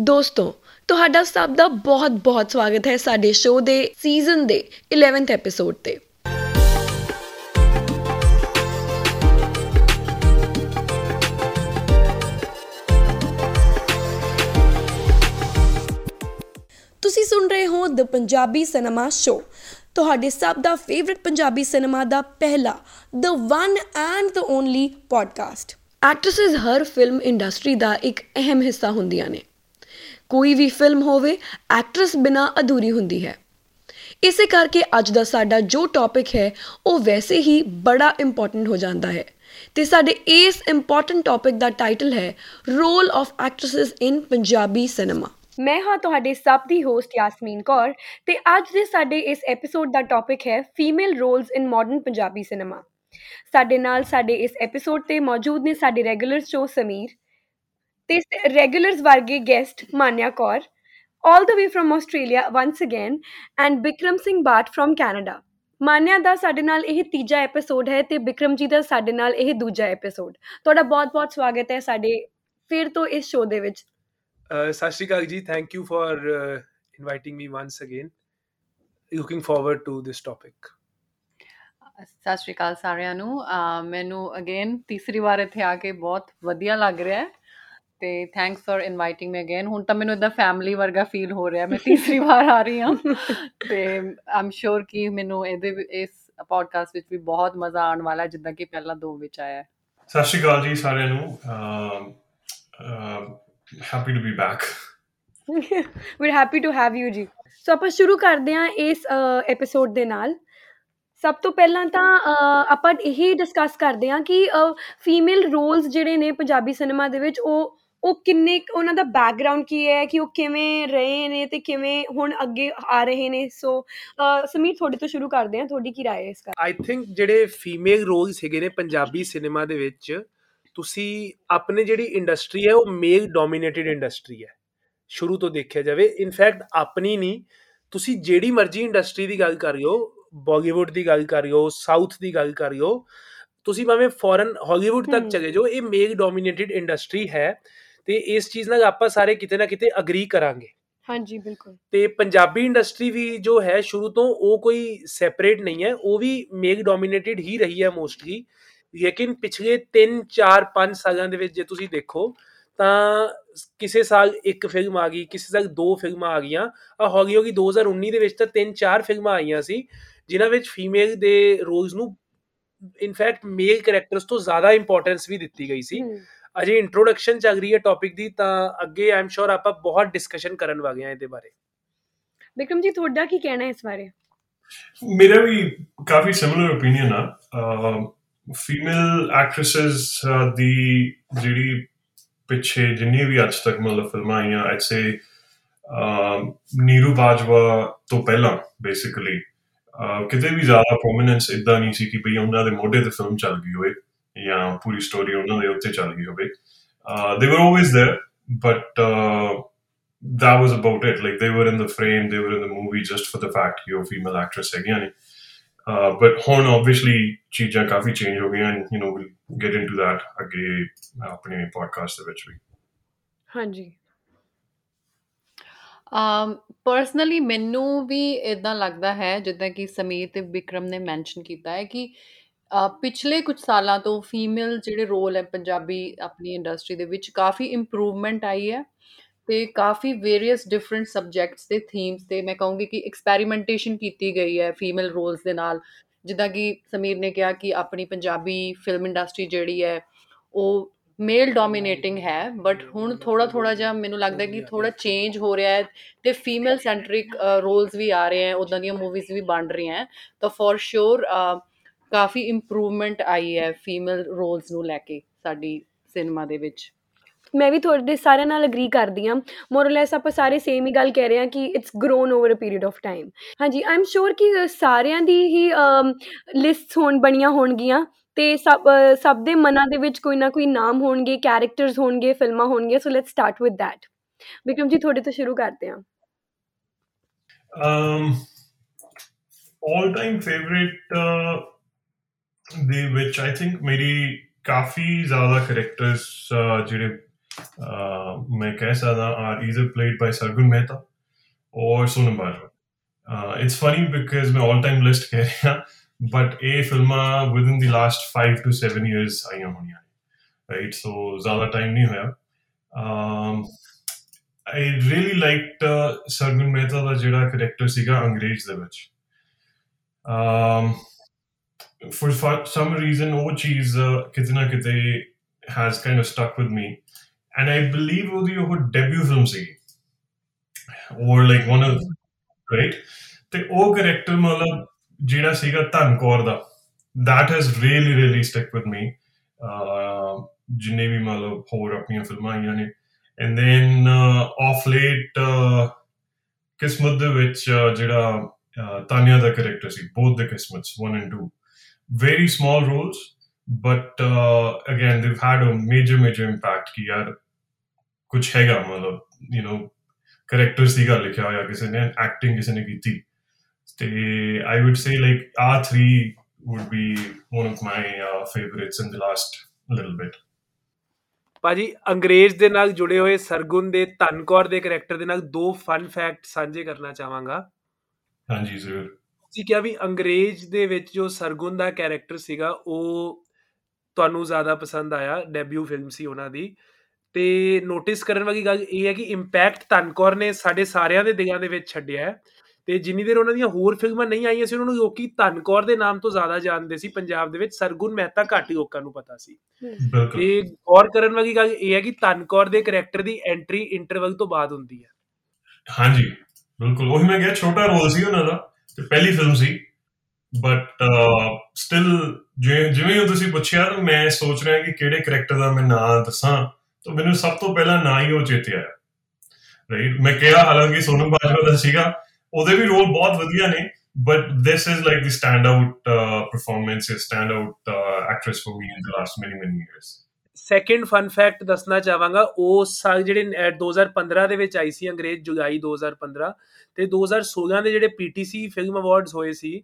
ਦੋਸਤੋ, ਤੁਹਾਡਾ ਸਭ ਦਾ ਬਹੁਤ-ਬਹੁਤ ਸਵਾਗਤ ਹੈ ਸਾਡੇ ਸ਼ੋਅ ਦੇ ਸੀਜ਼ਨ ਦੇ 11th ਐਪੀਸੋਡ ਤੇ। ਤੁਸੀਂ ਸੁਣ ਰਹੇ ਹੋ ਦ ਪੰਜਾਬੀ ਸਿਨੇਮਾ ਸ਼ੋ ਤੁਹਾਡੇ ਸਭ ਦਾ ਫੇਵਰਿਟ ਪੰਜਾਬੀ ਸਿਨੇਮਾ ਦਾ ਪਹਿਲਾ the one and the only podcast actresses Har film industry ਦਾ ਇੱਕ ਅਹਿਮ ਹਿੱਸਾ ਹੁੰਦੀਆਂ ਨੇ। ਕੋਈ ਵੀ ਫਿਲਮ ਹੋਵੇ ਐਕਟ੍ਰੈਸ ਬਿਨਾ ਅਧੂਰੀ ਹੁੰਦੀ ਹੈ। ਇਸੇ ਕਰਕੇ ਅੱਜ ਦਾ ਸਾਡਾ ਜੋ ਟੌਪਿਕ ਹੈ, ਉਹ ਵੈਸੇ ਹੀ ਬੜਾ ਇੰਪੋਰਟੈਂਟ ਹੋ ਜਾਂਦਾ ਹੈ। ਤੇ ਸਾਡੇ ਇਸ ਇੰਪੋਰਟੈਂਟ ਟੌਪਿਕ ਦਾ ਟਾਈਟਲ ਹੈ role of actresses in Punjabi cinema ਮੈਂ ਹਾਂ ਤੁਹਾਡੇ ਸਭ ਦੀ ਹੋਸਟ ਯਾਸਮੀਨ ਕੌਰ ਤੇ ਅੱਜ ਦੇ ਸਾਡੇ ਇਸ ਐਪੀਸੋਡ ਦਾ ਟੌਪਿਕ ਹੈ female roles in modern Punjabi cinema ਸਾਡੇ ਨਾਲ ਸਾਡੇ ਇਸ ਐਪੀਸੋਡ ਤੇ ਮੌਜੂਦ ਨੇ ਸਾਡੇ ਰੈਗੂਲਰ ਸ਼ੋ ਸਮੀਰ ਤੇ ਰੈਗੂਲਰਸ ਵਰਗੇ guest Manya Kaur all the way from Australia once again and Bikram Singh but from Canada Manya ਦਾ ਸਾਡੇ ਨਾਲ ਇਹ ਤੀਜਾ ਐਪੀਸੋਡ ਹੈ ਤੇ ਬਿਕਰਮ ਜੀ ਦਾ ਸਾਡੇ ਨਾਲ ਇਹ ਦੂਜਾ ਐਪੀਸੋਡ ਤੁਹਾਡਾ ਬਹੁਤ-ਬਹੁਤ ਸਵਾਗਤ ਹੈ ਸਾਡੇ ਫਿਰ ਤੋਂ ਇਸ ਸ਼ੋਅ ਦੇ ਵਿੱਚ ਸਤਿ ਸ਼੍ਰੀ ਅਕਾਲ ਜੀ thank you for inviting me once again looking forward to this topic ਸਤਿ ਸ਼੍ਰੀ ਅਕਾਲ ਸਾਰਿਆਂ ਨੂੰ ਮੈਨੂੰ ਅਗੇਨ ਤੀਸਰੀ ਵਾਰ ਇੱਥੇ ਆ ਕੇ ਬਹੁਤ ਵਧੀਆ ਲੱਗ ਰਿਹਾ ਹੈ ਤੇ thanks for inviting me again ਹੁਣ ਤਾਂ ਮੈਨੂੰ ਇਦਾਂ ਫੈਮਿਲੀ ਵਰਗਾ ਫੀਲ ਹੋ ਰਿਹਾ ਮੈਂ ਤੀਸਰੀ ਵਾਰ ਆ ਰਹੀ ਹਾਂ। ਤੇ ਆਮ ਸ਼ੋਰ ਕਿ ਮੈਨੂੰ ਇਹਦੇ ਇਸ ਪੋਡਕਾਸਟ ਵਿੱਚ ਵੀ ਬਹੁਤ ਮਜ਼ਾ ਆਉਣ ਵਾਲਾ ਜਿੱਦਾਂ ਕਿ ਪਹਿਲਾਂ ਦੋ ਵਿੱਚ ਆਇਆ। ਹੈ ਸਤਿ ਸ਼੍ਰੀ ਅਕਾਲ ਜੀ ਸਾਰਿਆਂ ਨੂੰ। Happy to be back we happy to have you ਜੀ। ਸੋ ਆਪਾਂ ਸ਼ੁਰੂ ਕਰਦੇ ਹਾਂ ਇਸ ਐਪੀਸੋਡ ਦੇ ਨਾਲ। ਸਭ ਤੋਂ ਪਹਿਲਾਂ ਤਾਂ ਆਪਾਂ ਇਹ ਡਿਸਕਸ ਕਰਦੇ ਹਾਂ ਕਿ ਫੀਮੇਲ ਰੋਲਸ ਜਿਹੜੇ ਨੇ ਪੰਜਾਬੀ ਸਿਨੇਮਾ ਦੇ ਵਿੱਚ ਉਹ ਉਹ ਕਿੰਨੇ ਉਹਨਾਂ ਦਾ ਬੈਕਗ੍ਰਾਉਂਡ ਕੀ ਹੈ ਕਿ ਉਹ ਕਿਵੇਂ ਰਹੇ ਨੇ ਤੇ ਕਿਵੇਂ ਹੁਣ ਅੱਗੇ ਆ ਰਹੇ ਨੇ ਸੋ ਸਮੀਰ ਤੁਹਾਡੇ ਤੋਂ ਸ਼ੁਰੂ ਕਰਦੇ ਹਾਂ ਤੁਹਾਡੀ ਕੀ رائے ਹੈ ਇਸ ਆਈ ਥਿੰਕ ਜਿਹੜੇ ਫੀਮੇਲ ਰੋਲਸ ਹੈਗੇ ਨੇ ਪੰਜਾਬੀ ਸਿਨੇਮਾ ਦੇ ਵਿੱਚ ਤੁਸੀਂ ਆਪਣੇ ਜਿਹੜੀ ਇੰਡਸਟਰੀ ਹੈ ਉਹ ਮੇਲ ਡੋਮੀਨੇਟਿਡ ਇੰਡਸਟਰੀ ਹੈ ਸ਼ੁਰੂ ਤੋਂ ਦੇਖਿਆ ਜਾਵੇ ਇਨਫੈਕਟ ਆਪਣੀ ਨਹੀਂ ਤੁਸੀਂ ਜਿਹੜੀ ਮਰਜ਼ੀ ਇੰਡਸਟਰੀ ਦੀ ਗੱਲ ਕਰ ਰਹੇ ਹੋ ਬਾਲੀਵੁੱਡ ਦੀ ਗੱਲ ਕਰ ਰਹੇ ਹੋ ਸਾਊਥ ਦੀ ਗੱਲ ਕਰ ਰਹੇ ਹੋ ਤੁਸੀਂ ਭਾਵੇਂ ਫੋਰਨ ਹਾਲੀਵੁੱਡ ਤੱਕ ਚਲੇ ਜਾਓ ਇਹ ਮੇਲ ਡੋਮੀਨੇਟਿਡ ਇੰਡਸਟਰੀ ਹੈ ਤੇ ਇਸ ਚੀਜ਼ ਨਾਲ ਆਪਾਂ ਸਾਰੇ ਕਿਤੇ ਨਾ ਕਿਤੇ ਅਗਰੀ ਕਰਾਂਗੇ। ਹਾਂਜੀ ਬਿਲਕੁਲ। ਤੇ ਪੰਜਾਬੀ ਇੰਡਸਟਰੀ ਵੀ ਜੋ ਹੈ ਸ਼ੁਰੂ ਤੋਂ ਉਹ ਕੋਈ ਸੈਪਰੇਟ ਨਹੀਂ ਹੈ ਉਹ ਵੀ ਮੇਲ ਡੋਮੀਨੇਟਿਡ ਹੀ ਰਹੀ ਹੈ ਮੋਸਟਲੀ ਲੇਕਿਨ ਪਿਛਲੇ 3 4 5 ਸਾਲਾਂ ਦੇ ਵਿੱਚ ਜੇ ਤੁਸੀਂ ਦੇਖੋ ਤਾਂ ਕਿਸੇ ਸਾਲ ਇੱਕ ਫਿਲਮ ਆ ਗਈ ਕਿਸੇ ਸਾਲ ਦੋ ਫਿਲਮਾਂ ਆ ਗਈਆਂ। ਆ ਹੌਲੀ ਹੌਲੀ 2019 ਦੇ ਵਿੱਚ ਤਾਂ ਤਿੰਨ ਚਾਰ ਫਿਲਮਾਂ ਆਈਆਂ ਸੀ ਜਿਨ੍ਹਾਂ ਵਿੱਚ ਫੀਮੇਲ ਦੇ ਰੋਲਸ ਨੂੰ ਇਨਫੈਕਟ ਮੇਲ ਕੈਰੈਕਟਰਸ ਤੋਂ ਜ਼ਿਆਦਾ ਇੰਪੋਰਟੈਂਸ ਵੀ ਦਿੱਤੀ ਗਈ ਸੀ। ਅਜੇ ਇੰਟਰੋਡਕਸ਼ਨ ਚੱਲ ਰਹੀ ਹੈ ਟੌਪਿਕ ਦੀ ਤਾਂ ਅੱਗੇ ਆਮ ਸ਼ੋਰ ਆਪਾਂ ਬਹੁਤ ਡਿਸਕਸ਼ਨ ਕਰਨ ਵਾਗੇ ਆ ਇਹਦੇ ਬਾਰੇ। ਵਿਕਰਮ ਜੀ ਤੁਹਾਡਾ ਕੀ ਕਹਿਣਾ ਹੈ ਇਸ ਬਾਰੇ? ਮੇਰਾ ਵੀ ਕਾਫੀ ਸਿਮਿਲਰ ਓਪੀਨੀਅਨ ਆ। ਫੀਮੇਲ ਐਕਟ੍ਰੈਸਸ ਦੀ ਜਿਹੜੀ ਪਿੱਛੇ ਜਿੰਨੀ ਵੀ ਅੱਜ ਤੱਕ ਮਤਲਬ ਫਿਲਮਾਂ ਆਈਆਂ ਆਈਡ ਸੇ ਨੀਰੂ ਬਾਜਵਾ ਤੋਂ ਪਹਿਲਾਂ ਬੇਸਿਕਲੀ ਕਿਤੇ ਵੀ ਜ਼ਿਆਦਾ ਪ੍ਰੋਮਿਨੈਂਸ ਇਦਾਂ ਨਹੀਂ ਸੀ ਕਿ ਭਈ ਉਹਨਾਂ ਦੇ ਮੋਢੇ ਤੇ ਫਿਲਮ ਚੱਲ ਗਈ ਹੋਵੇ। ਜਾਂ ਪੂਰੀ ਸਟੋਰੀ ਉਹਨਾਂ ਦੇ ਉੱਤੇ ਚੱਲ ਗਈ ਹੋਵੇ ਦੇ were always there but that was about it like they were in the frame they were in the movie just for the fact ਕਿ ਉਹ ਫੀਮੇਲ ਐਕਟ੍ਰੈਸ ਹੈਗੀਆਂ ਨੇ ਬਟ ਹੁਣ ਆਬਵੀਅਸਲੀ ਚੀਜ਼ਾਂ ਕਾਫੀ ਚੇਂਜ ਹੋ ਗਈਆਂ you know will get into that ਅੱਗੇ ਆਪਣੇ ਪੋਡਕਾਸਟ ਦੇ ਵਿੱਚ ਵੀ ਹਾਂਜੀ ਅਮ ਪਰਸਨਲੀ ਮੈਨੂੰ ਵੀ ਇਦਾਂ ਲੱਗਦਾ ਹੈ ਜਿੱਦਾਂ ਕਿ ਸਮੀਰ ਤੇ ਵਿਕਰਮ ਨੇ ਮੈਂਸ਼ਨ ਕੀਤਾ ਹੈ ਕਿ ਪਿਛਲੇ ਕੁਝ ਸਾਲਾਂ ਤੋਂ ਫੀਮੇਲ ਜਿਹੜੇ ਰੋਲ ਹੈ ਪੰਜਾਬੀ ਆਪਣੀ ਇੰਡਸਟਰੀ ਦੇ ਵਿੱਚ ਕਾਫੀ ਇੰਪਰੂਵਮੈਂਟ ਆਈ ਹੈ ਤੇ ਕਾਫੀ ਵੇਰੀਅਸ ਡਿਫਰੈਂਟ ਸਬਜੈਕਟਸ ਤੇ ਥੀਮਸ ਤੇ ਮੈਂ ਕਹੂੰਗੀ ਕਿ ਐਕਸਪੈਰੀਮੈਂਟੇਸ਼ਨ ਕੀਤੀ ਗਈ ਹੈ ਫੀਮੇਲ ਰੋਲਸ ਦੇ ਨਾਲ। ਜਿੱਦਾਂ ਕਿ ਸਮੀਰ ਨੇ ਕਿਹਾ ਕਿ ਆਪਣੀ ਪੰਜਾਬੀ ਫਿਲਮ ਇੰਡਸਟਰੀ ਜਿਹੜੀ ਹੈ ਉਹ ਮੇਲ ਡੋਮੀਨੇਟਿੰਗ ਹੈ ਬਟ ਹੁਣ ਥੋੜਾ ਥੋੜਾ ਜਿਹਾ ਮੈਨੂੰ ਲੱਗਦਾ ਕਿ ਥੋੜਾ ਚੇਂਜ ਹੋ ਰਿਹਾ ਹੈ ਤੇ ਫੀਮੇਲ ਸੈਂਟਰਿਕ ਰੋਲਸ ਵੀ ਆ ਰਹੇ ਹਨ ਉਦਾਂ ਦੀਆਂ ਮੂਵੀਜ਼ ਵੀ ਬਣ ਰਹੀਆਂ ਤਾਂ ਫॉर ਸ਼ੋਰ ਕਾਫੀ ਇੰਪਰੂਵਮੈਂਟ ਆਈ ਹੈ ਫੀਮੇਲ ਰੋਲਸ ਨੂੰ ਲੈ ਕੇ ਸਾਡੀ ਸਿਨੇਮਾ ਦੇ ਵਿੱਚ। ਮੈਂ ਵੀ ਤੁਹਾਡੇ ਸਾਰਿਆਂ ਨਾਲ ਅਗਰੀ ਕਰਦੀ ਹਾਂ। ਮੋਰਲੈਸ ਆਪਾਂ ਸਾਰੇ ਸੇਮ ਹੀ ਗੱਲ ਕਹਿ ਰਹੇ ਹਾਂ ਕਿ it's grown over a period of time ਹਾਂਜੀ ਆਈ ਐਮ ਸ਼ੋਰ ਕਿ ਸਾਰਿਆਂ ਦੀ ਹੀ ਲਿਸਟਸ ਹੋਣ ਬਣੀਆਂ ਹੋਣਗੀਆਂ ਤੇ ਸਭ ਸਭ ਦੇ ਮਨਾਂ ਦੇ ਵਿੱਚ ਕੋਈ ਨਾ ਕੋਈ ਨਾਮ ਹੋਣਗੇ ਕੈਰੈਕਟਰਸ ਹੋਣਗੇ ਫਿਲਮਾਂ ਹੋਣਗੀਆਂ so let's start with that Vikram ji ਤੁਹਾਡੇ ਤੋਂ ਸ਼ੁਰੂ ਕਰਦੇ ਹਾਂ। um all time favorite uh, ਦੇ ਵਿੱਚ ਆਈ ਥਿੰਕ ਮੇਰੀ ਕਾਫੀ ਜ਼ਿਆਦਾ ਕੈਰੈਕਟਰਸ ਜਿਹੜੇ ਮੈਂ ਕਹਿ ਸਕਦਾ are either played by Sargun Mehta ਔਰ Sonam Bajwa it's funny because ਮੈਂ ਆਲ ਟਾਈਮ ਲਿਸਟ ਕਹਿ ਰਿਹਾ ਬਟ ਇਹ ਫਿਲਮਾਂ within the last 5 to 7 years ਆਈਆਂ ਹੋਣੀਆਂ ਰਾਈਟ ਸੋ ਜ਼ਿਆਦਾ ਟਾਈਮ ਨਹੀਂ ਹੋਇਆ। I really liked Sargun Mehta ਦਾ ਜਿਹੜਾ ਕੈਰੈਕਟਰ ਸੀਗਾ ਅੰਗਰੇਜ਼ ਦੇ ਵਿੱਚ। um for some reason ਉਹ ਚੀਜ਼ ਕਿਤੇ ਨਾ ਕਿਤੇ has kind of stuck with me and i believe ਉਹਦੀ ਉਹ ਡੈਬਿਊ ਫਿਲਮ ਸੀ or like one of right ਤੇ ਉਹ ਕੈਰੈਕਟਰ ਮਤਲਬ ਜਿਹੜਾ ਸੀਗਾ ਧਨਕੌਰ ਦਾ that has really really stuck with me ਜਿੰਨੇ ਵੀ ਮਤਲਬ ਹੋਰ ਆਪਣੀਆਂ ਫਿਲਮਾਂ ਆਈਆਂ ਨੇ ਐਂਡ ਦੈਨ ਆਫ ਲੇਟ ਕਿਸਮਤ ਦੇ ਵਿੱਚ ਜਿਹੜਾ ਤਾਨੀਆ ਦਾ ਕੈਰੈਕਟਰ ਸੀ both the ਕਿਸਮਤਸ 1 and 2 very small roles but uh, again they've had a major major impact ਕਿ ਯਾਰ ਕੁਝ ਹੈਗਾ ਮਤਲਬ ਯੂ نو ਕੈਰੈਕਟਰ ਸੀਗਾ ਲਿਖਿਆ ਹੋਇਆ ਕਿਸੇ ਨੇ ਐਕਟਿੰਗ ਕਿਸੇ ਨੇ ਕੀਤੀ ਤੇ ਆਈ ਊਡ ਸੇ ਲਾਈਕ ਆ 3 would be one of my uh, favorites in the last little bit. ਭਾਜੀ ਅੰਗਰੇਜ਼ ਦੇ ਨਾਲ ਜੁੜੇ ਹੋਏ ਸਰਗੁਣ ਦੇ ਧਨਕੌਰ ਦੇ ਕੈਰੈਕਟਰ ਦੇ ਨਾਲ ਦੋ ਫਨ ਫੈਕਟ ਸਾਂਝੇ ਕਰਨਾ ਚਾਹਾਂਗਾ। ਹਾਂਜੀ ਜ਼ਰੂਰ। ਤੁਸੀਂ ਕਿਹਾ ਵੀ ਅੰਗਰੇਜ਼ ਦੇ ਵਿੱਚ ਜੋ ਸਰਗੁਣ ਦਾ ਕੈਰੈਕਟਰ ਸੀਗਾ ਉਹ ਤੁਹਾਨੂੰ ਜ਼ਿਆਦਾ ਪਸੰਦ ਆਇਆ ਡੈਬਿਊ ਫਿਲਮ ਸੀ ਉਹਨਾਂ ਦੀ। ਤੇ ਨੋਟਿਸ ਕਰਨ ਵਾਲੀ ਗੱਲ ਇਹ ਹੈ ਕਿ ਇੰਪੈਕਟ ਧਨਕੌਰ ਨੇ ਸਾਡੇ ਸਾਰਿਆਂ ਦੇ ਦਿਲਾਂ ਦੇ ਵਿੱਚ ਛੱਡਿਆ ਹੈ। ਤੇ ਜਿੰਨੀ ਦੇਰ ਉਹਨਾਂ ਦੀਆਂ ਹੋਰ ਫਿਲਮਾਂ ਨਹੀਂ ਆਈਆਂ ਸੀ ਉਹਨਾਂ ਨੂੰ ਲੋਕੀ ਧਨਕੌਰ ਦੇ ਨਾਮ ਤੋਂ ਜ਼ਿਆਦਾ ਜਾਣਦੇ ਸੀ। ਪੰਜਾਬ ਦੇ ਵਿੱਚ ਸਰਗੁਣ ਮਹਿਤਾ ਘੱਟ ਲੋਕਾਂ ਨੂੰ ਪਤਾ ਸੀ। ਤੇ ਗੌਰ ਕਰਨ ਵਾਲੀ ਗੱਲ ਇਹ ਹੈ ਕਿ ਧਨਕੌਰ ਦੇ ਕੈਰੈਕਟਰ ਦੀ ਐਂਟਰੀ ਇੰਟਰਵਲ ਤੋਂ ਬਾਅਦ ਹੁੰਦੀ ਹੈ। ਹਾਂਜੀ ਬਿਲਕੁਲ। ਉਹੀ ਮੈਂ ਕਿਹਾ ਛੋਟਾ ਰੋਲ ਸੀ ਉਹਨਾਂ ਦਾ। ਤੇ ਪਹਿਲੀ ਫਿਲਮ ਸੀ ਬਟ ਸਟਿਲ uh, ਜਿਵੇਂ ਉਹ ਤੁਸੀਂ ਪੁੱਛਿਆ ਤਾਂ ਮੈਂ ਸੋਚ ਰਿਹਾ ਕਿ ਕਿਹੜੇ ਕੈਰੈਕਟਰ ਦਾ ਮੈਂ ਨਾਮ ਦੱਸਾਂ ਤਾਂ ਮੈਨੂੰ ਸਭ ਤੋਂ ਪਹਿਲਾਂ ਨਾਂ ਹੀ ਉਹ ਚੇਤੇ ਆਇਆ ਰਾਈਟ ਮੈਂ ਕਿਹਾ ਹਾਲਾਂਕਿ ਸੋਨਮ ਬਾਜਵਾ ਦਾ ਸੀਗਾ ਉਹਦੇ ਵੀ ਰੋਲ ਬਹੁਤ ਵਧੀਆ ਨੇ but this is like the standout uh, performance, a standout uh, actress for me in the last many many years. Second fun fact ਦੱਸਣਾ ਚਾਹਾਂਗਾ ਉਹ ਸਾਲ ਜਿਹੜੇ 2015 ਦੇ ਵਿੱਚ ਆਈ ਸੀ ਅੰਗਰੇਜ਼ ਜੁਲਾਈ 2015 ਤੇ 2016 ਦੇ ਜਿਹੜੇ ਪੀਟੀਸੀ ਫਿਲਮ ਅਵਾਰਡਸ ਹੋਏ ਸੀ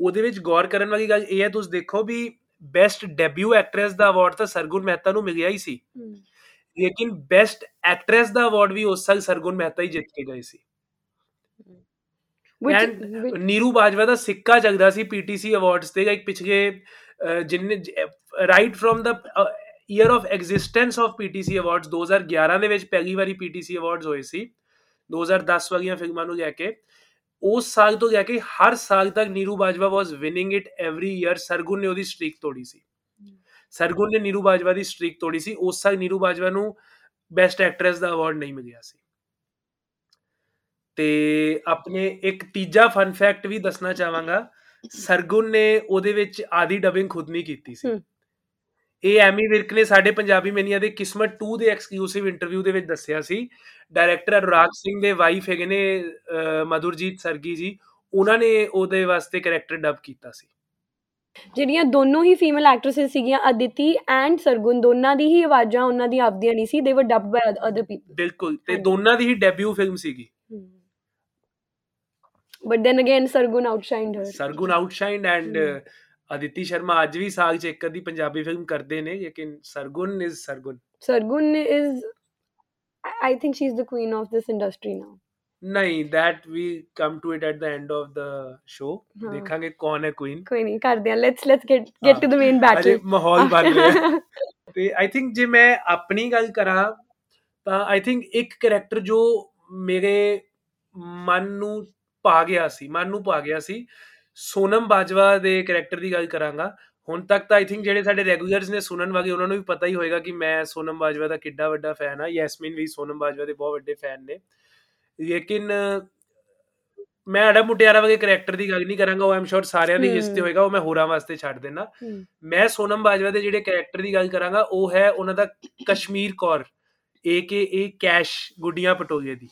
ਉਹਦੇ ਵਿੱਚ ਗੌਰ ਕਰਨ ਵਾਲੀ ਗੱਲ ਇਹ ਹੈ ਤੁਸੀਂ ਦੇਖੋ ਵੀ ਬੈਸਟ ਡੈਬਿਊ ਐਕਟ੍ਰੈਸ ਦਾ ਅਵਾਰਡ ਤਾਂ ਸਰਗੁਣ ਮਹਿਤਾ ਨੂੰ ਮਿਲਿਆ ਹੀ ਸੀ। ਲੇਕਿਨ ਬੈਸਟ ਐਕਟ੍ਰੈਸ ਦਾ ਅਵਾਰਡ ਵੀ ਉਸ ਸਾਲ ਸਰਗੁਣ ਮਹਿਤਾ ਹੀ ਜਿੱਤ ਕੇ ਗਏ ਸੀ। ਨੀਰੂ ਬਾਜਵਾ ਦਾ ਸਿੱਕਾ ਚੱਲਦਾ ਸੀ ਪੀਟੀਸੀ ਅਵਾਰਡਸ ਤੇ ਇੱਕ ਪਿਛਲੇ ਜਿੰਨੇ right from the year of existence of PTC awards 2011 ਦੇ ਵਿੱਚ ਪਹਿਲੀ ਵਾਰੀ ਪੀਟੀਸੀ ਅਵਾਰਡਸ ਹੋਏ ਸੀ। 2010 ਵਾਲੀਆਂ ਫਿਲਮਾਂ ਨੂੰ ਲੈ ਕੇ ਉਸ ਸਾਲ ਤੋਂ ਲੈ ਕੇ ਹਰ ਸਾਲ ਤੱਕ Neeru Bajwa was winning it every year Sargun ਨੇ ਉਹਦੀ ਸਟ੍ਰੀਕ ਤੋੜੀ ਸੀ। ਸਰਗੁਣ ਨੇ ਨੀਰੂ ਬਾਜਵਾ ਦੀ ਸਟ੍ਰੀਕ ਤੋੜੀ ਸੀ। ਉਸ ਸਾਲ ਨੀਰੂ ਬਾਜਵਾ ਨੂੰ ਬੈਸਟ ਐਕਟ੍ਰੈਸ ਦਾ ਅਵਾਰਡ ਨਹੀਂ ਮਿਲਿਆ ਸੀ। ਤੇ ਆਪਣੇ ਇੱਕ ਤੀਜਾ ਫਨ ਫੈਕਟ ਵੀ ਦੱਸਣਾ ਚਾਹਾਂਗਾ। ਸਰਗੁਣ ਨੇ ਉਹਦੇ ਵਿੱਚ ਆਦੀ ਡਬਿੰਗ ਖੁਦ ਨਹੀਂ ਕੀਤੀ ਸੀ। ਇਹ ਐਮੀ ਵਿਰਕ ਨੇ ਸਾਡੇ ਪੰਜਾਬੀ ਮੈਨੀਆ ਦੇ ਕਿਸਮਤ 2 ਦੇ ਐਕਸਕਲੂਸਿਵ ਇੰਟਰਵਿਊ ਦੇ ਵਿੱਚ ਦੱਸਿਆ ਸੀ। ਡਾਇਰੈਕਟਰ ਅਨੁਰਾਗ ਸਿੰਘ ਦੇ ਵਾਈਫ ਹੈਗੇ ਨੇ ਮਧੁਰਜੀਤ ਸਰਗੀ ਜੀ। ਉਹਨਾਂ ਨੇ ਉਹਦੇ ਵਾਸਤੇ ਕੈਰੈਕਟਰ ਡਬ ਕੀਤਾ ਸੀ। ਜਿਹੜੀਆਂ ਦੋਨੋਂ ਹੀ ਫੀਮੇਲ ਐਕਟ੍ਰੈਸਸ ਸੀਗੀਆਂ ਅਦਿਤੀ ਐਂਡ ਸਰਗੁਣ ਦੋਨਾਂ ਦੀ ਹੀ ਆਵਾਜ਼ਾਂ ਉਹਨਾਂ ਦੀ ਆਪਦੀਆਂ ਨਹੀਂ ਸੀ ਦੇ ਵਰ ਡਬਡ ਬਾਈ ਅਦਰ ਪੀਪਲ ਬਿਲਕੁਲ ਤੇ ਦੋਨਾਂ ਦੀ ਹੀ ਡੈਬਿਊ ਫਿਲਮ ਸੀਗੀ। But then again Sargun outshined her Sargun outshined and Aditi Sharma ਅੱਜ ਵੀ ਸਾਲ ਚ ਇੱਕ ਅੱਧੀ ਪੰਜਾਬੀ ਫਿਲਮ ਕਰਦੇ ਨੇ ਲੇਕਿਨ Sargun is Sargun. Sargun is I think she is the queen of this industry now ਨਹੀਂ that we come to it at the end of the show ਦੇਖਾਂਗੇ ਕੌਣ ਹੈ ਕੁਈਨ ਕੋਈ ਨਹੀਂ ਕਰਦੇ ਆ let's let's get get to the main battle ਅਜੇ ਮਾਹੌਲ ਬਣ ਰਿਹਾ। ਤੇ ਆਈ ਥਿੰਕ ਜੇ ਮੈਂ ਆਪਣੀ ਗੱਲ ਕਰਾਂ ਤਾਂ ਆਈ ਥਿੰਕ ਇੱਕ ਕੈਰੈਕਟਰ ਜੋ ਮੇਰੇ ਮਨ ਨੂੰ ਪਾ ਗਿਆ ਸੀ ਮਨ ਨੂੰ ਪਾ ਗਿਆ ਸੀ ਸੋਨਮ ਬਾਜਵਾ ਦੇ ਕੈਰੈਕਟਰ ਦੀ ਗੱਲ ਕਰਾਂਗਾ। ਹੁਣ ਤੱਕ ਤਾਂ ਆਈ ਥਿੰਕ ਜਿਹੜੇ ਸਾਡੇ ਰੈਗੂਲਰਸ ਨੇ ਸੁਣਨ ਵਾਲੇ ਉਹਨਾਂ ਨੂੰ ਵੀ ਪਤਾ ਹੀ ਹੋਏਗਾ ਕਿ ਮੈਂ ਸੋਨਮ ਬਾਜਵਾ ਦਾ ਕਿੱਡਾ ਵੱਡਾ ਫੈਨ ਆ ਯੈਸਮਿਨ ਵੀ ਸੋਨਮ ਬਾਜਵਾ ਦੇ ਬਹੁਤ ਵੱਡੇ ਫੈਨ ਨੇ। ਲੇਕਿਨ ਮੈਂ ਅੜਾ ਮੁਟਿਆਰਾ ਵਗੇ ਕੈਰੈਕਟਰ ਦੀ ਗੱਲ ਨਹੀਂ ਕਰਾਂਗਾ। ਉਹ ਆਮ ਸ਼ੋਰ ਸਾਰਿਆਂ ਦੀ ਤੇ ਹੋਏਗਾ। ਉਹ ਮੈਂ ਹੋਰਾਂ ਵਾਸਤੇ ਛੱਡ ਦੇਣਾ ਮੈਂ ਸੋਨਮ ਬਾਜਵਾ ਦੇ ਜਿਹੜੇ ਕੈਰੈਕਟਰ ਦੀ ਗੱਲ ਕਰਾਂਗਾ ਉਹ ਹੈ ਉਹਨਾਂ ਦਾ Kashmir Kaur A K A Kash Guddiyan Patole ਦੀ।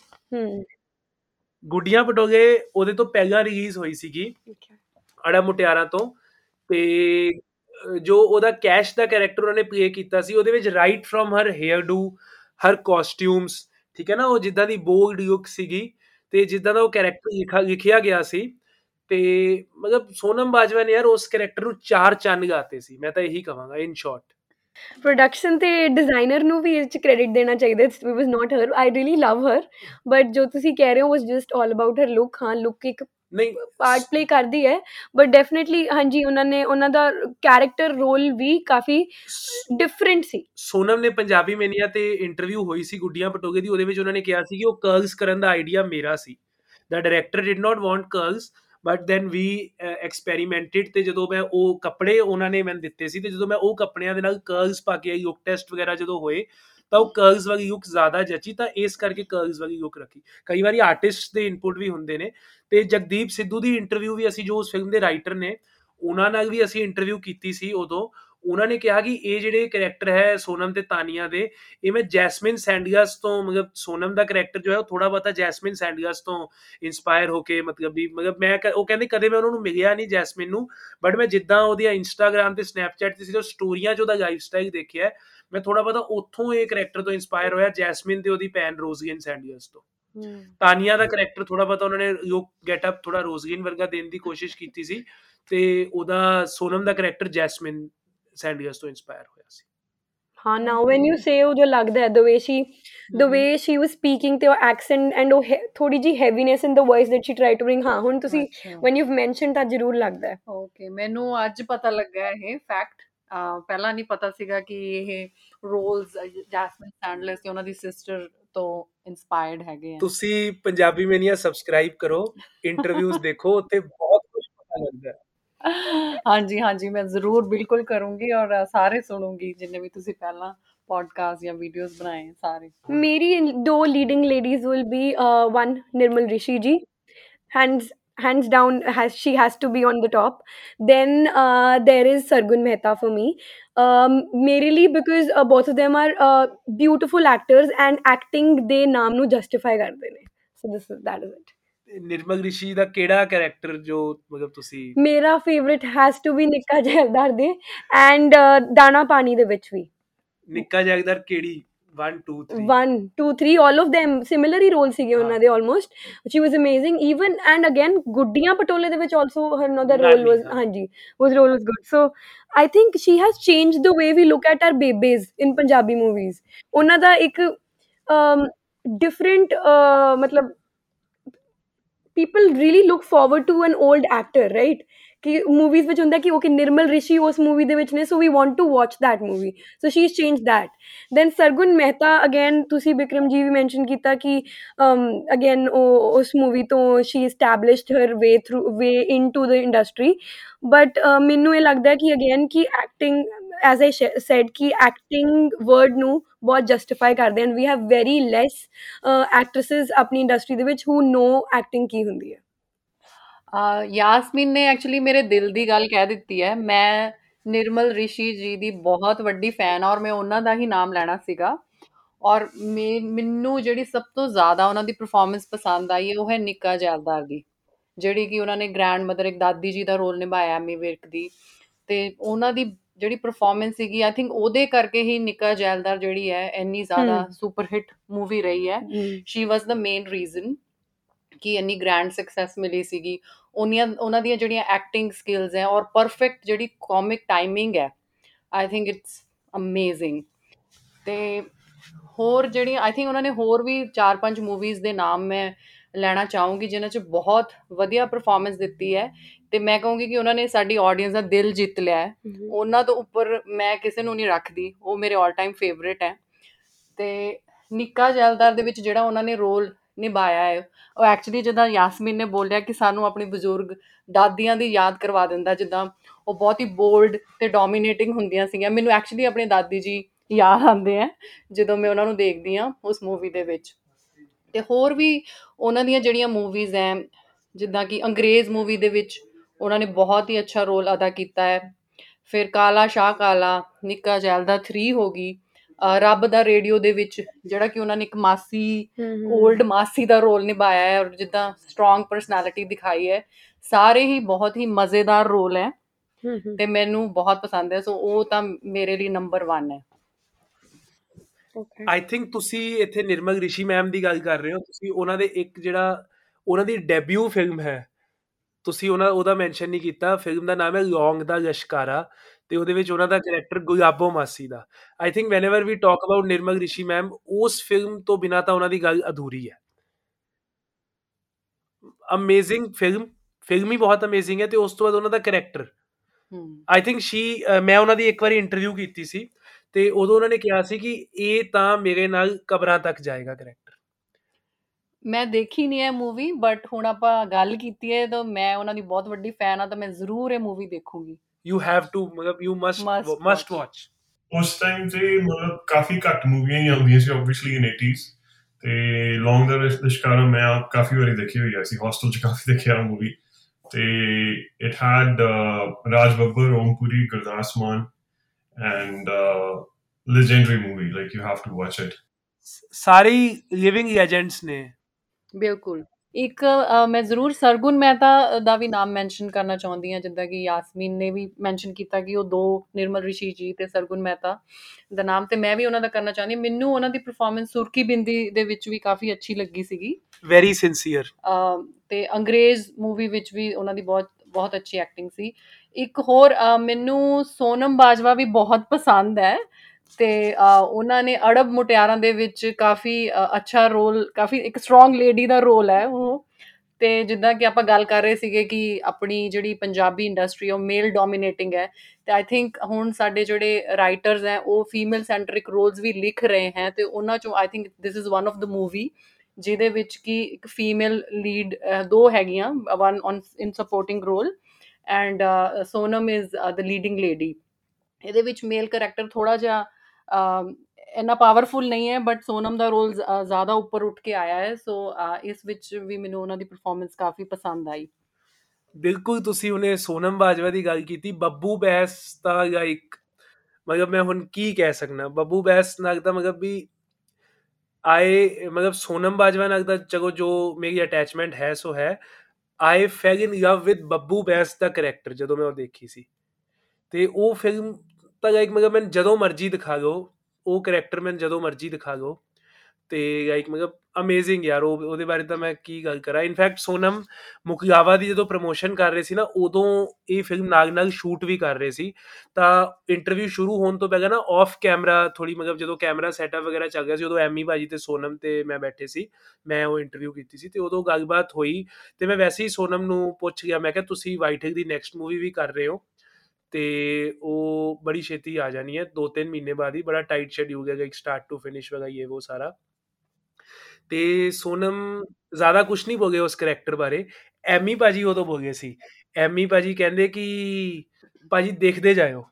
ਗੁੱਡੀਆਂ ਪਟੋਗੇ ਉਹਦੇ ਤੋਂ ਪਹਿਲਾਂ ਰਿਲੀਜ਼ ਹੋਈ ਸੀਗੀ ਅੜਾ ਮੁਟਿਆਰਾ ਤੋਂ। ਤੇ ਜੋ ਉਹਦਾ ਕੈਸ਼ ਦਾ ਕੈਰੈਕਟਰ ਉਹਨੇ ਪਲੇ ਕੀਤਾ ਸੀ ਉਹਦੇ ਵਿੱਚ right from her hairdo her costumes ਠੀਕ ਹੈ ਨਾ ਉਹ ਜਿੱਦਾਂ ਦੀ ਬੋਲਡ ਲੁੱਕ ਸੀਗੀ ਤੇ ਜਿੱਦਾਂ ਦਾ ਉਹ ਕੈਰੈਕਟਰ ਲਿਖਾ ਲਿਖਿਆ ਗਿਆ ਸੀ। ਤੇ ਮਤਲਬ ਸੋਨਮ ਬਾਜਵਾ ਨੇ ਯਾਰ ਉਸ ਕੈਰੈਕਟਰ ਨੂੰ ਚਾਰ ਚੰਨ ਗਾਤੇ ਸੀ ਮੈਂ ਤਾਂ ਇਹੀ ਕਹਾਂਗਾ ਇਨ ਸ਼ਾਰਟ ਪ੍ਰੋਡਕਸ਼ਨ ਤੇ ਡਿਜ਼ਾਈਨਰ ਨੂੰ ਵੀ ਇਹ ਚ ਕ੍ਰੈਡਿਟ ਦੇਣਾ ਚਾਹੀਦਾ it was not her I really love her but ਜੋ ਤੁਸੀਂ ਕਹਿ ਰਹੇ ਹੋ was just all about her look ਹਾਂ ਲੁੱਕ ਇੱਕ ਨਹੀਂ ਪਾਰਟ ਪਲੇ ਕਰਦੀ ਹੈ ਬਟ ਡੈਫੀਨਿਟਲੀ ਹਾਂਜੀ ਉਹਨਾਂ ਨੇ ਉਹਨਾਂ ਦਾ ਕੈਰੈਕਟਰ ਰੋਲ ਵੀ ਕਾਫੀ ਡਿਫਰੈਂਟ ਸੀ। ਸੋਨਮ ਨੇ ਪੰਜਾਬੀ ਮੈਨੀਆ ਤੇ ਇੰਟਰਵਿਊ ਹੋਈ ਸੀ ਗੁੱਡੀਆਂ ਪਟੋਗੇ ਦੀ ਉਹਦੇ ਵਿੱਚ ਉਹਨਾਂ ਨੇ ਕਿਹਾ ਸੀ ਕਿ ਉਹ ਕਰਲਸ ਕਰਨ ਦਾ ਆਈਡੀਆ ਮੇਰਾ ਸੀ। The director did not want curls but then we experimented ਤੇ ਜਦੋਂ ਮੈਂ ਉਹ ਕੱਪੜੇ ਉਹਨਾਂ ਨੇ ਮੈਨੂੰ ਦਿੱਤੇ ਸੀ ਤੇ ਜਦੋਂ ਮੈਂ ਉਹ ਕੱਪੜਿਆਂ ਦੇ ਨਾਲ ਕਰਲਸ ਪਾ ਕੇ ਯੁਕ ਟੈਸਟ ਵਗੈਰਾ ਜਦੋਂ ਹੋਏ, ਤਾਂ ਉਹ ਕਰਲਸ ਵਾਲੀ ਯੁਕ ਜ਼ਿਆਦਾ ਜੱਚੀ ਤਾਂ ਇਸ ਕਰਕੇ ਕਰਲਸ ਵਾਲੀ ਯੁਕ ਰੱਖੀ। ਕਈ ਵਾਰੀ ਆਰਟਿਸਟ ਦੇ ਇਨਪੁਟ ਵੀ ਹੁੰਦੇ ਨੇ ਤੇ ਜਗਦੀਪ ਸਿੱਧੂ ਦੀ ਇੰਟਰਵਿਊ ਵੀ ਅਸੀਂ ਜੋ ਉਸ ਫਿਲਮ ਦੇ ਰਾਈਟਰ ਨੇ, ਉਹਨਾਂ ਨਾਲ ਵੀ ਅਸੀਂ ਇੰਟਰਵਿਊ ਕੀਤੀ ਸੀ ਉਦੋਂ। ਉਹਨਾਂ ਨੇ ਕਿਹਾ ਕਿ ਇਹ ਜਿਹੜੇ ਕੈਰੈਕਟਰ ਹੈ ਸੋਨਮ ਤੇ ਤਾਨੀਆ ਦੇ ਇਹ ਮੈਂ ਜੈਸਮਿਨ ਸੈਂਡੀਅਸ ਤੋਂ ਮਤਲਬ ਸੋਨਮ ਦਾ ਕੈਰੈਕਟਰ ਜੋ ਹੈ ਉਹ ਥੋੜਾ ਬਹੁਤਾ ਜੈਸਮਿਨ ਸੈਂਡੀਅਸ ਤੋਂ ਇਨਸਪਾਇਰ ਹੋ ਕੇ ਮਤਲਬ ਵੀ ਮਤਲਬ ਮੈਂ ਉਹ ਕਹਿੰਦੇ ਕਦੇ ਮੈਂ ਉਹਨਾਂ ਨੂੰ ਮਿਲਿਆ ਨਹੀਂ ਜੈਸਮਿਨ ਨੂੰ ਬਟ ਮੈਂ ਜਿੱਦਾਂ ਉਹਦੀਆਂ ਇੰਸਟਾਗ੍ਰam ਤੇ ਸਨੈਪਚੈਟ ਤੇ ਸੀ ਜੋ ਸਟੋਰੀਆਂ 'ਚ ਉਹਦਾ ਲਾਈਫ ਸਟਾਈਲ ਦੇਖਿਆ ਮੈਂ ਥੋੜਾ ਬਹੁਤਾ ਉੱਥੋਂ ਇਹ ਕੈਰੈਕਟਰ ਤੋਂ ਇਨਸਪਾਇਰ ਹੋਇਆ ਜੈਸਮਿਨ ਤੇ ਉਹਦੀ ਪੈਨ ਰੋਜ਼ਗਨ ਸੈਂਡੀਅਸ ਤੋਂ। ਤਾਨੀਆ ਦਾ ਕੈਰੈਕਟਰ ਥੋੜਾ ਬਹੁਤਾ ਉਹਨਾਂ ਨੇ ਯੋ ਗੈਟਅਪ ਥੋੜਾ ਰੋਜ਼ਗਨ ਵਰਗਾ ਦੇਣ ਦੀ ਕੋਸ਼ਿਸ਼ ਕੀਤੀ ਸੀ ਤੇ ਉਹਦਾ ਸੋਨਮ ਦਾ ਕੈਰੈਕਟਰ ਜੈਸਮਿਨ ਸੈਂਡੀਅਸ ਤੋਂ ਇਨਸਪਾਇਰ ਹੋਇਆ ਸੀ। ਹਾਂ ਨਾਓ ਵੈਨ ਯੂ ਸੇ ਉਹ ਜੋ ਲੱਗਦਾ ਹੈ the way she the way she was speaking ਤੇ ਉਹ ਐਕਸੈਂਟ ਐਂਡ ਉਹ ਥੋੜੀ ਜੀ heaviness in the voice that she try to bring ਹਾਂ ਹੁਣ ਤੁਸੀਂ ਵੈਨ ਯੂਵ ਮੈਂਸ਼ਨਡ ਤਾਂ ਜ਼ਰੂਰ ਲੱਗਦਾ ਹੈ। ਓਕੇ ਮੈਨੂੰ ਅੱਜ ਪਤਾ ਲੱਗਾ ਇਹ ਫੈਕਟ ਪਹਿਲਾਂ ਨਹੀਂ ਪਤਾ ਸੀਗਾ ਕਿ ਇਹ ਰੋਲਸ ਜੈਸਮਿਨ ਸੈਂਡਲਸ ਤੇ ਉਹਨਾਂ ਦੀ ਸਿਸਟਰ ਤੋਂ ਇਨਸਪਾਇਰਡ ਹੈਗੇ ਆ। ਤੁਸੀਂ ਪੰਜਾਬੀ ਮੈਨੀਆ ਸਬਸਕ੍ਰਾਈਬ ਕਰੋ ਇੰਟਰਵਿਊਜ਼ ਦੇਖੋ ਉੱਤੇ ਬਹੁਤ ਕੁਝ ਪਤਾ ਲੱਗਦਾ ਹੈ। ਹਾਂਜੀ ਹਾਂਜੀ ਮੈਂ ਜ਼ਰੂਰ ਬਿਲਕੁਲ ਕਰੂੰਗੀ ਔਰ ਸਾਰੇ ਸੁਣੂੰਗੀ ਜਿੰਨੇ ਵੀ ਤੁਸੀਂ ਪਹਿਲਾਂ ਪੋਡਕਾਸਟ ਜਾਂ ਵੀਡੀਓਜ਼ ਬਣਾਏ ਸਾਰੇ ਮੇਰੀ ਦੋ leading ladies will be one Nirmal Rishi ji hands hands down has she has to be on the top then uh, there is sargun mehta for me um, merely because uh, both of them are uh, beautiful actors and acting ਦੇ ਨਾਮ ਨੂੰ justify ਕਰਦੇ ਨੇ so this is that is it Nirmal Rishi ਦਾ ਕਿਹੜਾ character ਜੋ ਮਤਲਬ ਤੁਸੀਂ ਮੇਰਾ ਫੇਵਰਿਟ ਹੈਜ਼ ਟੂ ਬੀ ਨਿੱਕਾ ਜੈਲਦਾਰ ਦੇ ਐਂਡ ਦਾਣਾ ਪਾਣੀ ਦੇ ਵਿੱਚ ਵੀ ਨਿੱਕਾ ਜੈਲਦਾਰ ਕਿਹੜੀ 1 2 3 1 2 3 all of them similar ਹੀ ਰੋਲ ਸੀਗੇ ਉਹਨਾਂ ਦੇ almost she was amazing even and again ਗੁੱਡੀਆਂ ਪਟੋਲੇ ਦੇ ਵਿੱਚ also her another role was ਹਾਂਜੀ was role was good so i think she has changed the way we look at our babies in punjabi movies ਉਹਨਾਂ ਦਾ ਇੱਕ different uh, ਮਤਲਬ people really look forward to an old actor, right? ਕਿ movies ਵਿੱਚ ਹੁੰਦਾ ਕਿ okay ਨਿਰਮਲ ਰਿਸ਼ੀ ਉਸ movie ਦੇ ਵਿੱਚ ਨੇ so we want to watch that movie so she is change that then Sargun Mehta again ਤੁਸੀਂ ਵਿਕਰਮ ਜੀ ਵੀ ਮੈਂਸ਼ਨ ਕੀਤਾ ਕਿ ਅਗੇਨ ਉਸ ਮੂਵੀ ਤੋਂ she established her way through way into the industry but ਮੈਨੂੰ ਇਹ ਲੱਗਦਾ ਕਿ ਅਗੇਨ ਕਿ ਐਕਟਿੰਗ ਐਜ਼ ਆਈ ਸੈਡ ਕਿ ਐਕਟਿੰਗ ਵਰਡ ਨੂੰ ਬਹੁਤ ਜਸਟੀਫਾਈ ਕਰਦੇ ਹਨ. We have very less actresses ਆਪਣੀ ਇੰਡਸਟਰੀ ਦੇ ਵਿੱਚ ਹੂ ਨੋ ਐਕਟਿੰਗ ਕੀ ਹੁੰਦੀ ਹੈ। uh, ਯਾਸਮੀਨ ਨੇ ਐਕਚੁਅਲੀ ਮੇਰੇ ਦਿਲ ਦੀ ਗੱਲ ਕਹਿ ਦਿੱਤੀ ਹੈ। ਮੈਂ ਨਿਰਮਲ ਰਿਸ਼ੀ ਜੀ ਦੀ ਬਹੁਤ ਵੱਡੀ ਫੈਨ ਔਰ ਮੈਂ ਉਹਨਾਂ ਦਾ ਹੀ ਨਾਮ ਲੈਣਾ ਸੀਗਾ। ਔਰ ਮੈਨੂੰ ਜਿਹੜੀ ਸਭ ਤੋਂ ਜ਼ਿਆਦਾ ਉਹਨਾਂ ਦੀ ਪਰਫਾਰਮੈਂਸ ਪਸੰਦ ਆਈ ਹੈ, ਉਹ ਹੈ ਨਿੱਕਾ ਜੈਲਦਾਰ ਦੀ। ਜਿਹੜੀ ਕਿ ਉਹਨਾਂ ਨੇ ਗ੍ਰੈਂਡ ਮਦਰ ਇੱਕ ਦਾਦੀ ਜੀ ਦਾ ਰੋਲ ਨਿਭਾਇਆ ਐਮੀ ਵਿਰਕ ਦੀ। ਤੇ ਉਹਨਾਂ ਦੀ ਜਿਹੜੀ ਪਰਫਾਰਮੈਂਸ ਸੀਗੀ ਆਈ ਥਿੰਕ ਉਹਦੇ ਕਰਕੇ ਹੀ ਨਿੱਕਾ ਜੈਲਦਾਰ ਜਿਹੜੀ ਹੈ ਇੰਨੀ ਜ਼ਿਆਦਾ ਸੁਪਰ ਹਿੱਟ ਮੂਵੀ ਰਹੀ ਹੈ। She was the main reason ਕਿ ਇੰਨੀ ਗ੍ਰੈਂਡ ਸਕਸੈਸ ਮਿਲੀ ਸੀਗੀ। ਉਹਨੀਆਂ ਉਹਨਾਂ ਦੀਆਂ ਜਿਹੜੀਆਂ ਐਕਟਿੰਗ ਸਕਿੱਲਸ ਹੈ ਔਰ ਪਰਫੈਕਟ ਜਿਹੜੀ ਕਾਮਿਕ ਟਾਈਮਿੰਗ ਹੈ ਆਈ ਥਿੰਕ ਇਟਸ ਅਮੇਜ਼ਿੰਗ ਤੇ ਹੋਰ ਜਿਹੜੀ ਆਈ ਥਿੰਕ ਉਹਨਾਂ ਨੇ ਹੋਰ ਵੀ 4-5 ਮੂਵੀਜ਼ ਦੇ ਨਾਮ ਮੈਂ ਲੈਣਾ ਚਾਹੂੰਗੀ ਜਿਨ੍ਹਾਂ 'ਚ ਬਹੁਤ ਵਧੀਆ ਪਰਫਾਰਮੈਂਸ ਦਿੱਤੀ ਹੈ। ਤੇ ਮੈਂ ਕਹੂੰਗੀ ਕਿ ਉਹਨਾਂ ਨੇ ਸਾਡੀ ਆਡੀਅנס ਦਾ ਦਿਲ ਜਿੱਤ ਲਿਆ ਹੈ। ਉਹਨਾਂ ਤੋਂ ਉੱਪਰ ਮੈਂ ਕਿਸੇ ਨੂੰ ਨਹੀਂ ਰੱਖਦੀ ਉਹ ਮੇਰੇ 올 ਟਾਈਮ ਫੇਵਰਿਟ ਹੈ। ਤੇ ਨਿੱਕਾ ਜੈਲਦਾਰ ਦੇ ਵਿੱਚ ਜਿਹੜਾ ਉਹਨਾਂ ਨੇ ਰੋਲ ਨਿਭਾਇਆ ਹੈ ਉਹ ਐਕਚੁਅਲੀ ਜਦੋਂ ਯਾਸਮੀਨ ਨੇ ਬੋਲਿਆ ਕਿ ਸਾਨੂੰ ਆਪਣੇ ਬਜ਼ੁਰਗ ਦਾਦੀਆਂ ਦੀ ਯਾਦ ਕਰਵਾ ਦਿੰਦਾ ਜਿੱਦਾਂ ਉਹ ਬਹੁਤ ਹੀ ਬੋਲਡ ਤੇ ਡੋਮੀਨੇਟਿੰਗ ਹੁੰਦੀਆਂ ਸੀਗੀਆਂ। ਮੈਨੂੰ ਐਕਚੁਅਲੀ ਆਪਣੇ ਦਾਦੀ ਜੀ ਯਾਦ ਆਉਂਦੇ ਆ ਜਦੋਂ ਮੈਂ ਉਹਨਾਂ ਨੂੰ ਦੇਖਦੀ ਆ ਉਸ ਮੂਵੀ ਦੇ ਵਿੱਚ। ਤੇ ਹੋਰ ਵੀ ਉਹਨਾਂ ਦੀਆਂ ਜਿਹੜੀਆਂ ਮੂਵੀਜ਼ ਐ ਜਿੱਦਾਂ ਕਿ ਅੰਗਰੇਜ਼ ਮੂਵੀ ਦੇ ਵਿੱਚ ਉਹਨਾਂ ਨੇ ਬਹੁਤ ਹੀ ਅੱਛਾ ਰੋਲ ਅਦਾ ਕੀਤਾ ਹੈ। ਫਿਰ ਕਾਲਾ ਸ਼ਾਹ ਕਾਲਾ ਨਿੱਕਾ ਜੈਲਦਾ 3 ਹੋ ਗਈ। ਰੱਬ ਦਾ ਰੇਡੀਓ ਦੇ ਵਿੱਚ ਜਿਹੜਾ ਕਿ ਉਹਨਾਂ ਨੇ ਇੱਕ ਮਾਸੀ 올ਡ ਮਾਸੀ ਦਾ ਰੋਲ ਨਿਭਾਇਆ ਹੈ ਔਰ ਜਿੱਦਾਂ ਸਟਰੋਂਗ ਪਰਸਨੈਲਿਟੀ ਦਿਖਾਈ ਹੈ। ਸਾਰੇ ਹੀ ਬਹੁਤ ਹੀ ਮਜ਼ੇਦਾਰ ਰੋਲ ਹੈ ਤੇ ਮੈਨੂੰ ਬਹੁਤ ਪਸੰਦ ਹੈ। ਸੋ ਉਹ ਤਾਂ ਮੇਰੇ ਲਈ ਨੰਬਰ 1 ਹੈ। ਆਈ ਥਿੰਕ ਤੁਸੀਂ ਇੱਥੇ ਨਿਰਮਲ ਰਿਸ਼ੀ ਮੈਮ ਦੀ ਗੱਲ ਕਰ ਰਹੇ ਹੋ। ਤੁਸੀਂ ਉਹਨਾਂ ਦੇ ਇੱਕ ਜਿਹੜਾ ਉਹਨਾਂ ਦੀ ਡੈਬਿਊ ਫਿਲਮ ਹੈ ਤੁਸੀਂ ਉਹਨਾਂ ਉਹਦਾ ਮੈਂਸ਼ਨ ਨਹੀਂ ਕੀਤਾ ਫਿਲਮ ਦਾ ਨਾਮ ਹੈ ਲੌਂਗ ਦਾ ਲਸ਼ਕਾਰਾ ਤੇ ਉਹਦੇ ਵਿੱਚ ਉਹਨਾਂ ਦਾ ਕੈਰੈਕਟਰ ਗੁਲਾਬੋ ਮਾਸੀ ਦਾ। I think whenever we talk about Nirmal Rishi ma'am ਉਸ ਫਿਲਮ ਤੋਂ ਬਿਨਾ ਤਾਂ ਉਹਨਾਂ ਦੀ ਗੱਲ ਅਧੂਰੀ ਹੈ। ਅਮੇਜ਼ਿੰਗ ਫਿਲਮ ਫਿਲਮ ਹੀ ਬਹੁਤ ਅਮੇਜ਼ਿੰਗ ਹੈ ਤੇ ਉਸ ਤੋਂ ਬਾਅਦ ਉਹਨਾਂ ਦਾ ਕੈਰੈਕਟਰ ਆਈ ਥਿੰਕ ਸ਼ੀ ਮੈਂ ਉਹਨਾਂ ਦੀ ਇੱਕ ਵਾਰੀ ਇੰਟਰਵਿਊ ਕੀਤੀ ਸੀ ਤੇ ਉਦੋਂ ਉਹਨਾਂ ਨੇ ਕਿਹਾ ਸੀ ਕਿ ਇਹ ਤਾਂ ਮੇਰੇ ਨਾਲ ਕਬਰਾਂ ਤੱਕ ਜਾਏਗਾ ਕੈਰੈਕਟਰ ਮੈਂ ਦੇਖੀ ਨਹੀਂ ਹੈ ਮੂਵੀ ਬਟ ਹੁਣ ਆਪਾਂ ਗੱਲ ਕੀਤੀ ਹੈ ਤਾਂ ਮੈਂ ਉਹਨਾਂ ਦੀ ਬਹੁਤ ਵੱਡੀ ਫੈਨ ਆ ਤਾਂ ਮੈਂ ਜ਼ਰੂਰ ਇਹ ਮੂਵੀ ਦੇਖੂੰਗੀ। ਯੂ ਹੈਵ ਟੂ ਮਤਲਬ you must Must must watch. Watch ਉਸ ਟਾਈਮ ਤੇ ਮਤਲਬ ਕਾਫੀ ਘੱਟ ਮੂਵੀਆਂ ਹੀ ਆਉਂਦੀਆਂ ਸੀ ਆਬਵੀਅਸਲੀ ਇਨ 80s ਤੇ ਲੌਂਗ ਦਾ ਰਿਸ਼ਕਾਰਾ ਮੈਂ ਆਪ ਕਾਫੀ ਵਾਰੀ ਦੇਖੀ ਹੋਈ ਹੈ ਸੀ ਹੌਸਟਲ ਚ ਕਾਫੀ ਦੇਖਿਆ ਮੂਵੀ ਤੇ it had Raj Babbar Om Puri Gurdas Maan and legendary movie like you have to watch it ਸਾਰੇ ਲਿਵਿੰਗ ਲੈਜੈਂਡਸ ਨੇ। ਬਿਲਕੁਲ। ਇੱਕ ਅ, ਮੈਂ ਜ਼ਰੂਰ ਸਰਗੁਣ ਮਹਿਤਾ ਦਾ ਵੀ ਨਾਮ ਮੈਂਸ਼ਨ ਕਰਨਾ ਚਾਹੁੰਦੀ ਹਾਂ ਜਿੱਦਾਂ ਕਿ ਯਾਸਮੀਨ ਨੇ ਵੀ ਮੈਂਸ਼ਨ ਕੀਤਾ ਕਿ ਉਹ ਦੋ ਨਿਰਮਲ ਰਿਸ਼ੀ ਜੀ ਤੇ ਸਰਗੁਣ ਮਹਿਤਾ ਦਾ ਨਾਮ ਤੇ ਮੈਂ ਵੀ ਉਹਨਾਂ ਦਾ ਕਰਨਾ ਚਾਹੁੰਦੀ ਹਾਂ। ਮੈਨੂੰ ਉਹਨਾਂ ਦੀ ਪਰਫਾਰਮੈਂਸ ਸੁਰਕੀ ਬਿੰਦੀ ਦੇ ਵਿੱਚ ਵੀ ਕਾਫੀ ਅੱਛੀ ਲੱਗੀ ਸੀਗੀ। ਵੈਰੀ ਸਿੰਸੀਅਰ ਅਮ ਤੇ ਅੰਗਰੇਜ਼ ਮੂਵੀ ਵਿੱਚ ਵੀ ਉਹਨਾਂ ਦੀ ਬਹੁਤ ਬਹੁਤ ਅੱਛੀ ਐਕਟਿੰਗ ਸੀ। ਇੱਕ ਹੋਰ ਅ, ਮੈਨੂੰ ਸੋਨਮ ਬਾਜਵਾ ਵੀ ਬਹੁਤ ਪਸੰਦ ਹੈ। ਤੇ ਅ, ਉਹਨਾਂ ਨੇ ਅੜਬ ਮੁਟਿਆਰਾਂ ਦੇ ਵਿੱਚ ਕਾਫੀ ਅ, ਅੱਛਾ ਰੋਲ ਕਾਫੀ ਇੱਕ ਸਟਰੋਂਗ ਲੇਡੀ ਦਾ ਰੋਲ ਹੈ ਉਹ। ਤੇ ਜਿੱਦਾਂ ਕਿ ਆਪਾਂ ਗੱਲ ਕਰ ਰਹੇ ਸੀਗੇ ਕਿ ਆਪਣੀ ਜਿਹੜੀ ਪੰਜਾਬੀ ਇੰਡਸਟਰੀ ਉਹ ਮੇਲ ਡੋਮੀਨੇਟਿੰਗ ਹੈ। ਤੇ ਆਈ ਥਿੰਕ ਹੁਣ ਸਾਡੇ ਜਿਹੜੇ ਰਾਈਟਰਸ ਹੈ ਉਹ ਫੀਮੇਲ ਸੈਂਟਰਿਕ ਰੋਲਸ ਵੀ ਲਿਖ ਰਹੇ ਹੈ ਤੇ ਉਹਨਾਂ ਚੋਂ I think this is one of the movie ਜਿਹਦੇ ਵਿੱਚ ਕਿ ਇੱਕ ਫੀਮੇਲ ਲੀਡ ਦੋ ਹੈਗੀਆਂ one on in supporting role and Sonam is the leading lady ਇਹਦੇ ਵਿੱਚ ਮੇਲ ਕੈਰੈਕਟਰ ਥੋੜਾ ਜਿਹਾ ਅਮ, ਇੰਨਾ ਪਾਵਰਫੁਲ ਨਹੀਂ ਹੈ ਬਟ ਸੋਨਮ ਦਾ ਰੋਲ ਜ਼ਿਆਦਾ ਉੱਪਰ ਉੱਠ ਕੇ ਆਇਆ ਹੈ, ਸੋ ਇਸ ਵਿੱਚ ਵੀ ਮੈਨੂੰ ਉਹਨਾਂ ਦੀ ਪਰਫਾਰਮੈਂਸ ਕਾਫੀ ਪਸੰਦ ਆਈ। ਬਿਲਕੁਲ ਤੁਸੀਂ ਉਹਨੇ ਸੋਨਮ ਬਾਜਵਾ ਦੀ ਗੱਲ ਕੀਤੀ, ਬੱਬੂ ਬੈਸ ਤਾਂ ਲਾਈਕ ਮਤਲਬ ਮੈਂ ਹੁਣ ਕੀ ਕਹਿ ਸਕਣਾ ਬੱਬੂ ਬੈਸ ਨਾਲ ਤਾਂ ਮਤਲਬ ਵੀ ਆਏ, ਮਤਲਬ ਸੋਨਮ ਬਾਜਵਾ ਨਾਲ ਤਾਂ ਚਲੋ ਜੋ ਮੇਰੀ ਅਟੈਚਮੈਂਟ ਹੈ, ਸੋ ਹੈ। I fell in love with Babbu Bains the character ਜਦੋਂ ਮੈਂ ਉਹ ਦੇਖੀ ਸੀ। ਤੇ ਉਹ ਫਿਲਮ ਤਾਂ ਲਾਈਕ ਮਤਲਬ ਮੈਂ ਜਦੋਂ ਮਰਜ਼ੀ ਦਿਖਾ ਲਓ ਉਹ ਕੈਰੈਕਟਰ ਮੈਂ ਜਦੋਂ ਮਰਜ਼ੀ ਦਿਖਾ ਲਓ ਤੇ ਲਾਈਕ ਮਤਲਬ ਅਮੇਜ਼ਿੰਗ ਯਾਰ, ਉਹ ਉਹਦੇ ਬਾਰੇ ਤਾਂ ਮੈਂ ਕੀ ਗੱਲ ਕਰਾਂ? ਇਨਫੈਕਟ ਸੋਨਮ ਮੁਕਲਾਵਾ ਦੀ ਜਦੋਂ ਪ੍ਰੋਮੋਸ਼ਨ ਕਰ ਰਹੇ ਸੀ ਨਾ, ਉਦੋਂ ਇਹ ਫਿਲਮ ਨਾਲ ਨਾਲ ਸ਼ੂਟ ਵੀ ਕਰ ਰਹੇ ਸੀ, ਤਾਂ ਇੰਟਰਵਿਊ ਸ਼ੁਰੂ ਹੋਣ ਤੋਂ ਪਹਿਲਾਂ ਨਾ ਆਫ ਕੈਮਰਾ ਥੋੜੀ ਮਤਲਬ ਜਦੋਂ ਕੈਮਰਾ ਸੈਟਅਪ ਵਗੈਰਾ ਚੱਲ ਰਿਹਾ ਸੀ, ਉਦੋਂ ਐਮੀ ਭਾਜੀ ਤੇ ਸੋਨਮ ਤੇ ਮੈਂ ਬੈਠੇ ਸੀ, ਮੈਂ ਉਹ ਇੰਟਰਵਿਊ ਕੀਤੀ ਸੀ, ਤੇ ਉਦੋਂ ਗੱਲਬਾਤ ਹੋਈ, ਤੇ ਮੈਂ ਵੈਸੇ ਹੀ ਸੋਨਮ ਨੂੰ ਪੁੱਛ ਗਿਆ, ਮੈਂ ਕਿਹਾ ਤੁਸੀਂ ਵਾਈਟ ਹਿਲ ਦੀ ਨੈਕਸਟ ਮੂਵੀ ਵੀ ਕਰ ਰਹੇ ਹੋ ਤੇ ਉਹ ਬੜੀ ਛੇਤੀ ਆ ਜਾਣੀ ਹੈ। ਦੋ ਤਿੰਨ ਮਹੀਨੇ ਬਾਅਦ ਹੀ ਬੜਾ ਟਾਈਟ ਸ਼ੈਡਿਊਲ ਹੈ ਲਾਈਕ ਸਟਾਰਟ ਟੂ ਫਿਨਿਸ਼ ਵਗਾ ਇਹ ਉਹ ਸਾਰਾ। ਤੇ ਸੋਨਮ ਜ਼ਿਆਦਾ ਕੁਝ ਨਹੀਂ ਬੋਲੇ ਉਸ ਕੈਰੈਕਟਰ ਬਾਰੇ। ਐਮੀ ਭਾਜੀ ਉਦੋਂ ਬੋਲੇ ਸੀ। ਐਮੀ ਭਾਜੀ ਕਹਿੰਦੇ ਕਿ ਭਾਜੀ ਦੇਖਦੇ ਜਾਇਓ।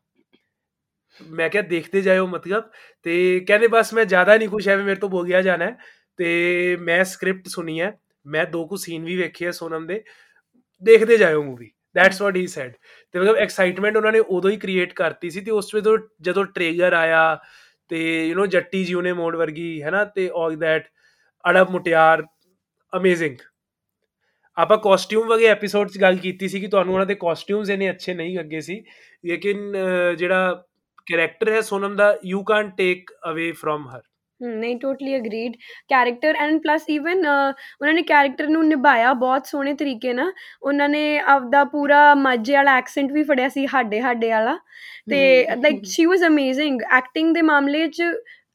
ਮੈਂ ਕਿਹਾ ਦੇਖਦੇ ਜਾਇਓ ਮਤਲਬ ਤੇ ਕਹਿੰਦੇ ਬਸ ਮੈਂ ਜ਼ਿਆਦਾ ਨਹੀਂ ਕੁਝ ਐਵੇਂ ਮੇਰੇ ਤੋਂ ਬੋਲਿਆ ਜਾਣਾ ਹੈ। ਤੇ ਮੈਂ ਸਕ੍ਰਿਪਟ ਸੁਣੀ ਹੈ। ਮੈਂ ਦੋ ਕੁ ਸੀਨ ਵੀ ਵੇਖੇ ਆ ਸੋਨਮ ਦੇ। ਦੇਖਦੇ ਜਾਇਓ movie that's what he said ਤੇ ਮਤਲਬ ਐਕਸਾਈਟਮੈਂਟ ਉਹਨਾਂ ਨੇ ਉਦੋਂ ਹੀ ਕ੍ਰੀਏਟ ਕਰਤੀ ਸੀ ਤੇ ਉਸ ਵੇਲੇ ਜਦੋਂ ਜਦੋਂ ਟ੍ਰੇਲਰ ਆਇਆ ਤੇ ਯੂ نو ਜੱਟੀ ਜੀ ਉਹਨੇ ਮੋੜ ਵਰਗੀ ਹੈ ਨਾ ਤੇ ਆਲ ਦੈਟ ਅੜਬ ਮੁਟਿਆਰ ਅਮੇਜ਼ਿੰਗ ਆਪਾਂ ਕਾਸਟਿਊਮ ਵਗੇ ਐਪੀਸੋਡ 'ਚ ਗੱਲ ਕੀਤੀ ਸੀ ਕਿ ਤੁਹਾਨੂੰ ਉਹਨਾਂ ਦੇ ਕਾਸਟਿਊਮਸ ਇਹਨੇ ਅੱਛੇ ਨਹੀਂ ਲੱਗੇ ਸੀ ਲੇਕਿਨ ਅਹ, ਜਿਹੜਾ ਕੈਰੈਕਟਰ ਹੈ ਸੋਨਮ ਦਾ you can take away from her hmm, ਨਹੀਂ totally agreed character and plus even ਉਹਨਾਂ ਨੇ ਕੈਰੈਕਟਰ ਨੂੰ ਨਿਭਾਇਆ ਬਹੁਤ ਸੋਹਣੇ ਤਰੀਕੇ ਨਾਲ ਉਹਨਾਂ ਨੇ ਆਪਦਾ ਪੂਰਾ ਮਾਝੇ ਵਾਲਾ ਐਕਸੈਂਟ ਵੀ ਫੜਿਆ ਸੀ ਹਾਡੇ ਹਾਡੇ ਵਾਲਾ ਤੇ hmm. Like she was amazing acting ਦੇ ਮਾਮਲੇ 'ਚ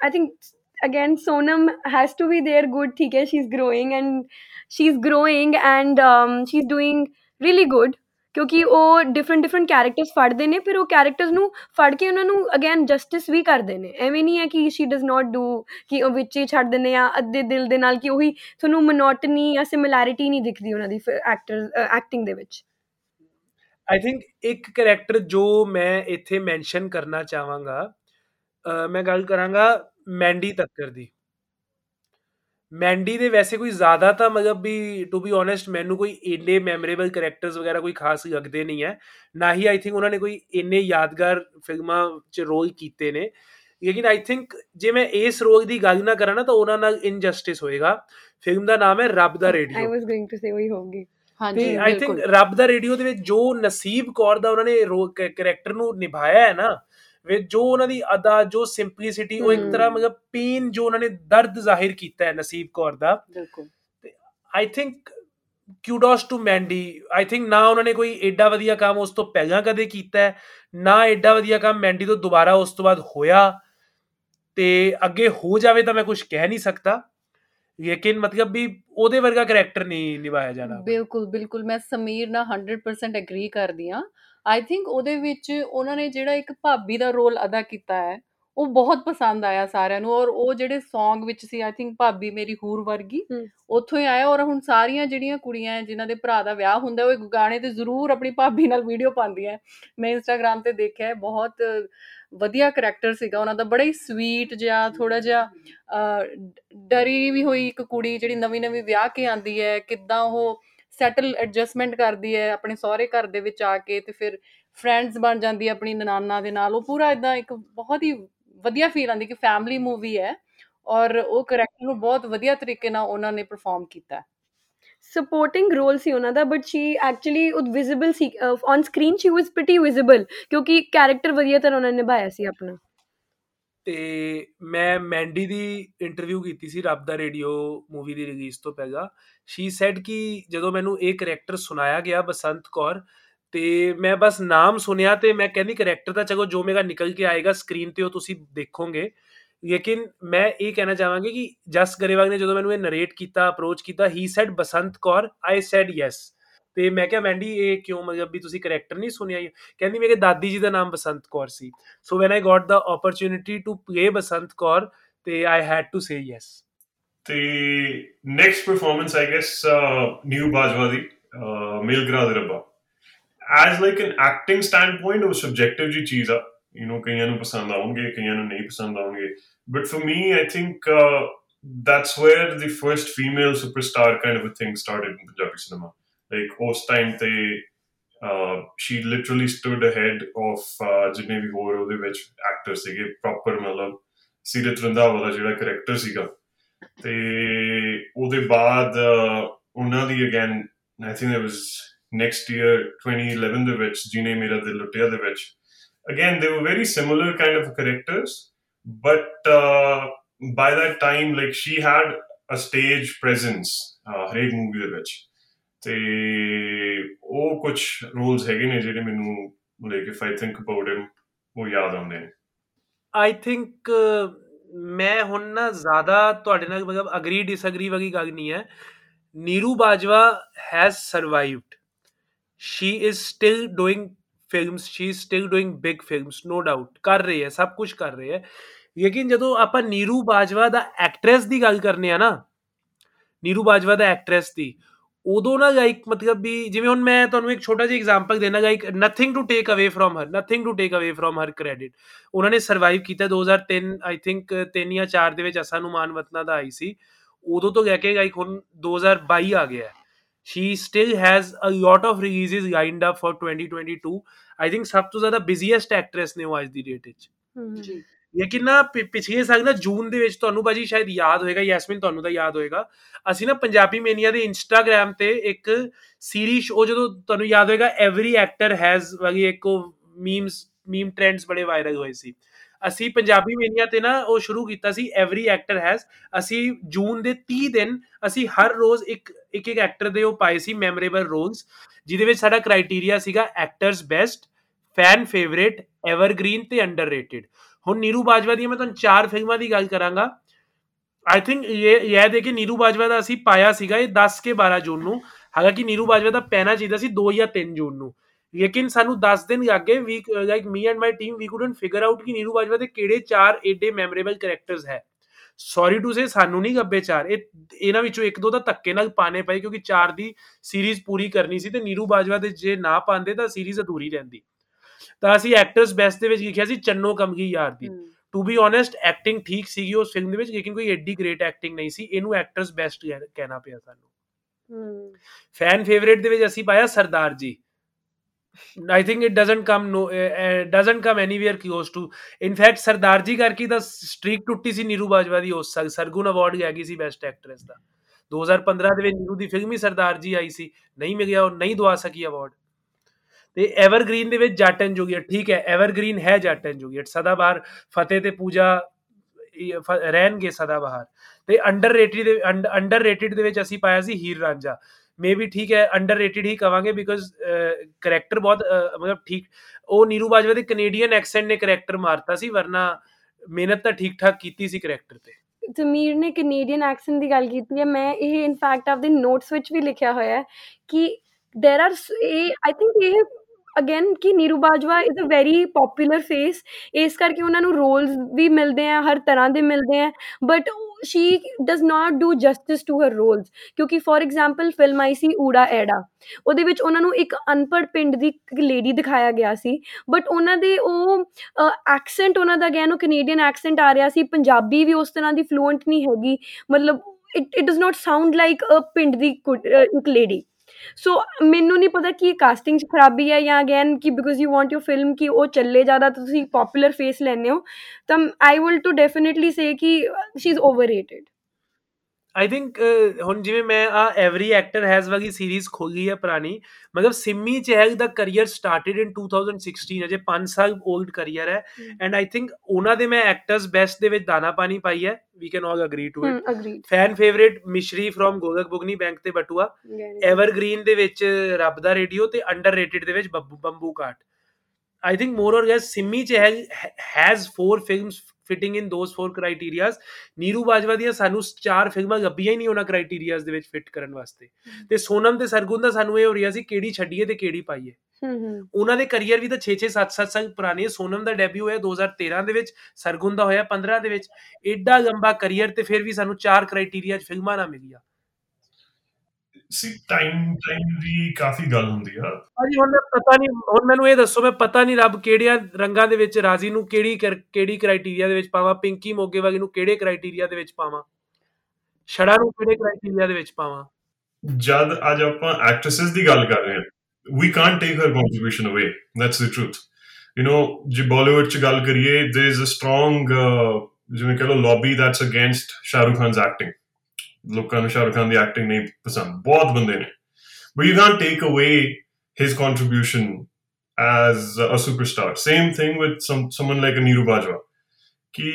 I think again Sonam has to be there good ਠੀਕ ਹੈ she is growing and she is growing and she is doing really good ਕਿਉਂਕਿ ਉਹ ਡਿਫਰੈਂਟ ਡਿਫਰੈਂਟ ਕੈਰੈਕਟਰਸ ਫੜਦੇ ਨੇ ਫਿਰ ਉਹ ਕੈਰੈਕਟਰਸ ਨੂੰ ਫੜ ਕੇ ਉਹਨਾਂ ਨੂੰ ਅਗੇਨ ਜਸਟਿਸ ਵੀ ਕਰਦੇ ਨੇ। ਐਵੇਂ ਨਹੀਂ ਹੈ ਕਿ ਸ਼ੀ ਡਸ ਨਾਟ ਡੂ ਕਿ ਉਹ ਵਿੱਚ ਹੀ ਛੱਡ ਦਿੰਦੇ ਆ ਅੱਧੇ ਦਿਲ ਦੇ ਨਾਲ ਕਿ ਉਹੀ ਤੁਹਾਨੂੰ ਮੋਨੋਟਨੀ ਜਾਂ ਸਿਮਿਲੈਰਿਟੀ ਨਹੀਂ ਦਿਖਦੀ ਉਹਨਾਂ ਦੀ ਐਕਟਰ ਐਕਟਿੰਗ ਦੇ ਵਿੱਚ। ਆਈ ਥਿੰਕ ਇੱਕ ਕੈਰੈਕਟਰ ਜੋ ਮੈਂ ਇੱਥੇ ਮੈਂਸ਼ਨ ਕਰਨਾ ਚਾਹਾਂਗਾ ਅਹ, ਮੈਂ ਗੱਲ ਕਰਾਂਗਾ ਮੈਂਡੀ ਤੱਕਰ ਦੀ। ਮੈਂਡੀ ਦੇ ਵੈਸੇ ਕੋਈ ਜ਼ਿਆਦਾ ਤਾਂ ਮਤਲਬ ਵੀ ਟੂ ਬੀ ਓਨੈਸਟ ਮੈਨੂੰ ਕੋਈ ਇੰਨੇ ਮੈਮੋਰੇਬਲ ਕੈਰੈਕਟਰਸ ਵਗੈਰਾ ਕੋਈ ਖਾਸ ਲੱਗਦੇ ਨਹੀਂ ਹੈ। ਨਾ ਹੀ ਆਈ ਥਿੰਕ ਉਹਨਾਂ ਨੇ ਕੋਈ ਇੰਨੇ ਯਾਦਗਾਰ ਫਿਲਮਾਂ 'ਚ ਰੋਲ ਕੀਤੇ ਨੇ। ਲੇਕਿਨ ਆਈ ਥਿੰਕ ਜੇ ਮੈਂ ਇਸ ਰੋਲ ਦੀ ਗੱਲ ਨਾ ਕਰਾਂ ਨਾ ਤਾਂ ਉਹਨਾਂ ਨਾਲ ਇਨਜਸਟਿਸ ਹੋਏਗਾ। ਫਿਲਮ ਦਾ ਨਾਮ ਹੈ Rabb Da I radio. Was going to say ਉਹੀ ਹੋਊਗੀ। ਹਾਂਜੀ ਆਈ ਥਿੰਕ ਰੱਬ ਦਾ ਰੇਡੀਓ ਦੇ ਵਿੱਚ ਜੋ ਨਸੀਬ ਕੌਰ ਦਾ ਉਹਨਾਂ ਨੇ ਕੈਰੈਕਟਰ ਨੂੰ ਨਿਭਾਇਆ ਹੈ ਨਾ ਵਿੱਚ ਜੋ ਉਹਨਾਂ ਦੀ ਅਦਾ ਜੋ ਸਿੰਪਲਿਸਿਟੀ ਉਹ ਇੱਕ। ਤਰ੍ਹਾਂ ਮਤਲਬ ਪੀਨ ਜੋ ਉਹਨਾਂ ਨੇ ਦਰਦ ਜ਼ਾਹਿਰ ਕੀਤਾ ਹੈ ਨਸੀਬ ਕੌਰ ਦਾ। ਬਿਲਕੁਲ। I think kudos to Mandy I think ਨਾ ਉਹਨਾਂ ਨੇ ਕੋਈ ਐਡਾ ਵਧੀਆ ਕੰਮ ਉਸ ਤੋਂ ਪਹਿਲਾਂ ਕਦੇ ਕੀਤਾ ਹੈ ਨਾ ਐਡਾ ਵਧੀਆ ਕੰਮ ਮੈਂਡੀ ਤੋਂ ਦੁਬਾਰਾ ਉਸ ਤੋਂ ਬਾਅਦ ਹੋਇਆ। ਤੇ ਅੱਗੇ ਹੋ ਜਾਵੇ ਤਾਂ ਮੈਂ ਕੁਝ ਕਹਿ ਨਹੀਂ ਸਕਦਾ। ਲੇਕਿਨ ਮਤਲਬ ਵੀ ਉਹਦੇ ਵਰਗਾ ਕੈਰੈਕਟਰ ਨਹੀਂ ਨਿਭਾਇਆ ਜਾਣਾ। ਬਿਲਕੁਲ ਬਿਲਕੁਲ। ਮੈਂ ਸਮੀਰ ਨਾਲ 100% ਐਗਰੀ ਕਰਦੀ ਆ ਆਈ ਥਿੰਕ ਉਹਦੇ ਵਿੱਚ ਉਹਨਾਂ ਨੇ ਜਿਹੜਾ ਇੱਕ ਭਾਬੀ ਦਾ ਰੋਲ ਅਦਾ ਕੀਤਾ ਹੈ ਉਹ ਬਹੁਤ ਪਸੰਦ ਆਇਆ ਸਾਰਿਆਂ ਨੂੰ ਔਰ ਉਹ ਜਿਹੜੇ Song ਵਿੱਚ ਸੀ ਆਈ ਥਿੰਕ ਭਾਬੀ ਮੇਰੀ ਹੂਰ ਵਰਗੀ। ਉੱਥੋਂ ਹੀ ਆਇਆ ਔਰ ਹੁਣ ਸਾਰੀਆਂ ਜਿਹੜੀਆਂ ਕੁੜੀਆਂ ਜਿਨ੍ਹਾਂ ਦੇ ਭਰਾ ਦਾ ਵਿਆਹ ਹੁੰਦਾ ਉਹ ਗਾਣੇ ਤੇ ਜ਼ਰੂਰ ਆਪਣੀ ਭਾਬੀ ਨਾਲ ਵੀਡੀਓ ਪਾਉਂਦੀਆਂ। ਮੈਂ ਇੰਸਟਾਗ੍ਰam ਤੇ ਦੇਖਿਆ ਬਹੁਤ ਵਧੀਆ ਕਰੈਕਟਰ ਸੀਗਾ ਉਹਨਾਂ ਦਾ ਬੜਾ ਹੀ ਸਵੀਟ ਜਿਹਾ ਥੋੜਾ ਜਿਹਾ ਡਰੀ ਵੀ ਹੋਈ ਇੱਕ ਕੁੜੀ ਜਿਹੜੀ ਨਵੀਂ ਨਵੀਂ ਵਿਆਹ ਕੇ ਆਂਦੀ ਹੈ ਕਿੱਦਾਂ ਉਹ ਸੈਟਲ ਐਡਜਸਟਮੈਂਟ ਕਰਦੀ ਹੈ ਆਪਣੇ ਸਹੁਰੇ ਘਰ ਦੇ ਵਿੱਚ ਆ ਕੇ ਤੇ ਫਿਰ ਫਰੈਂਡਸ ਬਣ ਜਾਂਦੀ ਹੈ ਆਪਣੀ ਨਨਾਨਾ ਦੇ ਨਾਲ ਉਹ ਪੂਰਾ ਇਦਾਂ ਇੱਕ ਬਹੁਤ ਹੀ ਵਧੀਆ ਫੀਲ ਆਂਦੀ ਕਿ ਫੈਮਿਲੀ ਮੂਵੀ ਹੈ ਔਰ ਉਹ ਕਰੈਕਟਰ ਨੂੰ ਬਹੁਤ ਵਧੀਆ ਤਰੀਕੇ ਨਾਲ ਉਹਨਾਂ ਨੇ ਪਰਫਾਰਮ ਕੀਤਾ ਹੈ। ਸਪੋਰਟਿੰਗ ਰੋਲ ਸੀ ਉਹਨਾਂ ਦਾ ਬਟ ਸ਼ੀ ਐਕਚੁਅਲੀ ਉਹ visible C on screen she was pretty visible ਕਿਉਂਕਿ ਕੈਰੈਕਟਰ ਵਧੀਆ ਤਰ੍ਹਾਂ ਉਹਨਾਂ ਨੇ ਨਿਭਾਇਆ ਸੀ ਆਪਣਾ ਤੇ ਮੈਂ ਮੈਂਡੀ ਦੀ ਇੰਟਰਵਿਊ ਕੀਤੀ ਸੀ ਰੱਬ ਦਾ ਰੇਡੀਓ ਮੂਵੀ ਦੀ ਰਿਲੀਜ਼ ਤੋਂ ਪਹਿਲਾਂ। ਸ਼ੀ ਸੈਡ ਕਿ ਜਦੋਂ ਮੈਨੂੰ ਇਹ ਕੈਰੈਕਟਰ ਸੁਣਾਇਆ ਗਿਆ ਬਸੰਤ ਕੌਰ, ਤੇ ਮੈਂ ਬਸ ਨਾਮ ਸੁਨਿਆ ਤੇ ਮੈਂ ਕਹਿੰਦੀ ਕੈਰੈਕਟਰ ਤਾਂ ਚਲੋ ਜੋ ਮੇਰਾ ਨਿਕਲ ਕੇ ਆਏਗਾ ਸਕਰੀਨ ਤੇ ਉਹ ਤੁਸੀਂ ਦੇਖੋਗੇ। ਲੇਕਿਨ ਮੈਂ ਇਹ ਕਹਿਣਾ ਚਾਹਾਂਗੀ ਕਿ ਜਸ ਗਰੇਵਾਲ ਨੇ ਜਦੋਂ ਮੈਨੂੰ ਇਹ ਨਰੇਟ ਕੀਤਾ ਅਪਰੋਚ ਕੀਤਾ he said Basant Kaur I said yes ਤੇ ਮੈਂ ਕਿਹਾ ਵੈਂਡੀ ਇਹ ਕਿਉਂ ਮਤਲਬ ਵੀ ਤੁਸੀਂ ਕੈਰੈਕਟਰ ਨਹੀਂ ਸੁਣਿਆ? ਕਹਿੰਦੀ, ਮੇਰੇ ਦਾਦੀ ਜੀ ਦਾ ਨਾਮ ਬਸੰਤ ਕੌਰ ਸੀ। So when I got the opportunity to play Basant Kaur, ਤੇ I had to say yes ਤੇ next performance I guess Neeru Bajwa ਦੀ ਮਿਲਗਰਾ ਦੇ ਰੱਬਾ as like an acting standpoint ਉਹ ਸਬਜੈਕਟਿਵ ਜੀ ਚੀਜ਼ ਆ ਯੂ نو ਕਈਆਂ ਨੂੰ ਪਸੰਦ ਆਉਣਗੇ ਕਈਆਂ ਨੂੰ ਨਹੀਂ ਪਸੰਦ ਆਉਣਗੇ but for me I think that's where the first female superstar kind of a thing started in Punjabi cinema like ਉਸ ਟਾਈਮ ਤੇ she literally stood ahead of ਜਿੰਨੇ ਵੀ ਹੋਰ ਉਹਦੇ ਵਿੱਚ ਐਕਟਰ ਸੀਗੇ ਪ੍ਰੋਪਰ ਮਤਲਬ ਸੀਰਤ ਰੰਧਾਵਾ ਦਾ ਜਿਹੜਾ ਕੈਰੈਕਟਰ ਸੀਗਾ ਤੇ ਉਹਦੇ ਬਾਅਦ ਉਹਨਾਂ ਦੀ again I think it was next year 2011 ਦੇ ਵਿੱਚ ਜਿਨੇ ਮੇਰਾ ਦਿਲ ਲੁੱਟਿਆ ਦੇ ਵਿੱਚ again they were very similar kind of characters but by that time like she had a stage presence ਹਰੇਕ ਮੂਵੀ ਦੇ ਵਿੱਚ ਤੇ ਉਹ ਕੁਝ ਰੋਲਸ ਹੈਗੇ ਨੇ ਜਿਹੜੇ ਮੈਨੂੰ like if I think about him ਉਹ ਯਾਦ ਆਉਂਦੇ ਨੇ। I think uh, ਮੈਂ ਹੁਣ ਨਾ ਜ਼ਿਆਦਾ ਤੁਹਾਡੇ ਨਾਲ ਮਤਲਬ ਅਗਰੀ ਡਿਸਐਗਰੀ ਵਾਲੀ ਗੱਲ ਨਹੀਂ ਹੈ। Neeru Bajwa has survived she is still doing films she is still doing big films no doubt ਕਰ ਰਹੀ ਹੈ ਸਭ ਕੁਝ ਕਰ ਰਹੀ ਹੈ। ਲੇਕਿਨ ਜਦੋਂ ਆਪਾਂ ਨੀਰੂ ਬਾਜਵਾ ਦਾ ਐਕਟ੍ਰੈਸ ਦੀ ਗੱਲ ਕਰਨੇ ਆ ਨਾ ਨੀਰੂ ਬਾਜਵਾ ਦਾ ਐਕਟ੍ਰੈਸ ਦੀ ਉਦੋਂ ਨਾ ਲਾਈਕ ਮਤਲਬ ਵੀ ਜਿਵੇਂ ਹੁਣ ਮੈਂ ਤੁਹਾਨੂੰ ਇੱਕ ਛੋਟਾ ਜਿਹਾ ਐਗਜ਼ਾਮਪਲ ਦੇਣਾ like nothing to take away from her nothing to take away from her credit ਉਹਨਾਂ ਨੇ ਸਰਵਾਈਵ ਕੀਤਾ 2003 ਆਈ ਥਿੰਕ 3 ਜਾਂ 4 ਦੇ ਵਿੱਚ ਅਸਾਂ ਨੂੰ ਮਾਨ ਵਤਨਾ ਦਾ ਆਈ ਸੀ। ਉਦੋਂ ਤੋਂ ਲੈ ਕੇ ਲਾਈਕ ਹੁਣ 2022 ਆ ਗਿਆ। She still has a lot of releases lined up for 2022 i think ਸਭ ਤੋਂ ਜ਼ਿਆਦਾ ਬਿਜ਼ੀਐਸਟ ਐਕਟ੍ਰੈਸ ਨੇ ਉਹ ਅੱਜ ਦੀ ਡੇਟ ਵਿੱਚ। ਜੀ। ਲੇਕਿਨ ਨਾ ਪਿ- ਪਿਛਲੇ ਸਾਲ ਨਾ ਜੂਨ ਦੇ ਵਿੱਚ ਤੁਹਾਨੂੰ ਬਾਜੀ ਸ਼ਾਇਦ ਯਾਦ ਹੋਏਗਾ, ਯੈਸਮਿਨ ਤੁਹਾਨੂੰ ਤਾਂ ਯਾਦ ਹੋਏਗਾ, ਅਸੀਂ ਨਾ ਪੰਜਾਬੀ ਮੇਨੀਆ ਦੇ ਇੰਸਟਾਗ੍ਰam ਤੇ ਇੱਕ ਸੀਰੀਜ਼ ਉਹ ਜਦੋਂ ਤੁਹਾਨੂੰ ਯਾਦ ਹੋਏਗਾ ਐਵਰੀ ਐਕਟਰ ਹੈਜ਼ ਵਾਲੀ ਇੱਕ ਉਹ ਮੀਮਸ ਮੀਮ ਟ੍ਰੈਂਡਸ ਬੜੇ ਵਾਇਰਲ ਹੋਏ ਸੀ। ਅਸੀਂ ਪੰਜਾਬੀ ਮੇਨੀਆ ਤੇ ਨਾ ਉਹ ਸ਼ੁਰੂ ਕੀਤਾ ਸੀ ਐਵਰੀ ਐਕਟਰ ਹੈਜ਼ ਅਸੀਂ ਜੂਨ ਦੇ 30 ਦਿਨ ਅਸੀਂ ਹਰ ਰੋਜ਼ ਇੱਕ ਇੱਕ ਇੱਕ ਐਕਟਰ ਦੇ ਉਹ ਪਾਏ ਸੀ ਮੈਮੋਰੇਬਲ ਰੋਲਸ ਜਿਹਦੇ ਵਿੱਚ ਸਾਡਾ ਕ੍ਰਾਈਟੇਰੀਆ ਸੀਗਾ actress best fan favourite evergreen ਤੇ ਅੰਡਰਰੇਟਡ ਹੁਣ ਨੀਰੂ ਬਾਜਵਾ ਦੀ ਮੈਂ ਤੁਹਾਨੂੰ ਚਾਰ ਫਿਲਮਾਂ ਦੀ ਗੱਲ ਕਰਾਂਗਾ। ਆਈ ਥਿੰਕ ਇਹ ਇਹ ਦੇ ਕਿ ਨੀਰੂ ਬਾਜਵਾ ਦਾ ਅਸੀਂ ਪਾਇਆ ਸੀਗਾ ਇਹ 10 ਕੇ 12 ਜੂਨ ਨੂੰ। ਹਾਲਾਂਕਿ ਨੀਰੂ ਬਾਜਵਾ ਦਾ ਪੈਣਾ ਚਾਹੀਦਾ ਸੀ 2 ਜਾਂ 3 ਜੂਨ ਨੂੰ। ਲੇਕਿਨ ਸਾਨੂੰ 10 ਦਿਨ ਲੱਗੇ, ਵੀ like me and my team we couldn't figure out ਕਿ ਨੀਰੂ ਬਾਜਵਾ ਦੇ ਕਿਹੜੇ ਚਾਰ ਏਡੇ ਮੈਮੋਰੇਬਲ ਕੈਰੈਕਟਰਸ ਹੈ। ਸੌਰੀ ਟੂ ਸੇ ਸਾਨੂੰ ਨਹੀਂ ਗੱਬੇ ਚਾਰ। ਇਹ, ਇਹਨਾਂ ਵਿੱਚੋਂ ਇੱਕ ਦੋ ਤਾਂ ਧੱਕੇ ਨਾਲ ਪਾਣੇ ਪਏ, ਕਿਉਂਕਿ ਚਾਰ ਦੀ ਸੀਰੀਜ਼ ਪੂਰੀ ਕਰਨੀ ਸੀ ਤੇ ਨੀਰੂ ਬਾਜਵਾ ਦੇ ਜੇ ਨਾ ਪਾਉਂਦੇ ਤਾਂ ਸੀਰੀਜ਼ ਅਧੂਰੀ ਰਹਿੰਦੀ। ਤਾਂ ਅਸੀਂ ਐਕਟਰਸ ਬੈਸਟ ਦੇ ਵਿੱਚ ਲਿਖਿਆ ਸੀ Channo Kamli Yaar Di. To be honest acting ਠੀਕ ਸੀਗੀ ਉਸ ਫਿਲਮ ਦੇ ਵਿੱਚ ਲੇਕਿਨ ਕੋਈ ਐਡੀ ਗ੍ਰੇਟ ਐਕਟਿੰਗ ਨਹੀਂ ਸੀ। ਇਹਨੂੰ ਐਕਟਰਸ ਬੈਸਟ ਕਹਿਣਾ ਪਿਆ ਸਾਨੂੰ। ਫੈਨ ਫੇਵਰੇਟ ਦੇ ਵਿੱਚ ਅਸੀਂ ਪਾਇਆ Sardaar ji. I think it doesn't come no doesn't come anywhere close to in fact Sardaar ji ਕਰਕੇ ਤਾਂ ਸਟ੍ਰੀਕ ਟੁੱਟੀ ਸੀ ਨੀਰੂ ਬਾਜਵਾ ਦੀ ਉਸ ਸਰਗੁਣ ਅਵਾਰਡ ਲੈ ਗਈ ਸੀ ਬੈਸਟ ਐਕਟਰੈਸ ਦਾ। 2015 ਦੇ ਵਿੱਚ ਨੀਰੂ ਦੀ ਫਿਲਮ ਹੀ ਸਰਦਾਰ ਜੀ ਆਈ ਸੀ। ਨਹੀਂ ਮਿਲਿਆ ਉਹ ਨਹੀਂ ਦਵਾ ਸਕੀ ਅਵਾਰਡ ਤੇ ਐਵਰਗ੍ਰੀਨ ਦੇ ਵਿੱਚ ਜੱਟ ਐਂਡ ਜੋਗੀਅਟ ਠੀਕ ਹੈ ਐਵਰਗ੍ਰੀਨ ਹੈ ਜੱਟ ਐਂਡ ਜੋਗੀਅਟ ਸਦਾ ਬਾਹਰ ਫਤਿਹ ਤੇ ਪੂਜਾ ਇਹ ਫ- ਰਹਿਣਗੇ ਸਦਾ ਬਾਹਰ ਤੇ ਅੰਡਰਰੇਟਡ ਦੇ ਅੰਡਰਰੇਟਡ ਦੇ ਵਿੱਚ ਅਸੀਂ ਪਾਇਆ ਸੀ ਹੀਰ ਰਾਂਝਾ ਮੇਬੀ ਠੀਕ ਹੈ ਅੰਡਰਰੇਟਡ ਹੀ ਕਵਾਂਗੇ ਬਿਕਾਜ਼ ਕੈਰੈਕਟਰ ਬਹੁਤ ਮਤਲਬ ਠੀਕ ਉਹ ਨੀਰੂ ਬਾਜਵਾ ਦੇ ਕੈਨੇਡੀਅਨ ਐਕਸੈਂਟ ਨੇ ਕੈਰੈਕਟਰ ਮਾਰਤਾ ਸੀ ਵਰਨਾ ਮਿਹਨਤ ਤਾਂ ਠੀਕ ਠਾਕ ਕੀਤੀ ਸੀ ਕੈਰੈਕਟਰ ਤੇ ਜ਼ਮੀਰ ਨੇ ਕੈਨੇਡੀਅਨ ਐਕਸੈਂਟ ਦੀ ਗੱਲ ਕੀਤੀ ਹੈ ਮੈਂ ਇਹ ਇਨਫੈਕਟ ਆਪਦੇ ਨੋਟਸ ਵਿੱਚ ਵੀ ਲਿਖਿਆ ਹੋਇਆ ਹੈ ਕਿ देयर आर ਇਹ ਆਈ ਥਿੰਕ ਇਹ ਅਗੇਨ ਕਿ Neeru Bajwa is a very popular face ਇਸ ਕਰਕੇ ਉਹਨਾਂ ਨੂੰ ਰੋਲਸ ਵੀ ਮਿਲਦੇ ਆ ਹਰ ਤਰ੍ਹਾਂ ਦੇ ਮਿਲਦੇ ਆ but she does not do justice to her roles ਕਿਉਂਕਿ ਫੋਰ ਐਗਜ਼ਾਮਪਲ ਫਿਲਮ ਆਈ ਸੀ ਊੜਾ ਐੜਾ ਉਹਦੇ ਵਿੱਚ ਉਹਨਾਂ ਨੂੰ ਇੱਕ ਅਨਪੜ ਪਿੰਡ ਦੀ ਇੱਕ ਲੇਡੀ ਦਿਖਾਇਆ ਗਿਆ ਸੀ ਬਟ ਉਹਨਾਂ ਦੇ ਉਹ ਐਕਸੈਂਟ ਉਹਨਾਂ ਦਾ ਅਗੇਨ ਉਹ ਕੈਨੇਡੀਅਨ ਐਕਸੈਂਟ ਆ ਰਿਹਾ ਸੀ ਪੰਜਾਬੀ ਵੀ ਉਸ ਤਰ੍ਹਾਂ ਦੀ ਫਲੂਐਂਟ ਨਹੀਂ ਹੈਗੀ ਮਤਲਬ it it does not sound like a ਪਿੰਡ ਦੀ ਇੱਕ ਲੇਡੀ ਸੋ ਮੈਨੂੰ ਨਹੀਂ ਪਤਾ ਕਿ ਕਾਸਟਿੰਗ 'ਚ ਖਰਾਬੀ ਹੈ ਜਾਂ ਅਗੇਨ ਕਿ because you want your film ਕਿ ਉਹ ਚੱਲੇ ਜ਼ਿਆਦਾ ਤਾਂ ਤੁਸੀਂ ਪਪੂਲਰ ਫੇਸ ਲੈਣੇ ਹੋ ਤਾਂ I will to definitely say ਕਿ she is overrated I think ਹੁਣ ਜਿਵੇਂ ਮੈਂ ਆ ਐਵਰੀ ਐਕਟਰ ਹੈਜ਼ ਵਾਲੀ ਸੀਰੀਜ਼ ਖੋਲੀ ਹੈ ਪੁਰਾਣੀ ਮਤਲਬ ਸਿੰਮੀ ਚਹਿਲ ਦਾ ਕੈਰੀਅਰ ਸਟਾਰਟਡ ਇਨ 2016 ਅਜੇ 5 ਸਾਲ 올ਡ ਕੈਰੀਅਰ ਹੈ। ਐਂਡ ਆਈ ਥਿੰਕ ਉਹਨਾਂ ਦੇ ਮੈਂ ਐਕਟਰਸ ਬੈਸਟ ਦੇ ਵਿੱਚ ਦਾਣਾ ਪਾਣੀ ਪਾਈ ਹੈ we can all agree to it fan favourite Mishri from ਗੋਗਕ Bugni bank ਤੇ ਬਟੂਆ ਐਵਰਗ੍ਰੀਨ ਦੇ ਵਿੱਚ ਰੱਬ ਦਾ ਰੇਡੀਓ ਤੇ ਅੰਡਰਰੇਟਡ ਦੇ ਵਿੱਚ ਬੰਬੂ ਕਾਟ। I think more or less Simmi Chahal has 4 films fitting in those four criterias Neeru Bajwa ਦੀਆਂ ਸਾਨੂੰ ਚਾਰ ਫਿਲਮਾਂ ਲੱਭੀਆਂ ਹੀ ਨਹੀਂ ਉਹਨਾਂ ਕ੍ਰਾਈਟੇਰੀਆਜ਼ ਦੇ ਵਿੱਚ ਫਿਟ ਕਰਨ ਵਾਸਤੇ। ਤੇ ਸੋਨਮ ਤੇ ਸਰਗੁਣ ਦਾ ਸਾਨੂੰ ਇਹ ਹੋ ਰਿਹਾ ਸੀ ਕਿਹੜੀ ਛੱਡੀਏ ਤੇ ਕਿਹੜੀ ਪਾਈਏ। ਉਹਨਾਂ ਦੇ ਕੈਰੀਅਰ ਵੀ ਤਾਂ 6-6 7-7 ਸਾਲ ਪੁਰਾਣੇ ਸੋਨਮ ਦਾ ਡੈਬਿਊ ਹੋਇਆ 2013 ਦੇ ਵਿੱਚ ਸਰਗੁਣ ਦਾ ਹੋਇਆ 15 ਦੇ ਵਿੱਚ। ਐਡਾ ਲੰਬਾ ਕੈਰੀਅਰ ਤੇ ਫਿਰ ਵੀ ਸਾਨੂੰ ਚਾਰ ਕ੍ਰਾਈਟੇਰੀਆ 'ਚ ਫਿਲਮਾਂ ਨਾ ਮਿਲੀਆਂ। ਸੀ ਟਾਈਮ ਟਾਈਮ ਦੀ ਕਾਫੀ ਗੱਲ ਹੁੰਦੀ ਆ। ਹਾਂਜੀ ਹੁਣ ਪਤਾ ਨਹੀਂ ਹੁਣ ਮੈਨੂੰ ਇਹ ਦੱਸੋ ਮੈਂ ਪਤਾ ਨਹੀਂ ਰੱਬ ਕਿਹੜੀਆਂ ਰੰਗਾਂ ਦੇ ਵਿੱਚ ਰਾਜ਼ੀ ਨੂੰ ਕਿਹੜੀ ਕਿਹੜੀ ਕ੍ਰਾਈਟੇਰੀਆ ਦੇ ਵਿੱਚ ਪਾਵਾਂ ਪਿੰਕੀ ਮੋਗੇ ਵਾਲੀ ਨੂੰ ਕਿਹੜੇ ਕ੍ਰਾਈਟੇਰੀਆ ਦੇ ਵਿੱਚ ਪਾਵਾਂ? ਛੜਾ ਨੂੰ ਕਿਹੜੇ ਕ੍ਰਾਈਟੇਰੀਆ ਦੇ ਵਿੱਚ ਪਾਵਾਂ? ਜਦ ਅੱਜ ਆਪਾਂ ਐਕਟ੍ਰੈਸਸ ਦੀ ਗੱਲ ਕਰ ਰਹੇ ਹਾਂ we can't take her contribution away that's the truth. You know ਜੇ ਬਾਲੀਵੁੱਡ ਚ ਗੱਲ ਕਰੀਏ is a strong uh, ਜਿਵੇਂ ਕਹ ਲੋ lobby that's against Shahrukh ਖਾਨ's acting. ਲੋਕਾਂ ਨੂੰ ਸ਼ਾਹਰੁਖ ਖਾਨ ਦੀ ਐਕਟਿੰਗ ਨਹੀਂ ਪਸੰਦ ਬਹੁਤ ਬੰਦੇ ਨੇ but you can't take away his contribution as a superstar. Same thing with some, someone like Aniru Bajwa. ਕਿ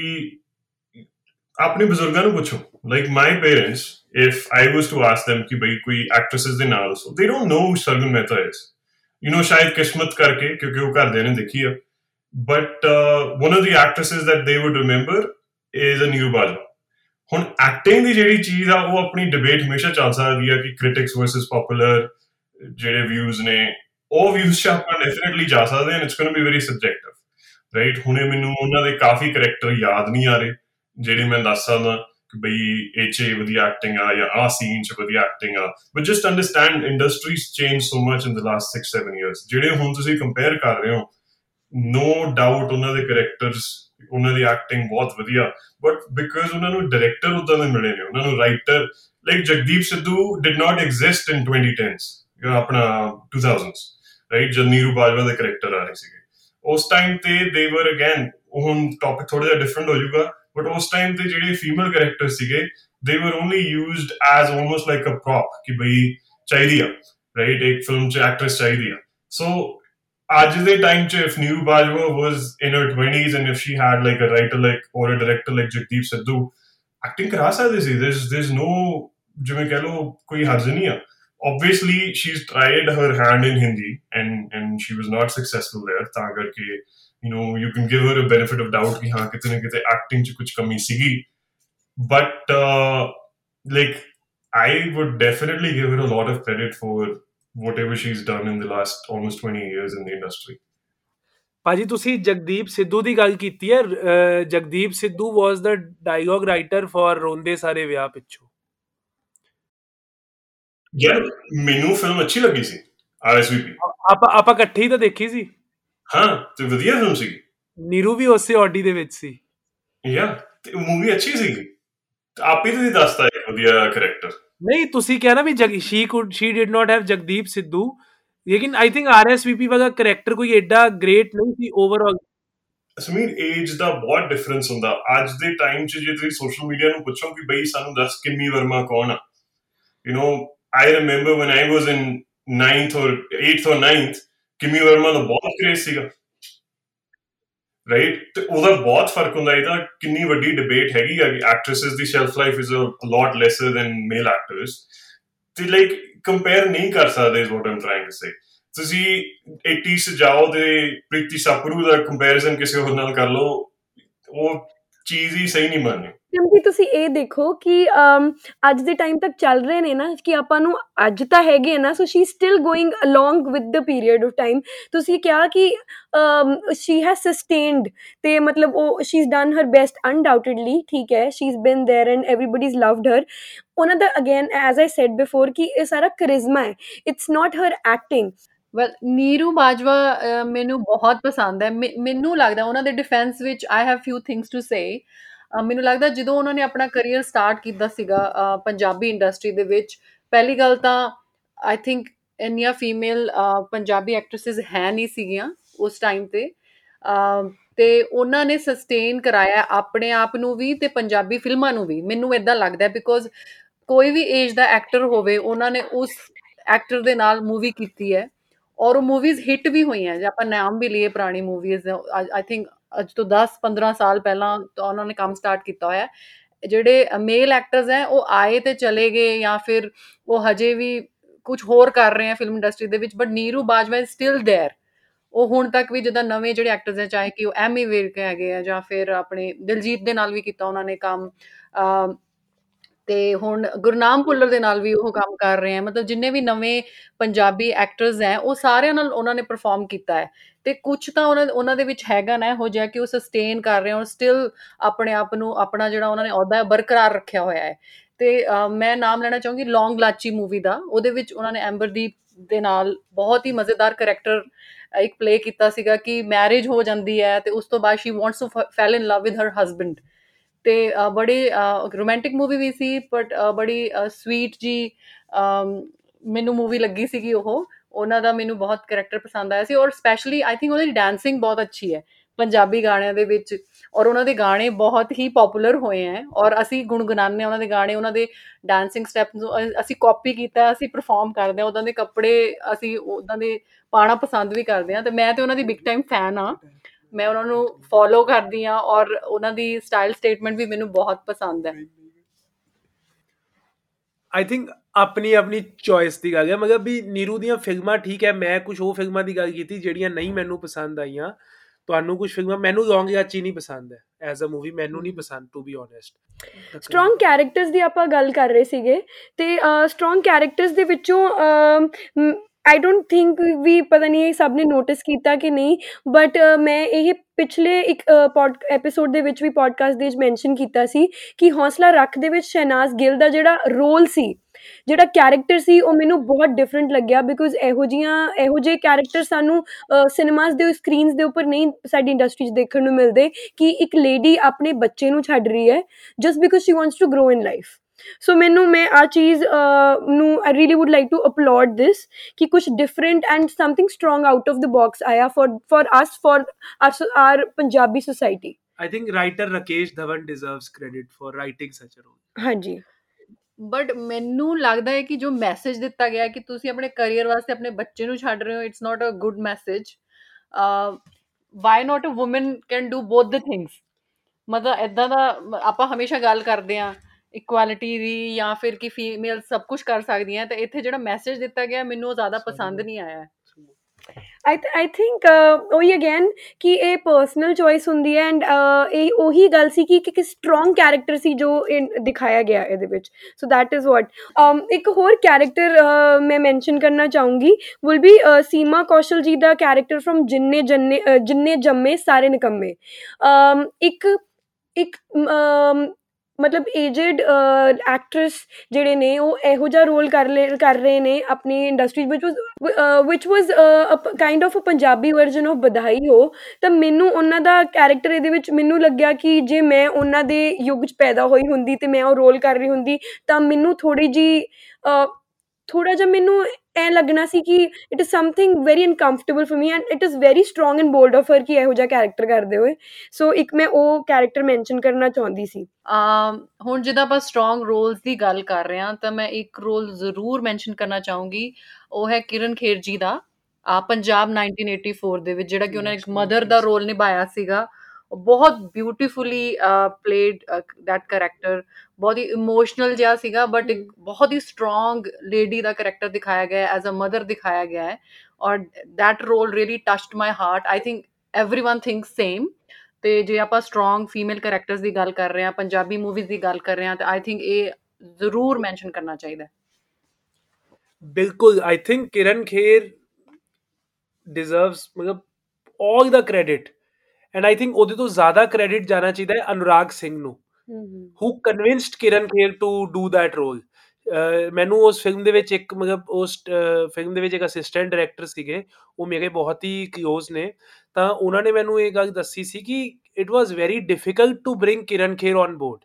ਆਪਣੇ ਬਜ਼ੁਰਗਾਂ ਨੂੰ ਪੁੱਛੋ like my parents if I was to ask them ਕਿ ਬਈ ਕੋਈ ਐਕਟ੍ਰੈਸਸ ਦੇ ਨਾਲ ਸੋ ਦੇ ਡੋਨਟ ਨੋ ਸਰਗਨ ਮਹਿਤਾ ਇਸ ਯੂ نو ਸ਼ਾਇਦ ਕਿਸਮਤ ਕਰਕੇ ਕਿਉਂਕਿ ਉਹ ਘਰਦਿਆਂ ਨੇ ਦੇਖੀ ਆ but one of the actresses that they would remember is Aniru Bajwa. ਹੁਣ ਐਕਟਿੰਗ ਦੀ ਜਿਹੜੀ ਚੀਜ਼ ਆ, ਉਹ ਆਪਣੀ ਡਿਬੇਟ ਹਮੇਸ਼ਾ ਚੱਲ ਸਕਦੀ ਆ ਕਿ ਕ੍ਰਿਟਿਕਸ ਵਰਸਸ ਪਪੂਲਰ ਜਿਹੜੇ ਵਿਊਜ਼ ਨੇ, ਉਹ ਵਿਊਜ਼ ਚ ਆਪਾਂ ਡੈਫੀਨਿਟਲੀ ਜਾ ਸਕਦੇ ਹਾਂ it's going to be very subjective right ਹੁਣੇ ਮੈਨੂੰ ਉਹਨਾਂ ਦੇ ਕਾਫੀ ਕੈਰੈਕਟਰ ਯਾਦ ਨਹੀਂ ਆ ਰਹੇ, ਜਿਹੜੇ ਮੈਂ ਦੱਸ ਸਕਦਾ ਕਿ ਬਈ ਇਹ ਚ ਵਧੀਆ ਐਕਟਿੰਗ ਆ ਜਾਂ ਆ ਸੀਨ ਚ ਵਧੀਆ ਐਕਟਿੰਗ ਆ but just understand industries change so much in the last 6 7 years ਜਿਹੜੇ ਹੁਣ ਤੁਸੀਂ ਕੰਪੇਅਰ ਕਰ ਰਹੇ ਹੋ ਨੋ ਡਾਊਟ ਉਹਨਾਂ ਦੇ ਕੈਰੈਕਟਰਸ ਉਹਨਾਂ ਦੀ ਐਕਟਿੰਗ ਬਹੁਤ ਵਧੀਆ। ਬਟ ਬਿਕਾਜ਼ ਉਹਨਾਂ ਨੂੰ ਡਾਇਰੈਕਟਰ ਉਦਾਂ ਦੇ ਮਿਲੇ ਨੇ, ਉਹਨਾਂ ਨੂੰ writer like Jagdeep Sidhu did not exist in 2010s you ਆਪਣਾ 2000s ਰਾਈਟ ਜਦ ਨੀਰੂ ਬਾਜਵਾ ਦੇ ਕੈਰੈਕਟਰ ਆ ਰਹੇ ਸੀਗੇ। ਉਸ ਟਾਈਮ ਤੇ ਦੇ ਵਰ ਅਗੇਨ ਹੁਣ ਟੌਪਿਕ ਥੋੜਾ ਜਿਹਾ ਡਿਫਰੈਂਟ ਹੋ ਜਾਊਗਾ ਬਟ ਉਸ ਟਾਈਮ ਤੇ ਜਿਹੜੇ ਫੀਮੇਲ ਕੈਰੈਕਟਰ ਸੀਗੇ they were only used as almost like a prop ਕਿ ਬਈ ਚਾਹੀਦੀ ਆ ਰਾਈਟ ਇੱਕ ਫਿਲਮ ਚ ਐਕਟ੍ਰੈਸ ਚਾਹੀਦੀ ਆ। ਸੋ ਅੱਜ ਦੇ ਟਾਈਮ ਚ if Neeru Bajwa was in her 20s and if she had like a writer like or a director like Jagdeep Sidhu acting ਕਰਾ ਸਕਦੇ ਸੀ ਦੇਰਸ ਦੇਰਸ ਨੋ ਜਿਵੇਂ ਕਹ ਲੋ ਕੋਈ ਹਰਜ ਨਹੀਂ ਆ obviously she's tried her hand in hindi and and she was not successful there ਤਾਂ ਕਰਕੇ you know you can give her a benefit of doubt ਕਿ ਹਾਂ ਕਿਤੇ ਨਾ ਕਿਤੇ ਐਕਟਿੰਗ ਚ ਕੁਝ ਕਮੀ ਸੀਗੀ but uh, like I would definitely give her a lot of credit for whatever she's done in the last almost 20 years in the industry. ਭਾਜੀ ਤੁਸੀਂ ਜਗਦੀਪ ਸਿੱਧੂ ਦੀ ਗੱਲ ਕੀਤੀ ਹੈ Jagdeep Sidhu was the dialogue writer for Ronde Saare Viah ਪਿੱਛੋਂ। ਯਾਰ ਮੈਨੂੰ film ਅੱਛੀ ਲੱਗੀ ਸੀ ਆਰਐਸਵੀਪੀ ਆਪਾਂ ਆਪਾਂ ਇਕੱਠੇ ਹੀ ਤਾਂ ਦੇਖੀ ਸੀ। ਹਾਂ ਤੇ ਵਧੀਆ ਫਿਲਮ ਸੀ ਨੀਰੂ ਵੀ ਉਸੇ ਆਡੀ ਦੇ ਵਿੱਚ ਸੀ। ਯਾ ਤੇ ਮੂਵੀ ਅੱਛੀ ਸੀ ਆਪ ਹੀ ਤੇ ਦੱਸਦਾ ਹੈ ਵਧੀਆ ਕੈਰੈਕਟਰ ਨਹੀਂ, ਤੁਸੀਂ ਕਿਹਾ ਨਾ ਵੀ ਜਗ she could she did not have Jagdeep Sidhu. ਲੇਕਿਨ ਆਈ ਥਿੰਕ ਆਰਐਸਵੀਪੀ ਵਾਲਾ ਕੈਰੈਕਟਰ ਕੋਈ ਐਡਾ ਗ੍ਰੇਟ ਨਹੀਂ ਸੀ ਓਵਰਆਲ ਸਮੀਰ ਏਜ ਦਾ ਬਹੁਤ ਡਿਫਰੈਂਸ ਹੁੰਦਾ। ਅੱਜ ਦੇ ਟਾਈਮ 'ਚ ਜੇ ਤੁਸੀਂ ਸੋਸ਼ਲ ਮੀਡੀਆ ਨੂੰ ਪੁੱਛੋ ਕਿ ਬਈ ਸਾਨੂੰ ਦੱਸ ਕਿੰਮੀ ਵਰਮਾ ਕੌਣ ਆ। You know I remember when I was in 9th or 8th or 9th Kimi Verma ਦਾ ਬਹੁਤ ਕ੍ਰੇਜ਼ ਸੀਗਾ। ਰਾਈਟ ਤੇ ਉਹਦਾ ਬਹੁਤ ਫ਼ਰਕ ਹੁੰਦਾ ਇਹਦਾ ਕਿੰਨੀ ਵੱਡੀ ਡਿਬੇਟ ਹੈਗੀ ਆ ਕਿ actresses the shelf life is a lot lesser than male actors ਤੇ ਲਾਈਕ ਕੰਪੇਅਰ ਨਹੀਂ ਕਰ ਸਕਦੇ ਇਸ ਵਾਟ ਆਮ ਟ੍ਰਾਈਂਗ ਟੂ ਸੇ ਤੁਸੀਂ 80s ਜਾਓ ਤੇ ਪ੍ਰੀਤੀ ਸਾਪਰੂ ਦਾ ਕੰਪੈਰੀਜ਼ਨ ਕਿਸੇ ਹੋਰ ਨਾਲ ਕਰ ਲਓ, ਉਹ ਚੀਜ਼ ਹੀ ਸਹੀ ਨਹੀਂ ਬਣਨੀ ਕਿਉਂਕਿ ਤੁਸੀਂ ਇਹ ਦੇਖੋ ਕਿ ਅੱਜ ਦੇ ਟਾਈਮ ਤੱਕ ਚੱਲ ਰਹੇ ਨੇ ਨਾ ਕਿ ਆਪਾਂ ਨੂੰ ਅੱਜ ਤਾਂ ਹੈਗੇ ਨਾ so she still going along with the period of time ਤੁਸੀਂ ਕਿਹਾ ਕਿ ਸ਼ੀ ਹੈਜ਼ ਸਸਟੇਨਡ ਤੇ ਮਤਲਬ ਉਹ she is done her best undoubtedly ਠੀਕ ਹੈ she is been there and everybody is loved her ਉਹਨਾਂ ਦਾ again as I said before ਕਿ ਇਹ ਸਾਰਾ ਕਰਿਜ਼ਮਾ ਹੈ it's not her acting well Neeru Bajwa ਮੈਨੂੰ ਬਹੁਤ ਪਸੰਦ ਹੈ। ਮੈਨੂੰ ਲੱਗਦਾ ਉਹਨਾਂ ਦੇ ਡਿਫੈਂਸ ਵਿੱਚ I have few things to say ਮੈਨੂੰ ਲੱਗਦਾ ਜਦੋਂ ਉਹਨਾਂ ਨੇ ਆਪਣਾ ਕੈਰੀਅਰ ਸਟਾਰਟ ਕੀਤਾ ਸੀਗਾ ਪੰਜਾਬੀ ਇੰਡਸਟਰੀ ਦੇ ਵਿੱਚ, ਪਹਿਲੀ ਗੱਲ ਤਾਂ ਆਈ ਥਿੰਕ ਇੰਨੀਆਂ ਫੀਮੇਲ ਪੰਜਾਬੀ ਐਕਟ੍ਰੈਸਸ ਹੈ ਨਹੀਂ ਸੀਗੀਆਂ ਉਸ ਟਾਈਮ ਤੇ। ਤੇ ਉਹਨਾਂ ਨੇ ਸਸਟੇਨ ਕਰਾਇਆ ਆਪਣੇ ਆਪ ਨੂੰ ਵੀ ਤੇ ਪੰਜਾਬੀ ਫਿਲਮਾਂ ਨੂੰ ਵੀ। ਮੈਨੂੰ ਇਦਾਂ ਲੱਗਦਾ ਬਿਕੋਜ਼ ਕੋਈ ਵੀ ਏਜ ਦਾ ਐਕਟਰ ਹੋਵੇ, ਉਹਨਾਂ ਨੇ ਉਸ ਐਕਟਰ ਦੇ ਨਾਲ ਮੂਵੀ ਕੀਤੀ ਹੈ। ਔਰ ਉਹ ਮੂਵੀਜ਼ ਹਿੱਟ ਵੀ ਹੋਈਆਂ ਜੇ ਆਪਾਂ ਨਾਮ ਵੀ ਲਈਏ ਪੁਰਾਣੀ ਮੂਵੀਜ਼ ਆਈ ਥਿੰਕ ਅੱਜ ਤੋਂ 10 15 ਸਾਲ ਪਹਿਲਾਂ ਉਹਨਾਂ ਨੇ ਕੰਮ ਸਟਾਰਟ ਕੀਤਾ ਹੋਇਆ ਜਿਹੜੇ ਮੇਲ ਐਕਟਰਸ ਹੈ ਉਹ ਆਏ ਤੇ ਚਲੇ ਗਏ ਜਾਂ ਫਿਰ ਉਹ ਹਜੇ ਵੀ ਕੁਝ ਹੋਰ ਕਰ ਰਹੇ ਆ ਫਿਲਮ ਇੰਡਸਟਰੀ ਦੇ ਵਿੱਚ but Neeru Bajwa is still there ਉਹ ਹੁਣ ਤੱਕ ਵੀ ਜਦੋਂ ਨਵੇਂ ਜਿਹੜੇ ਐਕਟਰਸ ਹੈ ਚਾਹੇ ਕਿ ਉਹ ਐਮੀ ਵਿਰਕ ਹੈਗੇ ਆ ਜਾਂ ਫਿਰ ਆਪਣੇ ਦਿਲਜੀਤ ਦੇ ਨਾਲ ਵੀ ਕੀਤਾ ਉਹਨਾਂ ਨੇ ਕੰਮ ਤੇ ਹੁਣ ਗੁਰਨਾਮ ਪੁੱਲਰ ਦੇ ਨਾਲ ਵੀ ਉਹ ਕੰਮ ਕਰ ਰਹੇ ਆ, ਮਤਲਬ ਜਿੰਨੇ ਵੀ ਨਵੇਂ ਪੰਜਾਬੀ ਐਕਟਰਸ ਹੈ, ਉਹ ਸਾਰਿਆਂ ਨਾਲ ਉਹਨਾਂ ਨੇ ਪਰਫਾਰਮ ਕੀਤਾ ਹੈ। ਤੇ ਕੁਝ ਤਾਂ ਉਹਨਾਂ ਉਹਨਾਂ ਦੇ ਵਿੱਚ ਹੈਗਾ ਨਾ ਹੋ ਜਾ ਕਿ ਉਹ ਸਸਟੇਨ ਕਰ ਰਹੇ ਹੋ ਸਟਿਲ ਆਪਣੇ ਆਪ ਨੂੰ ਆਪਣਾ ਜਿਹੜਾ ਉਹਨਾਂ ਨੇ ਅਹੁਦਾ ਹੈ ਬਰਕਰਾਰ ਰੱਖਿਆ ਹੋਇਆ ਹੈ। ਤੇ ਮੈਂ ਨਾਮ ਲੈਣਾ ਚਾਹੂੰਗੀ ਲੌਂਗ ਲਾਚੀ ਮੂਵੀ ਦਾ, ਉਹਦੇ ਵਿੱਚ ਉਹਨਾਂ ਨੇ ਐਂਬਰਦੀਪ ਦੇ ਨਾਲ ਬਹੁਤ ਹੀ ਮਜ਼ੇਦਾਰ ਕੈਰੈਕਟਰ ਇੱਕ ਪਲੇ ਕੀਤਾ ਸੀਗਾ ਕਿ ਮੈਰਿਜ ਹੋ ਜਾਂਦੀ ਹੈ ਤੇ ਉਸ ਤੋਂ ਬਾਅਦ she wants to fall in love with her husband ਤੇ ਬੜੀ ਰੋਮਾਂਟਿਕ ਮੂਵੀ ਵੀ ਸੀ ਬਟ ਬੜੀ ਸਵੀਟ ਜੀ ਮੈਨੂੰ ਮੂਵੀ ਲੱਗੀ ਸੀਗੀ ਉਹ। ਉਹਨਾਂ ਦਾ ਮੈਨੂੰ ਬਹੁਤ ਕੈਰੈਕਟਰ ਪਸੰਦ ਆਇਆ ਸੀ। ਔਰ ਸਪੈਸ਼ਲੀ ਆਈ ਥਿੰਕ ਉਹਨਾਂ ਦੀ ਡਾਂਸਿੰਗ ਬਹੁਤ ਅੱਛੀ ਹੈ, ਪੰਜਾਬੀ ਗਾਣਿਆਂ ਦੇ ਵਿੱਚ। ਔਰ ਉਹਨਾਂ ਦੇ ਗਾਣੇ ਬਹੁਤ ਹੀ ਪਪੂਲਰ ਹੋਏ ਹੈ। ਔਰ ਅਸੀਂ ਗੁੰਗੁਨਾਨੇ ਉਹਨਾਂ ਦੇ ਗਾਣੇ, ਉਹਨਾਂ ਦੇ ਡਾਂਸਿੰਗ ਸਟੈਪਸ ਨੂੰ ਅਸੀਂ ਕਾਪੀ ਕੀਤਾ, ਅਸੀਂ ਪਰਫਾਰਮ ਕਰਦੇ ਆ ਉਹਨਾਂ ਦੇ ਕੱਪੜੇ ਅਸੀਂ ਉਹਨਾਂ ਦੇ ਪਾਣਾ ਪਸੰਦ ਵੀ ਕਰਦੇ ਆ ਤੇ ਮੈਂ ਤੇ ਉਹਨਾਂ ਦੀ ਬਿਗ ਟਾਈਮ ਫੈਨ ਆ ਮੈਂ ਉਹਨਾਂ ਨੂੰ ਫੋਲੋ ਕਰਦੀ ਆ ਔਰ ਉਹਨਾਂ ਦੀ ਸਟਾਈਲ ਸਟੇਟਮੈਂਟ ਵੀ ਮੈਨੂੰ ਬਹੁਤ ਪਸੰਦ ਹੈ। ਆਈ ਥਿੰਕ ਆਪਣੀ ਆਪਣੀ ਚੋਇਸ ਦੀ ਗੱਲ ਹੈ ਮਗਰ ਵੀ ਨੀਰੂ ਦੀਆਂ ਫਿਲਮਾਂ ਠੀਕ ਹੈ ਮੈਂ ਕੁਝ ਉਹ ਫਿਲਮਾਂ ਦੀ ਗੱਲ ਕੀਤੀ ਜਿਹੜੀਆਂ ਨਹੀਂ ਮੈਨੂੰ ਪਸੰਦ ਆਈਆਂ। ਤੁਹਾਨੂੰ ਕੁਝ ਫਿਲਮਾਂ ਮੈਨੂੰ ਲੌਂਗ ਯਾਚੀ ਨਹੀਂ ਪਸੰਦ ਹੈ ਐਜ਼ ਅ ਮੂਵੀ ਮੈਨੂੰ ਨਹੀਂ ਪਸੰਦ to be honest strong characters ਦੀ ਆਪਾਂ ਗੱਲ ਕਰ ਰਹੇ ਸੀਗੇ ਤੇ ਸਟਰੋਂਗ ਕੈਰੈਕਟਰਸ ਦੇ ਵਿੱਚੋਂ ਆਈ ਡੋਨਟ ਥਿੰਕ ਵੀ ਪਤਾ ਨਹੀਂ ਇਹ ਸਭ ਨੇ ਨੋਟਿਸ ਕੀਤਾ ਕਿ ਨਹੀਂ ਬਟ ਮੈਂ ਇਹ ਪਿਛਲੇ ਇੱਕ ਪੋਡ ਐਪੀਸੋਡ ਦੇ ਵਿੱਚ ਵੀ ਪੋਡਕਾਸਟ ਦੇ ਵਿੱਚ ਮੈਂਸ਼ਨ ਕੀਤਾ ਸੀ ਕਿ ਹੌਸਲਾ ਰੱਖ ਦੇ ਵਿੱਚ ਸ਼ਹਿਨਾਜ਼ ਗਿੱਲ ਦਾ ਜਿਹੜਾ ਰੋਲ ਸੀ, ਜਿਹੜਾ ਕੈਰੈਕਟਰ ਸੀ, ਉਹ ਮੈਨੂੰ ਬਹੁਤ ਡਿਫਰੈਂਟ ਲੱਗਿਆ ਬਿਕੋਜ਼ ਇਹੋ ਜੀਆਂ, ਇਹੋ ਜਿਹੇ ਕੈਰੈਕਟਰ ਸਾਨੂੰ ਸਿਨੇਮਾਸ ਦੇ ਸਕਰੀਨਸ ਦੇ ਉੱਪਰ ਨਹੀਂ ਸਾਡੀ ਇੰਡਸਟਰੀ 'ਚ ਦੇਖਣ ਨੂੰ ਮਿਲਦੇ ਕਿ ਇੱਕ ਲੇਡੀ ਆਪਣੇ ਬੱਚੇ ਨੂੰ ਛੱਡ ਰਹੀ ਹੈ just because she wants to grow in life so ਮੈਨੂੰ ਮੈਂ ਆ ਚੀਜ਼ ਨੂੰ I really would like to upload this ਕਿ ਕੁਝ different and something strong out of the box ਆਇਆ for for us for our Punjabi society I think writer Rakesh Dhawan deserves credit for writing such a role ਹਾਂਜੀ but ਮੈਨੂੰ ਲੱਗਦਾ ਹੈ ਕਿ ਜੋ message ਦਿੱਤਾ ਗਿਆ ਕਿ ਤੁਸੀਂ ਆਪਣੇ ਕੈਰੀਅਰ ਵਾਸਤੇ ਆਪਣੇ ਬੱਚੇ ਨੂੰ ਛੱਡ ਰਹੇ ਹੋ it's not a good message why not a woman can do both the things ਮਤਲਬ ਇਦਾਂ ਦਾ ਆਪਾਂ ਹਮੇਸ਼ਾ ਗੱਲ ਕਰਦੇ ਆ ਇਕੁਐਲਿਟੀ ਦੀ ਜਾਂ ਫਿਰ ਕਿ ਫੀਮੇਲ ਸਭ ਕੁਝ ਕਰ ਸਕਦੀਆਂ ਤੇ ਇੱਥੇ ਜਿਹੜਾ ਮੈਸੇਜ ਦਿੱਤਾ ਗਿਆ ਮੈਨੂੰ ਉਹ ਜ਼ਿਆਦਾ ਪਸੰਦ ਨਹੀਂ ਆਇਆ। ਆਈ ਆਈ ਥਿੰਕ ਉਹੀ ਅਗੇਨ ਕਿ ਇਹ ਪਰਸਨਲ ਚੋਇਸ ਹੁੰਦੀ ਹੈ ਐਂਡ ਇਹ ਉਹੀ ਗੱਲ ਸੀ ਕਿ ਇੱਕ ਸਟਰੋਂਗ ਕੈਰੈਕਟਰ ਸੀ ਜੋ ਦਿਖਾਇਆ ਗਿਆ ਇਹਦੇ ਵਿੱਚ। ਸੋ ਥੈਟ ਇਜ਼ ਵਾਟ ਇੱਕ ਹੋਰ ਕੈਰੈਕਟਰ ਮੈਂ ਮੈਂਸ਼ਨ ਕਰਨਾ ਚਾਹੂੰਗੀ ਵਿਲ ਬੀ ਸੀਮਾ ਕੌਸ਼ਲ ਜੀ ਦਾ ਕੈਰੈਕਟਰ ਫਰਮ ਜਿੰਨੇ ਜੰਨੇ ਜਿੰਨੇ ਜੰਮੇ ਸਾਰੇ ਨਿਕੰਮੇ। ਇੱਕ ਇੱਕ ਮਤਲਬ ਏਜਡ ਐਕਟ੍ਰੈਸ ਜਿਹੜੇ ਨੇ ਉਹ ਇਹੋ ਜਿਹਾ ਰੋਲ ਕਰ ਲੈ, ਕਰ ਰਹੇ ਨੇ ਆਪਣੀ ਇੰਡਸਟਰੀ ਵਿੱਚ ਵਿਚ was a kind of a Punjabi version of Badhaai Ho. ਤਾਂ ਮੈਨੂੰ ਉਹਨਾਂ ਦਾ ਕੈਰੈਕਟਰ ਇਹਦੇ ਵਿੱਚ ਮੈਨੂੰ ਲੱਗਿਆ ਕਿ ਜੇ ਮੈਂ ਉਹਨਾਂ ਦੇ ਯੁੱਗ 'ਚ ਪੈਦਾ ਹੋਈ ਹੁੰਦੀ ਤੇ ਮੈਂ ਉਹ ਰੋਲ ਕਰ ਰਹੀ ਹੁੰਦੀ ਤਾਂ ਮੈਨੂੰ ਥੋੜੀ ਜੀ ਥੋੜਾ ਜਿਹਾ ਮੈਨੂੰ ਐ ਲੱਗਣਾ ਸੀ ਕਿ it is something very uncomfortable for me and it is very strong and bold of her ਕਿ ਇਹੋ ਜਿਹਾ ਕੈਰੈਕਟਰ ਕਰਦੇ ਹੋਏ। ਸੋ ਇੱਕ ਮੈਂ ਉਹ ਕੈਰੈਕਟਰ ਮੈਂਸ਼ਨ ਕਰਨਾ ਚਾਹੁੰਦੀ ਸੀ। ਹੁਣ ਜਿੱਦਾਂ ਆਪਾਂ ਸਟਰੋਂਗ ਰੋਲਸ ਦੀ ਗੱਲ ਕਰ ਰਹੇ ਹਾਂ ਤਾਂ ਮੈਂ ਇੱਕ ਰੋਲ ਜ਼ਰੂਰ ਮੈਂਸ਼ਨ ਕਰਨਾ ਚਾਹੂੰਗੀ। ਉਹ ਹੈ ਕਿਰਨ ਖੇਰ ਜੀ ਦਾ। ਆ ਪੰਜਾਬ 1984 ਦੇ ਵਿੱਚ ਜਿਹੜਾ ਕਿ ਉਹਨਾਂ ਇੱਕ ਮਦਰ ਦਾ ਰੋਲ ਨਿਭਾਇਆ ਸੀਗਾ। ਬਹੁਤ ਬਿਊਟੀਫੁਲੀ ਪਲੇਡ ਦੈਟ ਕੈਰੈਕਟਰ ਬਹੁਤ ਹੀ ਇਮੋਸ਼ਨਲ ਜਿਹਾ ਸੀਗਾ ਬਟ ਇੱਕ ਬਹੁਤ ਹੀ ਸਟਰੋਂਗ ਲੇਡੀ ਦਾ ਕੈਰੈਕਟਰ ਦਿਖਾਇਆ ਗਿਆ ਹੈ ਐਜ਼ ਅ ਮਦਰ ਦਿਖਾਇਆ ਗਿਆ ਹੈ ਔਰ that role really touched my heart I think everyone thinks same ਤੇ ਜੇ ਆਪਾਂ ਸਟਰੋਂਗ ਫੀਮੇਲ ਕੈਰੈਕਟਰਸ ਦੀ ਗੱਲ ਕਰ ਰਹੇ ਹਾਂ ਪੰਜਾਬੀ ਮੂਵੀਜ਼ ਦੀ ਗੱਲ ਕਰ ਰਹੇ ਹਾਂ ਤਾਂ ਆਈ ਥਿੰਕ ਇਹ ਜ਼ਰੂਰ ਮੈਂਸ਼ਨ ਕਰਨਾ ਚਾਹੀਦਾ ਹੈ ਬਿਲਕੁਲ I think Kiran Kher deserves ਮਤਲਬ all the credit and i think ਉਹਦੇ ਤੋਂ ਜ਼ਿਆਦਾ ਕ੍ਰੈਡਿਟ ਜਾਣਾ ਚਾਹੀਦਾ ਹੈ ਅਨੁਰਾਗ ਸਿੰਘ ਨੂੰ who convinced Kiran Kher to do that role. ਅਹ ਮੈਨੂੰ ਉਸ ਫਿਲਮ ਦੇ ਵਿੱਚ ਇੱਕ ਮਤਲਬ ਉਸ ਫਿਲਮ ਦੇ ਵਿੱਚ ਇੱਕ ਅਸਿਸਟੈਂਟ ਡਾਇਰੈਕਟਰ ਸੀਗੇ ਉਹ ਮੇਰੇ ਬਹੁਤ ਹੀ ਕਲੋਜ਼ ਨੇ। ਤਾਂ ਉਹਨਾਂ ਨੇ ਮੈਨੂੰ ਇਹ ਗੱਲ ਦੱਸੀ ਸੀ ਕਿ it was very difficult to bring Kirron Kher on board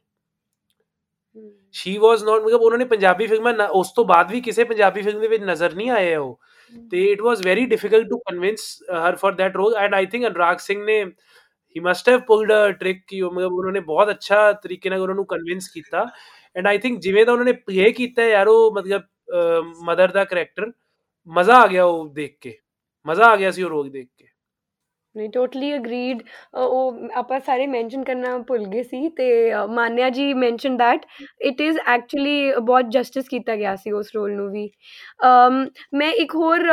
she was not ਮਤਲਬ ਉਹਨਾਂ ਨੇ ਪੰਜਾਬੀ ਫਿਲਮਾਂ ਉਸ ਤੋਂ ਬਾਅਦ ਵੀ ਕਿਸੇ ਪੰਜਾਬੀ ਫਿਲਮ ਦੇ ਵਿੱਚ ਨਜ਼ਰ ਨਹੀਂ ਆਏ ਉਹ। ਤੇ it was very difficult to convince uh, her for that role. And i think anurag singh ne, he must have pulled a trick ਕਿ ਉਹ ਮਤਲਬ ਉਹਨਾਂ ਨੇ ਬਹੁਤ ਅੱਛਾ ਤਰੀਕੇ ਨਾਲ ਉਹਨਾਂ ਨੂੰ ਕਨਵਿੰਸ ਕੀਤਾ ਐਂਡ ਆਈ ਥਿੰਕ ਜਿਵੇਂ ਦਾ ਉਹਨਾਂ ਨੇ ਪਲੇ ਕੀਤਾ ਯਾਰ ਉਹ ਮਤਲਬ ਮਦਰ ਦਾ ਕੈਰੈਕਟਰ ਮਜ਼ਾ ਆ ਗਿਆ ਉਹ ਦੇਖ ਕੇ ਮਜ਼ਾ ਆ ਗਿਆ ਸੀ ਉਹ ਰੋਗ ਦੇਖ ਨਹੀਂ ਟੋਟਲੀ ਅਗਰੀਡ ਉਹ ਆਪਾਂ ਸਾਰੇ ਮੈਂਸ਼ਨ ਕਰਨਾ ਭੁੱਲ ਗਏ ਸੀ ਤੇ ਅ, Manya ji mention that it is actually ਬਹੁਤ ਜਸਟਿਸ ਕੀਤਾ ਗਿਆ ਸੀ ਉਸ ਰੋਲ ਨੂੰ ਵੀ। ਅਮ, ਮੈਂ ਇੱਕ ਹੋਰ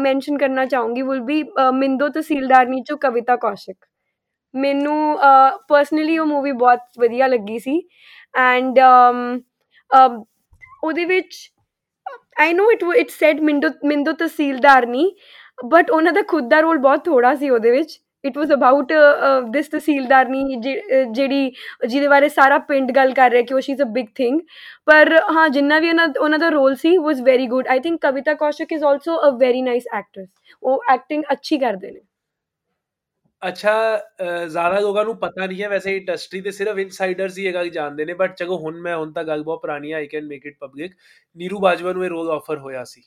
ਮੈਂਸ਼ਨ ਕਰਨਾ ਚਾਹੂੰਗੀ ਵਿਲ ਬੀ ਮਿੰਦੋ ਤਹਿਸੀਲਦਾਰਨੀ ਚੋਂ ਕਵਿਤਾ ਕੌਸ਼ਿਕ। ਮੈਨੂੰ ਪਰਸਨਲੀ ਉਹ ਮੂਵੀ ਬਹੁਤ ਵਧੀਆ ਲੱਗੀ ਸੀ ਐਂਡ ਉਹਦੇ ਵਿੱਚ I know it it said Mindo Mindo Tehsildarni but ਉਹਨਾਂ ਦਾ ਖੁਦ ਦਾ ਰੋਲ ਬਹੁਤ ਥੋੜਾ ਸੀ ਉਹਦੇ ਵਿੱਚ। ਇਟ ਵਾਸ ਅਬਾਊਟ ਦਿਸ ਤਹਿਸੀਲਦਾਰਨੀ ਜਿ- ਅਹ ਜਿਹੜੀ ਜਿਹਦੇ ਬਾਰੇ ਸਾਰਾ ਪਿੰਡ ਗੱਲ ਕਰ ਰਿਹਾ ਕਿ ਉਹ she is a big thing ਪਰ ਹਾਂ, ਜਿੰਨਾ ਵੀ ਉਹਨਾਂ ਉਹਨਾਂ ਦਾ role C was very good I think Kavita Kaushik is also a very nice actress ਉਹ ਐਕਟਿੰਗ ਅੱਛੀ ਕਰਦੇ ਨੇ। ਅੱਛਾ ਅਹ ਜ਼ਿਆਦਾ ਲੋਕਾਂ ਨੂੰ ਪਤਾ ਨਹੀਂ ਹੈ, ਵੈਸੇ ਇੰਡਸਟਰੀ ਦੇ ਸਿਰਫ ਇਨਸਾਈਡਰਸ ਹੀ ਇਹ ਗੱਲ ਜਾਣਦੇ ਨੇ ਬਟ ਚਲੋ ਹੁਣ ਮੈਂ, ਹੁਣ ਤਾਂ ਗੱਲ ਬਹੁਤ ਪੁਰਾਣੀ ਹੈ I can make it public Neeru Bajwa ਨੂੰ ਇਹ ਰੋਲ ਆਫਰ ਹੋਇਆ ਸੀ।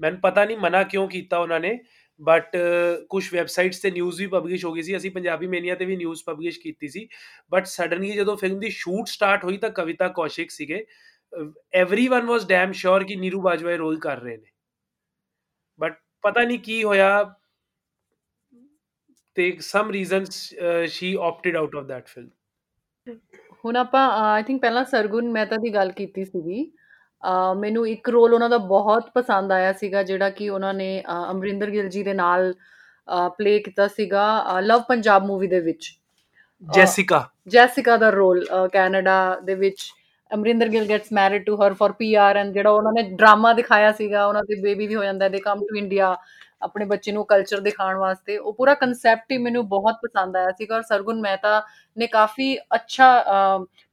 ਮੈਨੂੰ ਪਤਾ ਨਹੀਂ ਮਨਾ ਕਿਉਂ ਕੀਤਾ ਉਹਨਾਂ ਨੇ ਬਟ ਕੁਝ ਵੈਬਸਾਈਟਸ ਤੇ ਨਿਊਜ਼ ਵੀ ਪਬਲਿਸ਼ ਹੋ ਗਈ ਸੀ ਅਸੀਂ ਪੰਜਾਬੀ ਮੇਨੀਆ ਤੇ ਵੀ ਨਿਊਜ਼ ਪਬਲਿਸ਼ ਕੀਤੀ ਸੀ ਬਟ ਸਡਨਲੀ ਜਦੋਂ ਫਿਲਮ ਦੀ ਸ਼ੂਟ ਸਟਾਰਟ ਹੋਈ ਤਾਂ ਕਵਿਤਾ ਕੌਸ਼ਿਕ ਸੀਗੇ एवरीवन ਵਾਸ ਡੈਮ ਸ਼ੋਰ ਕਿ ਨੀਰੂ ਬਾਜਵਾ ਇਹ ਰੋਲ ਕਰ ਰਹੇ ਨੇ ਬਟ ਪਤਾ ਨਹੀਂ ਕੀ ਹੋਇਆ ਤੇ some reasons she opted out of that film ਹੁਣ ਆਪਾਂ ਆਈ ਥਿੰਕ ਪਹਿਲਾਂ ਸਰਗੁਣ ਮਹਿਤਾ ਦੀ ਗੱਲ ਕੀਤੀ ਸੀਗੀ ਅ, ਮੈਨੂੰ ਇੱਕ ਰੋਲ ਉਹਨਾਂ ਦਾ ਬਹੁਤ ਪਸੰਦ ਆਇਆ ਸੀਗਾ ਜਿਹੜਾ ਕਿ ਉਹਨਾਂ ਨੇ ਅ, ਅਮਰਿੰਦਰ ਗਿੱਲ ਜੀ ਦੇ ਨਾਲ ਪਲੇ ਕੀਤਾ ਸੀਗਾ ਲਵ ਪੰਜਾਬ ਮੂਵੀ ਦੇ ਵਿੱਚ। ਜੈਸਿਕਾ ਜੈਸਿਕਾ ਦਾ ਰੋਲ ਕੈਨੇਡਾ ਦੇ ਵਿੱਚ। Amrinder Gill gets married to her for PR and ਜਿਹੜਾ ਉਹਨਾਂ ਨੇ ਡਰਾਮਾ ਦਿਖਾਇਆ ਸੀਗਾ ਉਹਨਾਂ ਦੇ ਬੇਬੀ ਵੀ ਹੋ ਜਾਂਦਾ ਦੇ ਕਮ ਟੂ ਇੰਡੀਆ ਆਪਣੇ ਬੱਚੇ ਨੂੰ ਕਲਚਰ ਦਿਖਾਉਣ ਵਾਸਤੇ। ਉਹ ਪੂਰਾ ਕਨਸੈਪਟ ਹੀ ਮੈਨੂੰ ਬਹੁਤ ਪਸੰਦ ਆਇਆ ਸੀਗਾ ਔਰ ਸਰਗੁਣ ਮਹਿਤਾ ਨੇ ਕਾਫੀ ਅੱਛਾ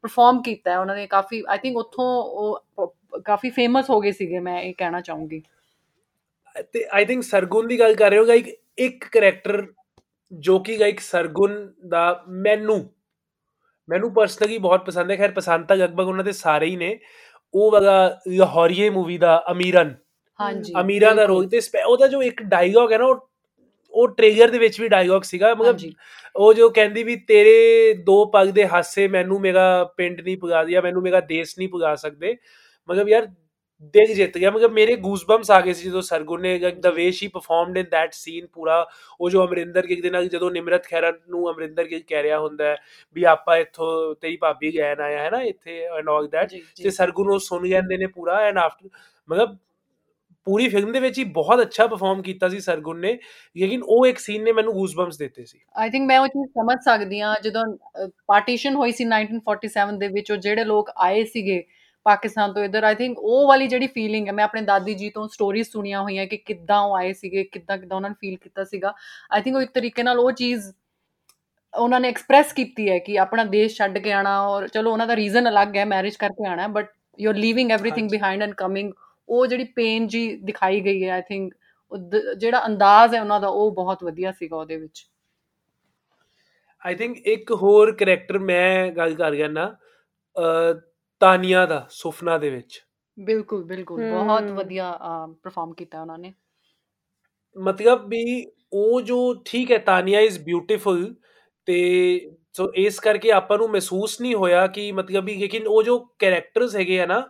ਪਰਫਾਰਮ ਕੀਤਾ ਹੈ। ਉਹਨਾਂ ਨੇ ਕਾਫੀ ਆਈ ਥਿੰਕ ਉੱਥੋਂ ਉਹ ਕਾਫੀ ਫੇਮਸ ਹੋ ਗਏ ਸੀਗੇ ਮੈਂ ਇਹ ਕਹਿਣਾ ਚਾਹੂੰਗੀ। ਤੇ ਆਈ ਥਿੰਕ ਸਰਗੁਣ ਦੀ ਗੱਲ ਕਰ ਰਹੇ ਹੋ ਗਾਇਕ ਇੱਕ ਕੈਰੈਕਟਰ ਜੋ ਕਿ ਗਾਇਕ ਸਰਗੁਣ ਦਾ ਮੈਨੂੰ ਮੈਨੂੰ ਪਰਸਨਲੀ ਬਹੁਤ ਪਸੰਦ ਹੈ। ਖੈਰ ਪਸੰਦ ਤਾਂ ਲਗਭਗ ਉਹਨਾਂ ਦੇ ਸਾਰੇ ਹੀ ਨੇ। ਉਹ ਵਾਲਾ ਲਾਹੌਰੀਏ ਮੂਵੀ ਦਾ ਅਮੀਰਨ। ਹਾਂਜੀ ਅਮੀਰਾ ਦਾ। ਰੋਲ ਤੇ ਉਹਦਾ ਜੋ ਇੱਕ ਡਾਇਲੌਗ ਹੈ ਨਾ ਉਹ ਉਹ ਟ੍ਰੇਲਰ ਦੇ ਵਿੱਚ ਵੀ ਡਾਇਲੌਗ ਸੀਗਾ। ਮਤਲਬ ਉਹ ਜੋ ਕਹਿੰਦੀ ਵੀ ਤੇਰੇ ਦੋ ਪਗ ਦੇ ਹਾਸੇ ਮੈਨੂੰ ਮੇਰਾ ਪਿੰਡ ਨਹੀਂ ਪੁਗਾ ਦਿਆ ਮੈਨੂੰ ਮੇਰਾ ਦੇਸ਼ ਨਹੀਂ ਪੁਗਾ ਸਕਦੇ। ਮਤਲਬ ਯਾਰ ਦਿਲ ਜਿੱਤ ਗਿਆ ਮਤਲਬ ਮੇਰੇ ਗੂਸਬੰਪਸ ਆ ਗਏ ਸੀ ਜਦੋਂ ਸਰਗੁਣ ਨੇ the way she performed in that scene ਪੂਰਾ ਉਹ ਜੋ ਅਮਰਿੰਦਰ ਗਿੱਲ ਦੇ ਨਾਲ ਜਦੋਂ ਨਿਮਰਤ ਖਹਿਰਾ ਨੂੰ ਅਮਰਿੰਦਰ ਗਿੱਲ ਕਹਿ ਰਿਹਾ ਹੁੰਦਾ ਹੈ ਵੀ ਆਪਾਂ ਇੱਥੋਂ ਤੇਰੀ ਭਾਬੀ ਗੈਨ ਆਇਆ ਹੈ ਨਾ ਇੱਥੇ ਐਂਡ ਆਲ ਦੈਟ ਤੇ ਸਰਗੁਣ ਉਹ ਸੁਣ ਜਾਂਦੇ ਨੇ ਪੂਰਾ ਐਂਡ ਆਫਟਰ ਮਤਲਬ ਪੂਰੀ ਫਿਲਮ ਦੇ ਵਿੱਚ ਹੀ ਬਹੁਤ ਅੱਛਾ ਪਰਫਾਰਮ ਕੀਤਾ ਸੀ ਸਰਗੁਣ ਨੇ ਲੇਕਿਨ ਉਹ ਇੱਕ ਸੀਨ ਨੇ ਮੈਨੂੰ ਗੂਸਬੰਪਸ ਦਿੱਤੇ ਸੀ। ਆਈ ਥਿੰਕ ਮੈਂ ਉਹ ਚੀਜ਼ ਸਮਝ ਸਕਦੀ ਹਾਂ ਜਦੋਂ ਪਾਰਟੀਸ਼ਨ ਹੋਈ ਸੀ 1947 ਦੇ ਵਿੱਚ ਉਹ ਜਿਹੜੇ ਲੋਕ ਆਏ ਸੀਗੇ ਪਾਕਿਸਤਾਨ ਤੋਂ ਇਧਰ ਆਈ ਥਿੰਕ ਉਹ ਵਾਲੀ ਜਿਹੜੀ ਫੀਲਿੰਗ ਹੈ ਮੈਂ ਆਪਣੇ ਦਾਦੀ ਜੀ ਤੋਂ ਸਟੋਰੀਜ਼ ਸੁਣੀਆਂ ਹੋਈਆਂ ਕਿ ਕਿੱਦਾਂ ਉਹ ਆਏ ਸੀਗੇ ਕਿੱਦਾਂ ਕਿੱਦਾਂ ਉਹਨਾਂ ਨੇ ਫੀਲ ਕੀਤਾ ਸੀਗਾ ਆਈ ਥਿੰਕ ਉਹ ਇੱਕ ਤਰੀਕੇ ਨਾਲ ਉਹ ਚੀਜ਼ ਉਹਨਾਂ ਨੇ ਐਕਸਪ੍ਰੈਸ ਕੀਤੀ ਹੈ ਕਿ ਆਪਣਾ ਦੇਸ਼ ਛੱਡ ਕੇ ਆਣਾ ਔਰ ਚਲੋ ਉਹਨਾਂ ਦਾ ਰੀਜ਼ਨ ਅਲੱਗ ਹੈ ਮੈਰਿਜ ਕਰਕੇ ਆਣਾ but you are leaving everything ਹਾਂਜੀ ਬਿਹਾਈਂਡ ਐਂਡ ਕਮਿੰਗ ਉਹ ਜਿਹੜੀ ਪੇਨ ਜੀ ਦਿਖਾਈ ਗਈ ਹੈ ਆਈ ਥਿੰਕ ਜਿਹੜਾ ਅੰਦਾਜ਼ ਹੈ ਉਹਨਾਂ ਦਾ ਉਹ ਬਹੁਤ ਵਧੀਆ ਸੀਗਾ ਉਹਦੇ ਵਿੱਚ ਆਈ ਥਿੰਕ ਇੱਕ ਹੋਰ ਕੈਰੈਕਟਰ ਮੈਂ ਗੱਲ ਕਰ ਗਿਆ ਨਾ ਅਹ, ਤਾਨੀਆ ਦਾ ਸੁਫਨਾ ਦੇ ਵਿੱਚ। ਬਿਲਕੁਲ ਬਿਲਕੁਲ। ਬਹੁਤ ਵਧੀਆ ਪਰਫਾਰਮ ਕੀਤਾ ਉਹਨਾਂ ਨੇ। ਮਤਲਬ ਵੀ ਉਹ ਜੋ ਠੀਕ ਹੈ ਤਾਨੀਆ ਇਜ਼ ਬਿਊਟੀਫੁਲ ਤੇ ਸੋ ਇਸ ਕਰਕੇ ਆਪਾਂ ਨੂੰ ਮਹਿਸੂਸ ਨਹੀਂ ਹੋਇਆ ਕਿ ਮਤਲਬ ਵੀ ਲੇਕਿਨ ਉਹ ਜੋ ਕੈਰੈਕਟਰਸ ਹੈਗੇ ਆ ਨਾ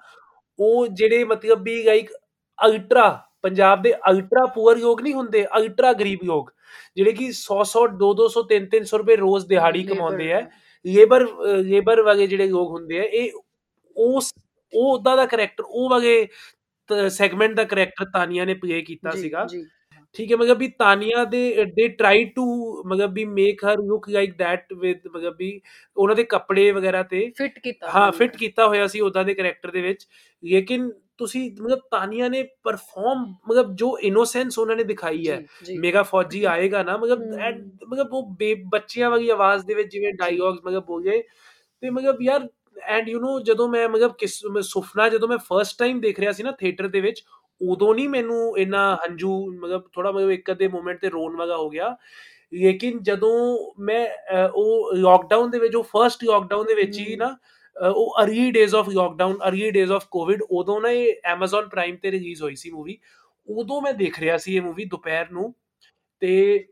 ਉਹ ਜਿਹੜੇ ਮਤਲਬ ਵੀ ਲਾਈਕ ਅਲਟਰਾ ਪੰਜਾਬ ਦੇ ਅਲਟਰਾ ਪੂਅਰ ਲੋਕ ਨਹੀਂ ਹੁੰਦੇ ਅਲਟਰਾ ਗਰੀਬ ਲੋਕ ਜਿਹੜੇ ਕਿ 100 100 200 300 300 ਰੁਪਏ ਰੋਜ਼ ਦਿਹਾੜੀ ਕਮਾਉਂਦੇ ਆ। ਲੇਬਰ ਲੇਬਰ ਵਾਲੇ ਜਿਹੜੇ ਲੋਕ ਹੁੰਦੇ ਆ ਇਹ ਉਸ ਉਹ ਉਦਾਂ ਦਾ ਕਰੈਕਟਰ ਉਹ ਵਾਲੇ ਸੈਗਮੈਂਟ ਦਾ ਕਰੈਕਟਰ ਤਾਨੀਆ ਨੇ ਪਲੇ ਕੀਤਾ ਸੀਗਾ। ਠੀਕ ਹੈ ਮਤਲਬ ਵੀ ਤਾਨੀਆ ਦੇ ਦੇ ਟਰਾਈ ਟੂ ਮਤਲਬ we make her look like that with ਮਤਲਬ ਵੀ ਉਹਨਾਂ ਦੇ ਕੱਪੜੇ ਵਗੈਰਾ ਤੇ ਫਿਟ ਕੀਤਾ ਹਾਂ ਫਿਟ। ਕੀਤਾ ਹੋਇਆ ਸੀ ਉਦਾਂ ਦੇ ਕਰੈਕਟਰ ਦੇ ਵਿੱਚ। ਲੇਕਿਨ ਤੁਸੀਂ ਮਤਲਬ ਤਾਨੀਆ ਨੇ ਪਰਫਾਰਮ ਮਤਲਬ ਜੋ ਇਨੋਸੈਂਸ ਉਹਨਾਂ ਨੇ ਦਿਖਾਈ ਹੈ ਮੇਗਾ ਫੌਜੀ ਆਏਗਾ ਨਾ ਮਤਲਬ ਮਤਲਬ ਉਹ ਬੱਚਿਆਂ ਵਾਲੀ ਆਵਾਜ਼ ਦੇ ਵਿੱਚ ਜਿਵੇਂ ਡਾਇਲੌਗਸ ਮਤਲਬ ਬੋਲੇ ਤੇ ਮਤਲਬ ਯਾਰ ਐਂਡ ਯੂ نو ਜਦੋਂ ਮੈਂ ਮਤਲਬ ਕਿਸ ਮੈਂ ਸੁਫਨਾ ਜਦੋਂ ਮੈਂ ਫਰਸਟ ਟਾਈਮ ਦੇਖ ਰਿਹਾ ਸੀ ਨਾ ਥੀਏਟਰ ਦੇ ਵਿੱਚ ਉਦੋਂ ਨਹੀਂ ਮੈਨੂੰ ਇੰਨਾ ਹੰਝੂ ਮਤਲਬ ਥੋੜਾ ਮਤਲਬ ਇੱਕ ਅੱਧੇ ਮੂਮੈਂਟ ਤੇ ਰੋਣ ਵਾਲਾ ਹੋ ਗਿਆ। ਲੇਕਿਨ ਜਦੋਂ ਮੈਂ ਉਹ ਲੋਕਡਾਊਨ ਦੇ ਵਿੱਚ ਉਹ ਫਰਸਟ ਲੋਕਡਾਊਨ ਦੇ ਵਿੱਚ ਹੀ। ਨਾ ਉਹ early days of lockdown early days of Covid ਉਦੋਂ ਨਾ ਇਹ Amazon ਪ੍ਰਾਈਮ ਤੇ ਰਿਲੀਜ਼ ਹੋਈ ਸੀ ਮੂਵੀ ਉਦੋਂ ਮੈਂ ਦੇਖ ਰਿਹਾ ਸੀ ਇਹ ਮੂਵੀ ਦੁਪਹਿਰ ਨੂੰ। ਤੇ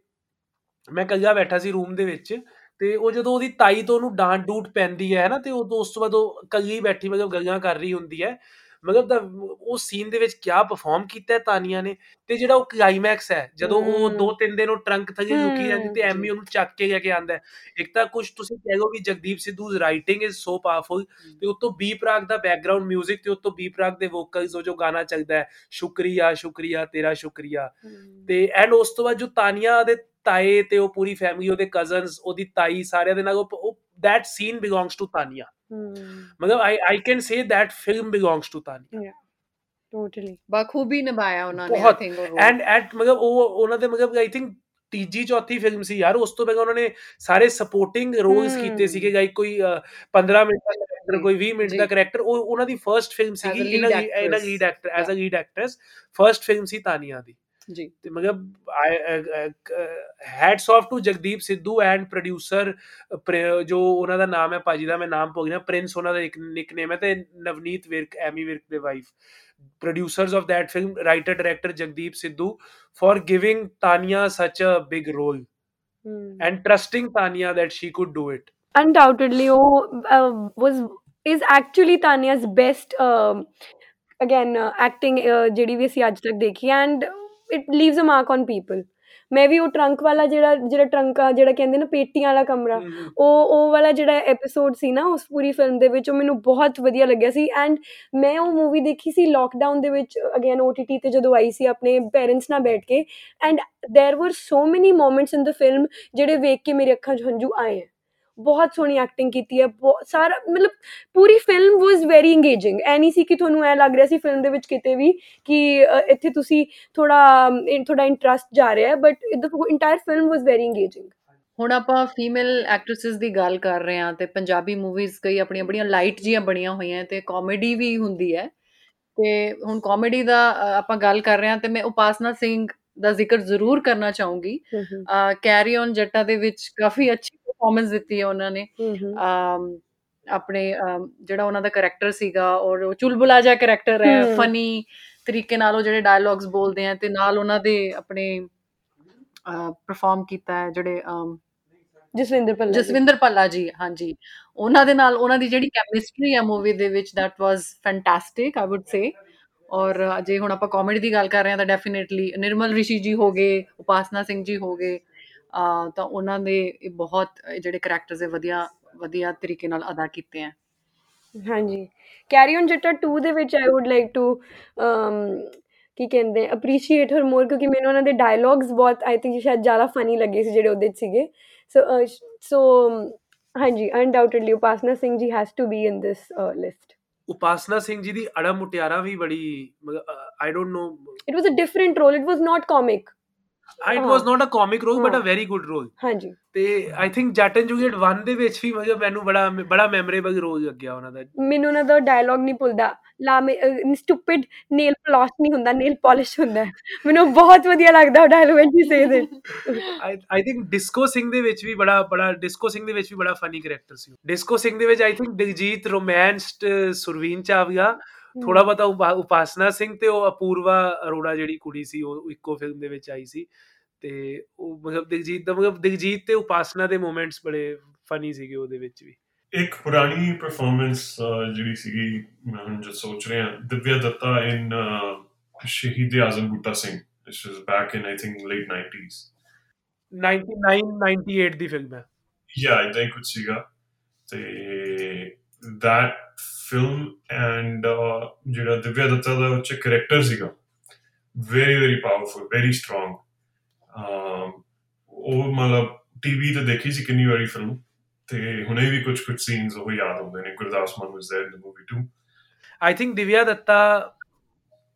ਮੈਂ ਕੱਲਾ ਬੈਠਾ ਸੀ ਰੂਮ ਦੇ ਵਿੱਚ। ਤੇ ਉਹ ਜਦੋਂ ਉਹਦੀ ਤਾਈ ਤੋਂ ਉਹਨੂੰ ਡਾਂਟ ਡੂਟ ਪੈਂਦੀ ਹੈ ਨਾ ਤੇ ਉਹ ਉਸ ਤੋਂ ਬਾਅਦ ਉਹ ਕੱਲੀ ਬੈਠੀ ਮਤਲਬ ਗੱਲਾਂ ਕਰ ਰਹੀ ਹੁੰਦੀ ਹੈ। ਮਤਲਬ ਦਾ ਉਹ ਸੀਨ ਦੇ ਵਿੱਚ ਕਿਆ ਪਰਫਾਰਮ ਕੀਤਾ ਹੈ ਤਾਨੀਆ ਨੇ ਤੇ ਜਿਹੜਾ ਉਹ ਕਲਾਈਮੈਕਸ ਹੈ ਜਦੋਂ ਉਹ। ਦੋ ਤਿੰਨ ਦਿਨ ਉਹ ਟਰੰਕ ਥੱਲੇ ਲੁਕੀ ਰਹਿੰਦੀ ਤੇ ਐਮੀ ਉਹਨੂੰ ਚੱਕ ਕੇ ਲੈ ਕੇ ਆਂਦਾ ਇੱਕ ਤਾਂ ਕੁਝ ਤੁਸੀਂ ਕਹਿ ਲਓ ਕਿ Jagdeep Sidhu's writing is so powerful ਤੇ ਉਤੋਂ ਬੀ ਪ੍ਰਾਗ ਦਾ ਬੈਕਗ੍ਰਾਉਂਡ 뮤직 ਤੇ ਉਤੋਂ ਬੀ ਪ੍ਰਾਗ ਦੇ ਵੋਕਲਸ ਉਹ ਜੋ ਗਾਣਾ ਚੱਲਦਾ ਹੈ ਸ਼ੁਕਰੀਆ ਸ਼ੁਕਰੀਆ ਤੇਰਾ ਸ਼ੁਕਰੀਆ। ਤੇ ਐਂਡ ਉਸ ਤੋਂ ਬਾਅਦ ਜੋ ਤਾਨੀਆ ਦੇ ਤਾਏ ਤੇ ਉਹ ਪੂਰੀ ਫੈਮਿਲੀ ਉਹਦੇ ਕਜ਼ਨਸ ਉਹਦੀ ਤਾਈ ਸਾਰਿਆਂ ਦੇ ਨਾਲ ਉਹ that scene belongs to Tania. ਮਤਲਬ I I can say that film belongs to Tania. Totally ਬਖੂਬੀ ਨਿਭਾਇਆ ਉਹਨਾਂ ਨੇ ਆਈ ਥਿੰਕ ਉਹ। ਐਂਡ ਐਟ ਮਤਲਬ ਉਹ ਉਹਨਾਂ ਦੇ ਮਤਲਬ ਆਈ ਥਿੰਕ ਤੀਜੀ ਚੌਥੀ ਫਿਲਮ ਸੀ ਯਾਰ ਉਸ ਤੋਂ ਪਹਿਲਾਂ ਉਹਨਾਂ ਨੇ ਸਾਰੇ ਸਪੋਰਟਿੰਗ ਰੋਲਸ। ਕੀਤੇ ਸੀਗੇ ਲਾਈਕ ਕੋਈ ਅਹ, 15 ਮਿੰਟ ਦਾ ਕਰੈਕਟਰ ਕੋਈ 20 ਮਿੰਟ। ਦਾ ਕਰੈਕਟਰ ਉਹ ਉਹਨਾਂ ਦੀ ਫਰਸਟ ਫਿਲਮ ਸੀਗੀ in actress. Lead actor as a lead actress first film ਸੀ ਤਾਨੀਆ ਦੀ। ਜੀ ਤੇ ਮਤਲਬ hats off to Jagdeep Sidhu and producer ਜੋ ਉਹਨਾਂ ਦਾ ਨਾਮ ਹੈ ਭਾਜੀ ਦਾ ਮੈਂ ਨਾਮ ਭੁੱਲ ਗਿਆ ਪ੍ਰਿੰਸ ਉਹਨਾਂ ਦਾ ਇੱਕ ਨਿਕਨੇਮ ਹੈ ਤੇ ਨਵਨੀਤ ਵਿਰਕ ਐਮੀ ਵਿਰਕ ਦੇ wife producers of that film writer director jagdeep sidhu for giving tanya such a big role and trusting tanya that she could do it undoubtedly oh, uh, was is actually Tanya's best um again uh, acting uh, ਜਿਹੜੀ ਵੀ ਅਸੀਂ ਅੱਜ ਤੱਕ ਦੇਖੀ and it leaves a mark on people ਮੈਂ ਵੀ ਉਹ trunk ਵਾਲਾ ਜਿਹੜਾ ਜਿਹੜਾ ਟਰੰਕ ਆ ਜਿਹੜਾ ਕਹਿੰਦੇ ਨਾ ਪੇਟੀਆਂ ਵਾਲਾ ਕਮਰਾ ਉਹ ਉਹ ਵਾਲਾ ਜਿਹੜਾ ਐਪੀਸੋਡ ਸੀ ਨਾ ਉਸ ਪੂਰੀ ਫਿਲਮ ਦੇ ਵਿੱਚ ਉਹ ਮੈਨੂੰ ਬਹੁਤ ਵਧੀਆ ਲੱਗਿਆ ਸੀ ਐਂਡ ਮੈਂ ਉਹ ਮੂਵੀ ਦੇਖੀ ਸੀ ਲੋਕਡਾਊਨ ਦੇ ਵਿੱਚ ਅਗੇਨ OTT ਤੇ ਜਦੋਂ ਆਈ ਸੀ ਆਪਣੇ ਪੇਰੈਂਟਸ ਨਾਲ ਬੈਠ ਕੇ ਐਂਡ देयर वर ਸੋ ਮੈਨੀ ਮੋਮੈਂਟਸ ਇਨ ਦ ਫਿਲਮ ਜਿਹੜੇ ਵੇਖ ਕੇ ਮੇਰੇ ਅੱਖਾਂ 'ਚ ਹੰਝੂ ਆਏ ਹੈ ਬਹੁਤ ਸੋਹਣੀ ਐਕਟਿੰਗ ਕੀਤੀ ਹੈ ਸਾਰਾ ਮਤਲਬ ਪੂਰੀ ਫਿਲਮ ਵਾਸ ਵੈਰੀ ਇੰਗੇਜਿੰਗ ਐ ਨਹੀਂ ਸੀ ਕਿ ਤੁਹਾਨੂੰ ਐ ਲੱਗ ਰਿਹਾ ਸੀ ਫਿਲਮ ਦੇ ਵਿੱਚ ਕਿਤੇ ਵੀ ਕਿ ਇੱਥੇ ਤੁਸੀਂ ਥੋੜਾ ਥੋੜਾ ਇੰਟਰਸਟ ਜਾ ਰਿਹਾ ਹੈ but the entire film was very engaging ਹੁਣ ਆਪਾਂ ਫੀਮੇਲ ਐਕਟ੍ਰੈਸਸ ਦੀ ਗੱਲ ਕਰ ਰਹੇ ਹਾਂ ਤੇ ਪੰਜਾਬੀ ਮੂਵੀਜ਼ ਕਈ ਆਪਣੀਆਂ ਬੜੀਆਂ ਲਾਈਟ ਜੀਆਂ ਬਣੀਆਂ ਹੋਈਆਂ ਤੇ ਕਾਮੇਡੀ ਵੀ ਹੁੰਦੀ ਹੈ। ਤੇ ਹੁਣ ਕਾਮੇਡੀ ਦਾ ਆਪਾਂ ਗੱਲ ਕਰ ਰਹੇ ਹਾਂ ਤੇ ਮੈਂ ਉਪਾਸਨਾ ਸਿੰਘ ਦਾ ਜ਼ਿਕਰ ਜ਼ਰੂਰ ਕਰਨਾ ਚਾਹੂੰਗੀ। ਕੈਰੀ ਔਨ ਜੱਟਾ ਦੇ ਵਿੱਚ ਕਾਫੀ ਅੱਛੀ ਪਰਫਾਰਮੈਂਸ ਦਿੱਤੀ ਹੈ ਉਹਨਾਂ ਨੇ। ਆਪਣੇ ਜਿਹੜਾ ਉਹਨਾਂ ਦਾ ਕੈਰੈਕਟਰ ਸੀਗਾ ਔਰ ਉਹ ਚੁਲਬੁਲਾ ਜਿਹਾ ਕੈਰੈਕਟਰ ਹੈ। ਫਨੀ ਤਰੀਕੇ ਨਾਲ ਉਹ ਜਿਹੜੇ ਡਾਇਲੌਗਸ ਬੋਲਦੇ ਆ ਤੇ ਨਾਲ ਉਹਨਾਂ ਦੇ ਆਪਣੇ ਪਰਫਾਰਮ ਕੀਤਾ ਹੈ ਜਿਹੜੇ ਜਸਵਿੰਦਰ ਜੀ। ਜਸਵਿੰਦਰ ਭੱਲਾ ਜੀ ਹਾਂਜੀ। ਉਹਨਾਂ ਦੇ ਨਾਲ ਉਹਨਾਂ ਦੀ ਜਿਹੜੀ ਕੈਮਿਸਟਰੀ ਹੈ ਮੂਵੀ ਦੇ ਵਿੱਚ that was fantastic i would say ਔਰ ਜੇ ਹੁਣ ਆਪਾਂ ਕਾਮੇਡੀ ਦੀ ਗੱਲ ਕਰ ਰਹੇ ਹਾਂ ਤਾਂ ਡੈਫੀਨਿਟਲੀ ਨਿਰਮਲ ਰਿਸ਼ੀ ਜੀ ਹੋ ਗਏ ਉਪਾਸਨਾ ਸਿੰਘ ਜੀ ਹੋ ਗਏ। ਅਹ ਤਾਂ ਉਹਨਾਂ ਦੇ ਇਹ ਬਹੁਤ ਜਿਹੜੇ ਕੈਰੈਕਟਰਸ ਹੈ ਵਧੀਆ ਵਧੀਆ ਤਰੀਕੇ ਨਾਲ ਅਦਾ ਕੀਤੇ ਆ ਹਾਂਜੀ। ਕੈਰੀ ਔਨ ਜੱਟਾ 2 ਦੇ ਵਿੱਚ ਆਈ ਊਡ ਲਾਈਕ ਟੂ ਕੀ ਕਹਿੰਦੇ ਅਪਰੀਸ਼ੀਏਟ ਹਰ ਮੋਰ ਕਿਉਂਕਿ ਮੈਨੂੰ ਉਹਨਾਂ ਦੇ ਡਾਇਲੌਗਸ ਬਹੁਤ ਆਈ ਥਿੰਕ ਸ਼ਾਇਦ ਜ਼ਿਆਦਾ ਫਨੀ ਲੱਗੇ ਸੀ ਜਿਹੜੇ ਉਹਦੇ 'ਚ ਸੀਗੇ। ਸੋ ਸੋ ਹਾਂਜੀ undoubtedly Upasana Singh ji has to be in this list Upasana Singh ji ਦੀ ਅੜਾ ਮੁਟਿਆਰਾ ਵੀ ਬੜੀ I don't know it was a different role it was not comic it. Was not a comic role but a. Very good role ਹਾਂਜੀ ਤੇ I think Jatt and Juliet 1 ਦੇ ਵਿੱਚ ਵੀ ਮਤਲਬ ਮੈਨੂੰ ਬੜਾ ਬੜਾ ਮੈਮੋਰੇਬਲ ਰੋਲ ਲੱਗਿਆ ਉਹਨਾਂ ਦਾ ਮੈਨੂੰ ਉਹਨਾਂ ਦਾ ਡਾਇਲੌਗ ਨਹੀਂ ਭੁੱਲਦਾ ਲਾ ਸਟੂਪਿਡ ਨੇਲ ਪਲਾਸ਼ ਨਹੀਂ ਹੁੰਦਾ ਨੇਲ ਪਾਲਿਸ਼ ਹੁੰਦਾ। ਮੈਨੂੰ ਬਹੁਤ ਵਧੀਆ ਲੱਗਦਾ ਉਹ dialogue when he says it I I think Disco Singh ਦੇ ਵਿੱਚ ਵੀ ਬੜਾ ਬੜਾ ਡਿਸਕੋ ਸਿੰਘ ਦੇ ਵਿੱਚ ਵੀ ਬੜਾ ਫਨੀ ਕੈਰੈਕਟਰ ਸੀ ਡਿਸਕੋ ਸਿੰਘ ਦੇ ਵਿੱਚ I think Diljit romanced Surveen Chawla ਥੋੜਾ ਉਪਾ- ਉਪਾਸਨਾ ਸਿੰਘ ਤੇ ਉਹ ਅਪੂਰਵਾ ਅਰੋੜਾ ਜਿਹੜੀ ਕੁੜੀ ਸੀ ਉਹ ਇੱਕੋ ਫਿਲਮ ਦੇ ਵਿੱਚ ਆਈ ਸੀ ਤੇ ਉਹ ਮਤਲਬ ਦਿਲਜੀਤ ਦਾ ਮਤਲਬ ਦਿਲਜੀਤ ਤੇ ਉਪਾਸਨਾ ਦੇ ਮੂਮੈਂਟਸ ਬੜੇ ਫਨੀ ਸੀਗੇ ਉਹਦੇ ਵਿੱਚ ਵੀ ਇੱਕ ਪੁਰਾਣੀ ਪਰਫਾਰਮੈਂਸ ਜਿਹੜੀ ਸੀਗੀ ਮੈਂ ਹੁਣ ਜਦ ਸੋਚ ਰਿਹਾ Divya Dutta in Shahid Azam Butta Singh. This was back in I think late 90s. 99 98 ਦੀ ਫਿਲਮ ਹੈ Yeah, I think ਕੁਝ ਸੀਗਾ ਤੇ that film and uh, ਜਿਹੜਾ ਦਿਵਿਆ ਦੱਤਾ ਦਾ ਉੱਚ ਕਰੈਕਟਰ ਸੀਗਾ very very powerful very strong um, ਉਹ ਮਤਲਬ ਟੀਵੀ ਤੇ ਦੇਖੀ ਸੀ ਕਿੰਨੀ ਵਾਰੀ ਫਿਲਮ ਤੇ ਹੁਣੇ ਵੀ ਕੁਝ ਕੁਝ ਸੀਨਸ ਉਹ ਯਾਦ ਹੁੰਦੇ ਨੇ Gurdas Maan was there in the movie too I think Divya Dutta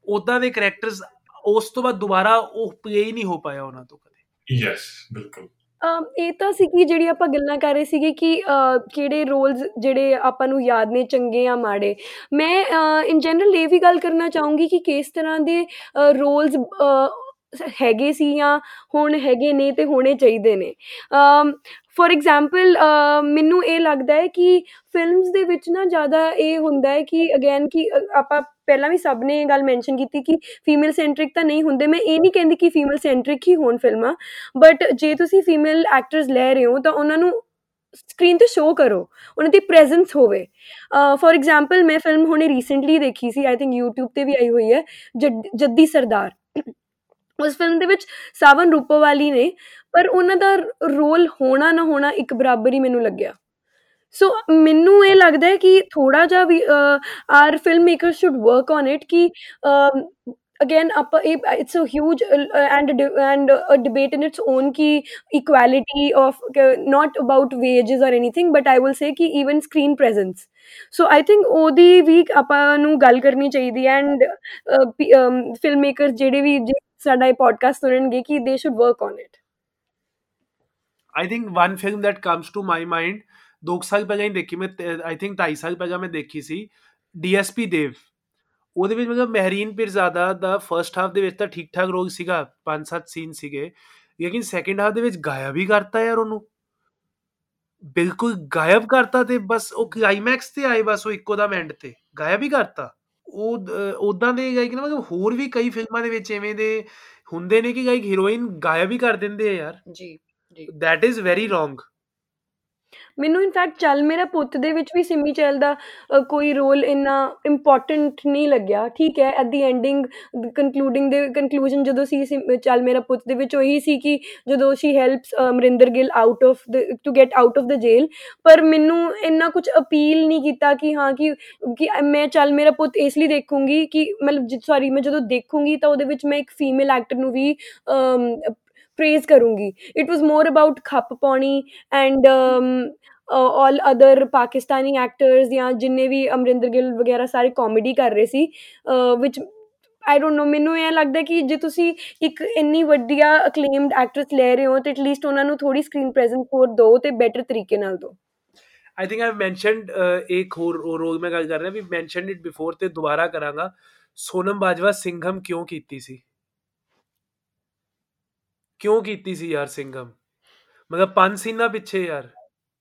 ਉਦਾਂ ਦੇ ਕੈਰੈਕਟਰਸ ਉਸ ਤੋਂ ਬਾਅਦ ਦੁਬਾਰਾ ਉਹ ਪਲੇ ਹੀ ਨਹੀਂ ਹੋ ਪਾਇਆ ਉਹਨਾਂ ਤੋਂ ਕਦੇ ਯੈਸ ਬਿਲਕੁਲ ਅਮ, ਇਹ ਤਾਂ ਸੀ ਕਿ ਜਿਹੜੀ ਆਪਾਂ ਗੱਲਾਂ ਕਰ ਰਹੇ ਸੀਗੇ ਕਿ ਅ, ਕਿਹੜੇ ਰੋਲਸ ਜਿਹੜੇ ਆਪਾਂ ਨੂੰ ਯਾਦ ਨੇ ਚੰਗੇ ਜਾਂ ਮਾੜੇ। ਮੈਂ ਇਨ ਜਨਰਲ ਇਹ ਵੀ ਗੱਲ ਕਰਨਾ ਚਾਹੂੰਗੀ ਕਿ ਕਿਸ ਤਰ੍ਹਾਂ ਦੇ ਰੋਲਸ ਹੈਗੇ ਸੀ ਜਾਂ ਹੁਣ ਹੈਗੇ ਨੇ ਤੇ ਹੋਣੇ ਚਾਹੀਦੇ ਨੇ। ਫੋਰ ਐਗਜ਼ਾਮਪਲ ਮੈਨੂੰ ਇਹ ਲੱਗਦਾ ਹੈ ਕਿ ਫਿਲਮਸ ਦੇ ਵਿੱਚ ਨਾ ਜ਼ਿਆਦਾ ਇਹ ਹੁੰਦਾ ਹੈ ਕਿ ਅਗੇਨ ਕਿ ਅ, ਆਪਾਂ ਪਹਿਲਾਂ ਵੀ ਸਭ ਨੇ ਇਹ ਗੱਲ ਮੈਂਸ਼ਨ ਕੀਤੀ ਕਿ ਫੀਮੇਲ ਸੈਂਟਰਿਕ ਤਾਂ ਨਹੀਂ ਹੁੰਦੇ। ਮੈਂ ਇਹ ਨਹੀਂ ਕਹਿੰਦੀ ਕਿ ਫੀਮੇਲ ਸੈਂਟਰਿਕ ਹੀ ਹੋਣ ਫਿਲਮਾਂ ਬਟ ਜੇ ਤੁਸੀਂ ਫੀਮੇਲ ਐਕਟਰਸ ਲੈ ਰਹੇ ਹੋ ਤਾਂ ਉਹਨਾਂ ਨੂੰ ਸਕਰੀਨ ਤੇ ਸ਼ੋਅ ਕਰੋ ਉਹਨਾਂ ਦੀ ਪ੍ਰੈਜ਼ੈਂਸ ਹੋਵੇ। ਫੋਰ ਐਗਜ਼ਾਮਪਲ ਮੈਂ ਫਿਲਮ ਹੁਣੇ ਰੀਸੈਂਟਲੀ ਦੇਖੀ ਸੀ ਆਈ ਥਿੰਕ YouTube ਤੇ ਵੀ ਆਈ ਹੋਈ ਹੈ ਜੱਡ- ਜੱਦੀ ਸਰਦਾਰ। ਉਸ ਫਿਲਮ ਦੇ ਵਿੱਚ ਸਾਵਨ ਰੂਪੋਵਾਲੀ ਨੇ, ਪਰ ਉਹਨਾਂ ਦਾ ਰੋਲ ਹੋਣਾ ਨਾ ਹੋਣਾ ਇੱਕ ਬਰਾਬਰ ਹੀ ਮੈਨੂੰ ਲੱਗਿਆ। ਸੋ ਮੈਨੂੰ ਇਹ ਲੱਗਦਾ ਹੈ ਕਿ ਥੋੜਾ ਜਿਹਾ we are film maker should work on it ਕਿ ਅਗੇਨ ਆਪਾਂ ਇਹ it's a huge and and a debate in its own ਕਿ equality of not about wages or anything, but i will say ਕਿ even screen presence so I think ਉਹਦੀ ਵੀ ਆਪਾਂ ਨੂੰ ਗੱਲ ਕਰਨੀ ਚਾਹੀਦੀ ਹੈ ਐਂਡ ਫਿਲਮ ਮੇਕਰਸ ਜਿਹੜੇ ਵੀ ਜੇ ਸਾਡਾ ਇਹ ਪੋਡਕਾਸਟ ਸੁਣਨਗੇ ਕਿ they should work on it I think one film that comes to my mind ਦੋ ਕੁ ਸਾਲ ਪਹਿਲਾਂ ਹੀ ਦੇਖੀ ਮੈਂ ਆਈ ਥਿੰਕ 2.5 ਸਾਲ ਪਹਿਲਾਂ ਮੈਂ ਦੇਖੀ ਸੀ ਡੀਐਸਪੀ ਦੇਵ ਉਹਦੇ ਵਿੱਚ ਮਤਲਬ ਮਹਿਰੀਨ ਪਿਰਜ਼ਾਦਾ ਦਾ ਫਰਸਟ ਹਾਫ ਦੇ ਵਿੱਚ ਤਾਂ ਠੀਕ ਠਾਕ ਰੋਲ ਸੀਗਾ, ਪੰਜ ਸੱਤ ਸੀਨ ਸੀਗੇ। ਲੇਕਿਨ ਸੈਕਿੰਡ ਹਾਫ ਦੇ ਵਿੱਚ ਗਾਇਬ ਹੀ ਕਰਤਾ ਯਾਰ ਉਹਨੂੰ। ਬਿਲਕੁਲ ਗਾਇਬ ਕਰਤਾ ਤੇ ਬਸ ਉਹ ਕਲਾਈਮੈਕਸ ਤੇ ਆਏ ਬਸ ਉਹ ਇੱਕੋ ਦਾ ਐਂਡ ਤੇ। ਗਾਇਬ ਹੀ ਕਰਤਾ। ਉਹ ਉਦਾਂ ਦੇ ਗਾਇਕ ਨਾ ਮਤਲਬ ਹੋਰ ਵੀ ਕਈ ਫਿਲਮਾਂ ਦੇ ਵਿੱਚ ਐਵੇਂ ਦੇ ਹੁੰਦੇ ਨੇ ਕਿ ਗਾਇਕ ਹੀਰੋਇਨ ਗਾਇਬ ਹੀ ਕਰ ਦਿੰਦੇ ਆ ਯਾਰ। ਜੀ ਜੀ। That is very wrong. ਮੈਨੂੰ ਇਨਫੈਕਟ ਚੱਲ ਮੇਰਾ ਪੁੱਤ ਦੇ ਵਿੱਚ ਵੀ ਸਿੰਮੀ ਚਹਿਲ ਦਾ ਅ, ਕੋਈ ਰੋਲ ਇੰਨਾ ਇੰਪੋਰਟੈਂਟ ਨਹੀਂ ਲੱਗਿਆ। ਠੀਕ ਹੈ ਐਟ ਦੀ ਐਂਡਿੰਗ ਕਨਕਲੂਡਿੰਗ ਦੇ ਕਨਕਲੂਜਨ ਜਦੋਂ ਸੀ ਸਿਮ- ਚੱਲ ਮੇਰਾ ਪੁੱਤ ਦੇ ਵਿੱਚ ਉਹੀ ਸੀ ਕਿ ਜਦੋਂ she helps Amrinder Gill out of the to get out of the jail ਪਰ ਮੈਨੂੰ ਇੰਨਾ ਕੁਝ ਅਪੀਲ ਨਹੀਂ ਕੀਤਾ ਕਿ ਹਾਂ ਕਿ ਕਿ ਮੈਂ ਚੱਲ ਮੇਰਾ ਪੁੱਤ ਇਸ ਲਈ ਦੇਖੂੰਗੀ ਕਿ ਮਤਲਬ ਸੌਰੀ ਮੈਂ ਜਦੋਂ ਦੇਖੂੰਗੀ ਤਾਂ ਉਹਦੇ ਵਿੱਚ ਮੈਂ ਇੱਕ ਫੀਮੇਲ ਐਕਟਰ ਨੂੰ ਵੀ ਪ੍ਰੇਜ਼ ਕਰੂੰਗੀ ਇਟ ਵਾਸ ਮੋਰ ਅਬਾਊਟ ਖੱਪ ਪਾਉਣੀ and all other Pakistani actors ਜਾਂ ਜਿੰਨੇ ਵੀ ਅਮਰਿੰਦਰ ਗਿੱਲ ਵਗੈਰਾ ਸਾਰੇ ਕਾਮੇਡੀ ਕਰ ਰਹੇ ਸੀ ਵਿਚ ਆਈ ਡੋਨਟ ਨੋ ਮੈਨੂੰ ਇਹ ਲੱਗਦਾ ਕਿ ਜੇ ਤੁਸੀਂ ਇੱਕ ਇੰਨੀ ਵੱਡੀਆ ਅਕਲੇਮਡ ਐਕਟਰਸ ਲੈ ਰਹੇ ਹੋ ਤੇ ਐਟਲੀਸਟ ਉਹਨਾਂ ਨੂੰ ਥੋੜੀ ਸਕਰੀਨ ਪ੍ਰੈਜ਼ੈਂਸ ਹੋਰ ਦਿਓ ਤੇ ਬੈਟਰ ਤਰੀਕੇ ਨਾਲ ਦਿਓ I think I've mentioned uh, ਇੱਕ ਹੋਰ ਰੋਲ ਮੈਂ ਗੱਲ ਕਰ ਰਿਹਾ ਵੀ ਮੈਂਸ਼ਨਡ ਇਟ ਬਿਫੋਰ ਤੇ ਦੁਬਾਰਾ ਕਰਾਂਗਾ ਸੋਨਮ ਬਾਜਵਾ ਸਿੰਘਮ ਕਿਉਂ ਕੀਤੀ ਸੀ ਕਿਉਂ ਕੀਤੀ ਸੀ ਯਾਰ ਸਿੰਘਮ ਮਤਲਬ ਪੰਜ ਸੀਨਾ ਪਿੱਛੇ ਯਾਰ।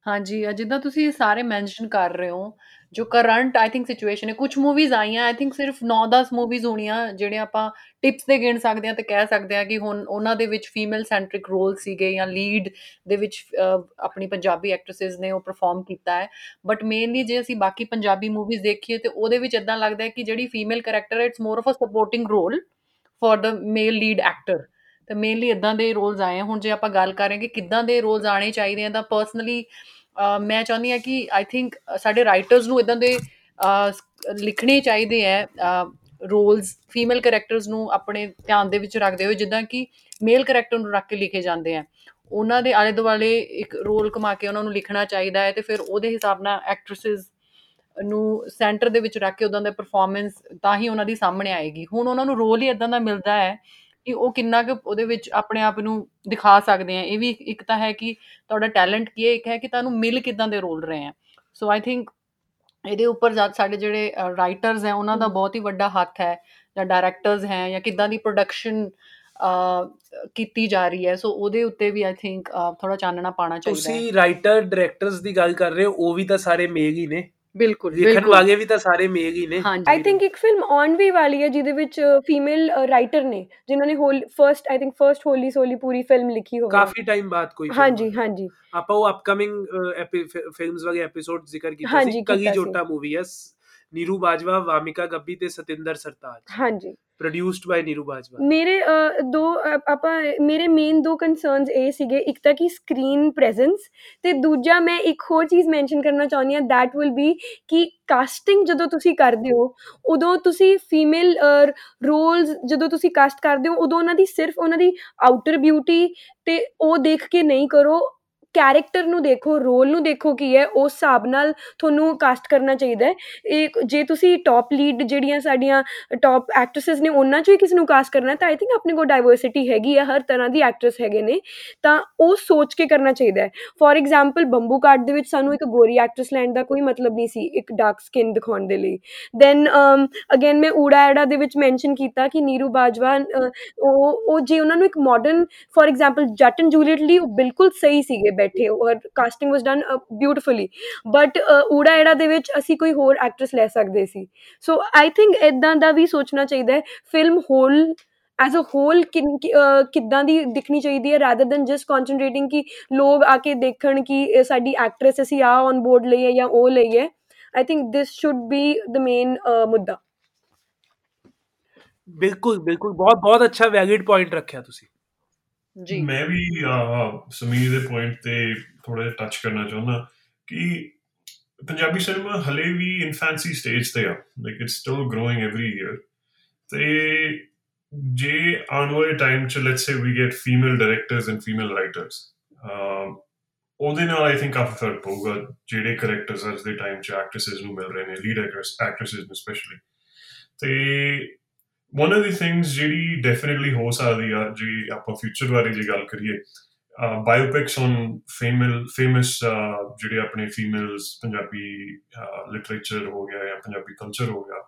ਹਾਂਜੀ ਅ, ਜਿੱਦਾਂ ਤੁਸੀਂ ਇਹ ਸਾਰੇ ਮੈਂਸ਼ਨ ਕਰ ਰਹੇ ਹੋ ਜੋ ਕਰੰਟ ਆਈ ਥਿੰਕ ਸਿਚੁਏਸ਼ਨ ਹੈ ਕੁਝ ਮੂਵੀਜ਼ ਆਈਆਂ ਆਈ ਥਿੰਕ ਸਿਰਫ 9-10 ਮੂਵੀਜ਼ ਹੋਣੀਆਂ ਜਿਹੜੇ ਆਪਾਂ ਟਿਪਸ ਦੇ ਗਿਣ ਸਕਦੇ ਹਾਂ ਤੇ ਕਹਿ ਸਕਦੇ ਹਾਂ ਕਿ ਹੁਣ ਉਹਨਾਂ ਦੇ ਵਿੱਚ ਫੀਮੇਲ ਸੈਂਟਰਿਕ ਰੋਲ ਸੀਗੇ ਜਾਂ ਲੀਡ ਦੇ ਵਿੱਚ ਅ, ਆਪਣੀ ਪੰਜਾਬੀ ਐਕਟ੍ਰੈਸਸ ਨੇ ਉਹ ਪਰਫਾਰਮ ਕੀਤਾ ਹੈ। ਬਟ ਮੇਨਲੀ ਜੇ ਅਸੀਂ ਬਾਕੀ ਪੰਜਾਬੀ ਮੂਵੀਜ਼ ਦੇਖੀਏ ਤੇ ਉਹਦੇ ਵਿੱਚ ਇਦਾਂ ਲੱਗਦਾ ਹੈ ਕਿ ਜਿਹੜੀ ਫੀਮੇਲ ਕੈਰੈਕਟਰ ਹੈ it's more of a supporting role for the male lead actor ਤੇ ਮੇਨਲੀ ਇਦਾਂ ਦੇ ਰੋਲਸ ਆਏ ਆ। ਹੁਣ ਜੇ ਆਪਾਂ ਗੱਲ ਕਰਾਂਗੇ ਕਿੱਦਾਂ ਦੇ ਰੋਲਸ ਆਣੇ ਚਾਹੀਦੇ ਆ ਤਾਂ ਪਰਸਨਲੀ ਮੈਂ ਚਾਹੁੰਦੀ ਆ ਕਿ ਆਈ ਥਿੰਕ ਸਾਡੇ ਰਾਈਟਰਸ ਨੂੰ ਇਦਾਂ ਦੇ ਅਹ, ਸ- ਲਿਖਣੇ ਚਾਹੀਦੇ ਆ ਰੋਲਸ ਫੀਮੇਲ ਕੈਰੈਕਟਰਸ ਨੂੰ ਆਪਣੇ ਧਿਆਨ ਦੇ ਵਿੱਚ ਰੱਖਦੇ ਹੋਏ ਜਿੱਦਾਂ ਕਿ ਮੇਲ ਕੈਰੈਕਟਰ ਨੂੰ ਰੱਖ ਕੇ ਲਿਖੇ ਜਾਂਦੇ ਆ। ਉਹਨਾਂ ਦੇ ਆਲੇ ਦੁਆਲੇ ਇੱਕ ਰੋਲ ਕਮਾ ਕੇ ਉਹਨਾਂ ਨੂੰ ਲਿਖਣਾ ਚਾਹੀਦਾ ਹੈ ਤੇ ਫਿਰ ਉਹਦੇ ਹਿਸਾਬ ਨਾਲ ਐਕਟ੍ਰੈਸਸ ਨੂੰ ਸੈਂਟਰ ਦੇ ਵਿੱਚ ਰੱਖ ਕੇ ਉਹਨਾਂ ਦਾ ਪਰਫਾਰਮੈਂਸ ਤਾਂ ਹੀ ਉਹਨਾਂ ਦੀ ਸਾਹਮਣੇ ਆਏਗੀ। ਹੁਣ ਉਹਨਾਂ ਨੂੰ ਰੋਲ ਹੀ ਇਦਾਂ ਦਾ ਮਿਲਦਾ ਹੈ ਕਿ ਉਹ ਕਿੰਨਾ ਕੁ ਉਹਦੇ ਵਿੱਚ ਆਪਣੇ ਆਪ ਨੂੰ ਦਿਖਾ ਸਕਦੇ ਆ। ਇਹ ਵੀ ਇੱਕ ਤਾਂ ਹੈ ਕਿ ਤੁਹਾਡਾ ਟੈਲੈਂਟ ਕੀ ਹੈ ਇੱਕ ਹੈ ਕਿ ਤੁਹਾਨੂੰ ਮਿਲ ਕਿਦਾਂ ਦੇ ਰੋਲ ਰਹੇ ਆ। ਸੋ ਆਈ ਥਿੰਕ ਇਹਦੇ ਉੱਪਰ ਜਦ ਸਾਡੇ ਜਿਹੜੇ ਰਾਈਟਰਸ ਹੈ ਉਹਨਾਂ ਦਾ ਬਹੁਤ ਹੀ ਵੱਡਾ ਹੱਥ ਹੈ ਜਾਂ ਡਾਇਰੈਕਟਰਸ ਹੈ ਜਾਂ ਕਿਦਾਂ ਦੀ ਪ੍ਰੋਡਕਸ਼ਨ ਕੀਤੀ ਜਾ ਰਹੀ ਹੈ। ਸੋ ਉਹਦੇ ਉੱਤੇ ਵੀ ਆਈ ਥਿੰਕ ਥੋੜਾ ਚਾਨਣਾ ਪਾਣਾ ਚਾਹੀਦਾ ਤੁਸੀਂ ਰਾਈਟਰ ਡਾਇਰੈਕਟਰਸ ਦੀ ਗੱਲ ਕਰ ਰਹੇ ਹੋ ਉਹ ਵੀ ਤਾਂ ਸਾਰੇ ਮੇਗ ਹੀ ਨੇ। ਬਿਲਕੁਲ ਲਿਖਣ ਬਿਲਕੁਲ। ਵਾਲੇ ਵੀ ਤਾਂ ਸਾਰੇ ਮੇਗ ਹੀ ਨੇ। ਹਾਂਜੀ ਆਈ ਥਿੰਕ ਇੱਕ ਫਿਲਮ ਆਨ ਵੀ ਵਾਲੀ ਹੈ ਜਿਹਦੇ ਵਿੱਚ ਫੀਮੇਲ ਰਾਈਟਰ ਨੇ ਜਿਨ੍ਹਾਂ ਨੇ whole first I think first wholly solely Puri film ਲਿਖੀ ਹੋਵੇ। ਕਾਫੀ ਟਾਈਮ ਬਾਅਦ ਕੋਈ film ਹਾਂਜੀ। ਹਾਂਜੀ। ਆਪਾਂ ਉਹ ਅਪਕਮਿੰਗ ਫਿਲਮਸ ਵਗੇ ਐਪੀਸੋਡ ਜ਼ਿਕਰ ਕੀਤਾ ਸੀ। ਕਗੀ। ਜੋਟਾ ਮੂਵੀ ਹੈ ਨੀਰੂ ਬਾਜਵਾ ਵਾਮਿਕਾ ਗੱਬੀ ਤੇ ਸਤਿੰਦਰ ਸਰਤਾਜ। ਹਾਂਜੀ। ਪ੍ਰੋਡਿਊਸਡ ਬਾਈ ਨੀਰੂ ਬਾਜਵਾ ਮੇਰੇ ਅ, ਦੋ ਅ, ਆਪਾਂ ਮੇਰੇ ਮੇਨ ਦੋ ਕਨਸਰਨਸ ਇਹ ਸੀਗੇ ਇੱਕ ਤਾਂ ਕਿ ਸਕਰੀਨ ਪ੍ਰੈਜ਼ੈਂਸ ਤੇ ਦੂਜਾ ਮੈਂ ਇੱਕ ਹੋਰ ਚੀਜ਼ ਮੈਂਸ਼ਨ ਕਰਨਾ ਚਾਹੁੰਦੀ ਹਾਂ ਥੈਟ ਵਿਲ ਬੀ ਕਿ ਕਾਸਟਿੰਗ ਜਦੋਂ ਤੁਸੀਂ ਕਰਦੇ ਹੋ ਉਦੋਂ ਤੁਸੀਂ ਫੀਮੇਲ ਰੋਲਸ ਜਦੋਂ ਤੁਸੀਂ ਕਾਸਟ ਕਰਦੇ ਹੋ ਉਦੋਂ ਉਹਨਾਂ ਦੀ ਸਿਰਫ ਉਹਨਾਂ ਦੀ ਆਊਟਰ ਬਿਊਟੀ ਤੇ ਉਹ ਦੇਖ ਕੇ ਨਹੀਂ ਕਰੋ ਕੈਰੈਕਟਰ ਨੂੰ ਦੇਖੋ ਰੋਲ ਨੂੰ ਦੇਖੋ ਕੀ ਹੈ ਉਸ ਹਿਸਾਬ ਨਾਲ ਤੁਹਾਨੂੰ ਕਾਸਟ ਕਰਨਾ ਚਾਹੀਦਾ ਹੈ। ਇਹ ਜੇ ਤੁਸੀਂ ਟੌਪ ਲੀਡ ਜਿਹੜੀਆਂ ਸਾਡੀਆਂ ਟੌਪ ਐਕਟ੍ਰੈਸਸ ਨੇ ਉਹਨਾਂ ਚੋਂ ਹੀ ਕਿਸੇ ਨੂੰ ਕਾਸਟ ਕਰਨਾ ਹੈ ਤਾਂ ਆਈ ਥਿੰਕ ਆਪਣੇ ਕੋਲ ਡਾਈਵਰਸਿਟੀ ਹੈਗੀ ਹੈ ਹਰ ਤਰ੍ਹਾਂ ਦੀ ਐਕਟ੍ਰੈਸ ਹੈਗੇ ਨੇ ਤਾਂ ਉਹ ਸੋਚ ਕੇ ਕਰਨਾ ਚਾਹੀਦਾ ਹੈ। ਫੋਰ ਐਗਜ਼ਾਮਪਲ ਬੰਬੂ ਕਾਰਡ ਦੇ ਵਿੱਚ ਸਾਨੂੰ ਇੱਕ ਗੋਰੀ ਐਕਟ੍ਰੈਸ ਲੈਣ ਦਾ ਕੋਈ ਮਤਲਬ ਨਹੀਂ ਸੀ ਇੱਕ ਡਾਰਕ ਸਕਿਨ ਦਿਖਾਉਣ ਦੇ ਲਈ। ਦੈਨ ਅਗੇਨ ਮੈਂ ਊੜਾ ਐੜਾ ਦੇ ਵਿੱਚ ਮੈਂਸ਼ਨ ਕੀਤਾ ਕਿ ਨੀਰੂ ਬਾਜਵਾ ਅ, ਉਹ ਉਹ ਜੇ ਉਹਨਾਂ ਨੂੰ ਇੱਕ modern for example Jatt and Juliet ਲਈ ਉਹ ਬਿਲਕੁਲ ਸਹੀ ਸੀਗੇ ਬੈਠੇ ਔਰ casting was done beautifully but ਊੜਾ ਐੜਾ ਦੇ ਵਿੱਚ ਅਸੀਂ ਕੋਈ ਹੋਰ ਐਕਟ੍ਰੈਸ ਲੈ ਸਕਦੇ ਸੀ। ਸੋ ਆਈ ਥਿੰਕ ਇਦਾਂ ਦਾ ਵੀ ਸੋਚਣਾ ਚਾਹੀਦਾ ਹੈ film whole as a whole ਕਿੱਦਾਂ ਦੀ ਦਿਖਣੀ ਚਾਹੀਦੀ ਹੈ ਰਾਦਰ ਦੈਨ ਜਸਟ ਕਨਸੈਂਟਰੇਟਿੰਗ ਕਿ ਲੋਕ ਆ ਕੇ ਦੇਖਣ ਕਿ ਇਹ ਸਾਡੀ ਐਕਟ੍ਰੈਸ ਅਸੀਂ ਆ ਔਨ ਬੋਰਡ ਲਈ ਹੈ ਜਾਂ ਉਹ ਲਈ ਹੈ। I think this should be the main ਮੁੱਦਾ। ਬਿਲਕੁਲ ਬਿਲਕੁਲ। ਬਹੁਤ ਬਹੁਤ ਅੱਛਾ ਵੈਲਿਡ ਪੁਆਇੰਟ ਰੱਖਿਆ ਤੁਸੀਂ। ਜੀ। ਮੈਂ ਵੀ ਆਹ, ਸਮੀਰ ਦੇ ਪੁਆਇੰਟ ਤੇ ਥੋੜਾ ਜਿਹਾ ਟੱਚ ਕਰਨਾ ਚਾਹੁੰਦਾ ਕਿ ਪੰਜਾਬੀ ਸਿਨੇਮਾ ਹਲੇ ਵੀ ਇਨਫੈਂਸੀ ਸਟੇਜ ਤੇ ਆ। Like it's still growing every year ਤੇ ਜੇ ਆਉਣ ਵਾਲੇ ਟਾਈਮ ਚ let's say we get female directors and female writers ਉਹਦੇ ਨਾਲ ਆਈ ਥਿੰਕ ਕਾਫੀ ਫ਼ਰਕ ਪਊਗਾ ਜਿਹੜੇ ਕਰੈਕਟਰਸ ਅੱਜ ਦੇ ਟਾਈਮ ਚ ਐਕਟ੍ਰੈਸਸ ਨੂੰ ਮਿਲ ਰਹੇ ਨੇ ਲੀਡ ਐਕਟਰਸ ਐਕਟ੍ਰੈਸਸ ਨੂੰ ਸਪੈਸ਼ਲੀ ਤੇ ਵਨ ਆਫ ਦੀ ਥਿੰਗਸ ਜਿਹੜੀ ਡੈਫੀਨਿਟਲੀ ਹੋ ਸਕਦੀ ਆ ਜੇ ਆਪਾਂ ਫਿਊਚਰ ਬਾਰੇ ਜੇ ਗੱਲ ਕਰੀਏ ਬਾਇਓਪਿਕਸ ਔਨ ਫੇਮਲ ਫੇਮਸ ਜਿਹੜੇ ਆਪਣੇ ਫੀਮੇਲਸ ਪੰਜਾਬੀ ਲਿਟਰੇਚਰ ਹੋ ਗਿਆ ਜਾਂ ਪੰਜਾਬੀ ਕਲਚਰ ਹੋ ਗਿਆ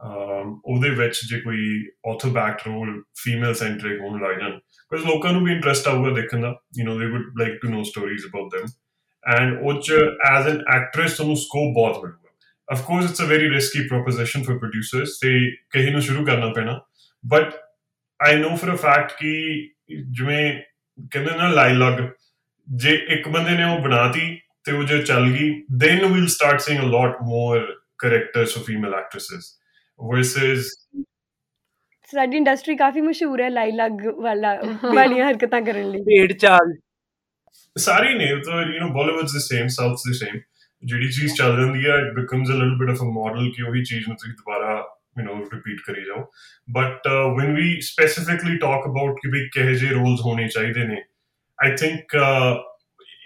um, ਉਹਦੇ ਵਿੱਚ ਜੇ ਕੋਈ author backed role female centric ਹੋਣ ਲੱਗ ਜਾਣ ਬਿਕਾਜ਼ ਲੋਕਾਂ ਨੂੰ ਵੀ ਇੰਟਰਸਟ ਆਊਗਾ ਦੇਖਣ ਦਾ you know they would like to know stories about them. And ਉਹ ਚ ਐਜ਼ ਐਨ ਐਕਟ੍ਰੈਸ ਤੁਹਾਨੂੰ ਸਕੋਪ ਬਹੁਤ ਮਿਲੂਗਾ। Of course it's a very risky proposition for producers ਤੇ ਕਹੀ ਨੂੰ ਸ਼ੁਰੂ ਕਰਨਾ ਪੈਣਾ but I know for a fact ਕਿ ਜਿਵੇਂ ਕਹਿੰਦੇ ਨਾ ਲਾਈਲਗ ਜੇ ਇੱਕ ਬੰਦੇ ਨੇ ਉਹ ਬਣਾਤੀ ਤੇ ਉਹ ਜੇ ਚੱਲ ਗਈ then we'll start seeing a lot more characters of female actresses versus ਸਾਡੀ ਇੰਡਸਟਰੀ ਕਾਫੀ ਮਸ਼ਹੂਰ ਹੈ ਲਾਈ ਲੱਗ ਵਾਲਾ ਵਾਲੀਆਂ ਹਰਕਤਾਂ ਕਰਨ ਲਈ ਭੇਡ ਚਾਲ ਸਾਰੀ ਨੇ ਤਾਂ you know Bollywood's the same South's the same ਜਿਹੜੀ ਚੀਜ਼ ਚੱਲ ਜਾਂਦੀ ਹੈ it becomes a little bit of a model ਕਿ ਉਹੀ ਚੀਜ਼ ਨੂੰ ਤੁਸੀਂ ਦੁਬਾਰਾ ਯੂ نو ਰਿਪੀਟ ਕਰੀ ਜਾਓ। But when we specifically talk about ਕਿ ਵੀ ਕਿਹੋ ਜਿਹੇ ਰੋਲਸ ਹੋਣੇ ਚਾਹੀਦੇ ਨੇ ਆਈ ਥਿੰਕ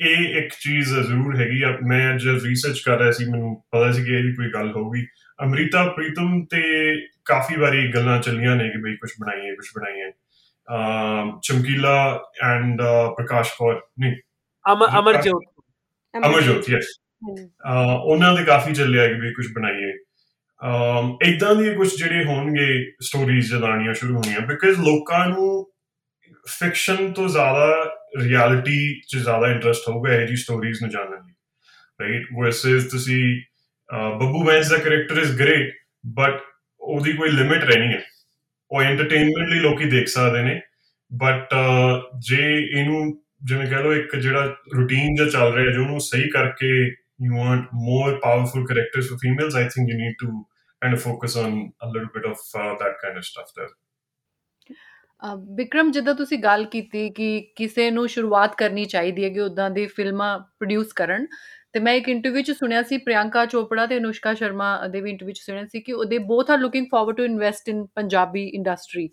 ਇਹ ਇੱਕ ਚੀਜ਼ ਜ਼ਰੂਰ ਹੈਗੀ ਆ। ਮੈਂ ਜਦ ਰਿਸਰਚ ਕਰ ਰਿਹਾ ਸੀ ਮੈਨੂੰ ਪਤਾ ਸੀ ਕਿ ਇਹਦੀ ਕੋਈ ਗੱਲ ਹੋਊਗੀ। ਅਮ੍ਰਿਤਾ ਪ੍ਰੀਤਮ ਤੇ ਕਾਫੀ ਵਾਰੀ ਗੱਲਾਂ ਚੱਲੀਆਂ ਨੇ ਕਿ ਬਈ ਕੁਝ ਬਣਾਈਏ ਕੁਝ ਬਣਾਈਏ। ਚਮਕੀਲਾ ਐਂਡ ਪ੍ਰਕਾਸ਼ ਕੌਰ ਨਹੀਂ। ਅਮਰ ਅਮਰਜੋਤ। ਅਮਰਜੋਤ ਯੈਸ ਉਹਨਾਂ ਦੇ ਕਾਫੀ ਚੱਲਿਆ ਕਿ ਵੀ ਕੁਝ ਬਣਾਈਏ। ਅਮ ਇਦਾਂ ਦੀ ਕੁਝ ਜਿਹੜੇ ਹੋਣਗੇ ਸਟੋਰੀਜ਼ ਜਦਾਣੀਆਂ ਸ਼ੁਰੂ ਹੋਣੀਆਂ ਬਿਕਾਜ਼ ਲੋਕਾਂ ਨੂੰ ਫਿਕਸ਼ਨ ਤੋਂ ਜ਼ਿਆਦਾ ਰਿਐਲਿਟੀ 'ਚ ਜ਼ਿਆਦਾ ਇੰਟਰਸਟ ਹੋਊਗਾ ਇਹ ਜੀ ਸਟੋਰੀਜ਼ ਨੂੰ ਜਾਣਨ ਲਈ ਰਾਈਟ ਵਰਸਸ ਤੁਸੀਂ, ਅਹ ਬੱਬੂ ਬੈਂਸ ਦਾ ਕੈਰੈਕਟਰ ਇਜ਼ ਗ੍ਰੇਟ ਬਟ ਉਹਦੀ ਕੋਈ ਲਿਮਿਟ ਰਹਿਣੀ ਹੈ। ਉਹ ਐਂਟਰਟੇਨਮੈਂਟ ਲਈ ਲੋਕੀ ਦੇਖ ਸਕਦੇ ਨੇ ਬਟ ਜੇ ਇਹਨੂੰ ਜਿਵੇਂ ਕਹ ਲਓ ਇੱਕ ਜਿਹੜਾ ਰੂਟੀਨ ਜਿਹਾ ਚੱਲ ਰਿਹਾ, ਜੋ ਉਹਨੂੰ ਸਹੀ ਕਰਕੇ you want more powerful characters for females, I think you need to kind of focus on a little bit of uh, that kind of stuff there. ਅ, ਵਿਕਰਮ ਜਿੱਦਾਂ ਤੁਸੀਂ ਗੱਲ ਕੀਤੀ ਕਿ ਕਿਸੇ ਨੂੰ ਸ਼ੁਰੂਆਤ ਕਰਨੀ ਚਾਹੀਦੀ ਹੈ ਕਿ ਉਦਾਂ ਦੀ ਫਿਲਮਾਂ ਪ੍ਰੋਡਿਊਸ ਕਰਨ ਤੇ ਮੈਂ ਇੱਕ ਇੰਟਰਵਿਊ 'ਚ ਸੁਣਿਆ ਸੀ ਪ੍ਰਿਯੰਕਾ ਚੋਪੜਾ ਤੇ ਅਨੁਸ਼ਕਾ ਸ਼ਰਮਾ ਦੇ ਵੀ ਇੰਟਰਵਿਊ 'ਚ ਸੁਣਿਆ ਸੀ ਕਿ ਉਹਦੇ both are looking forward to invest in Punjabi industry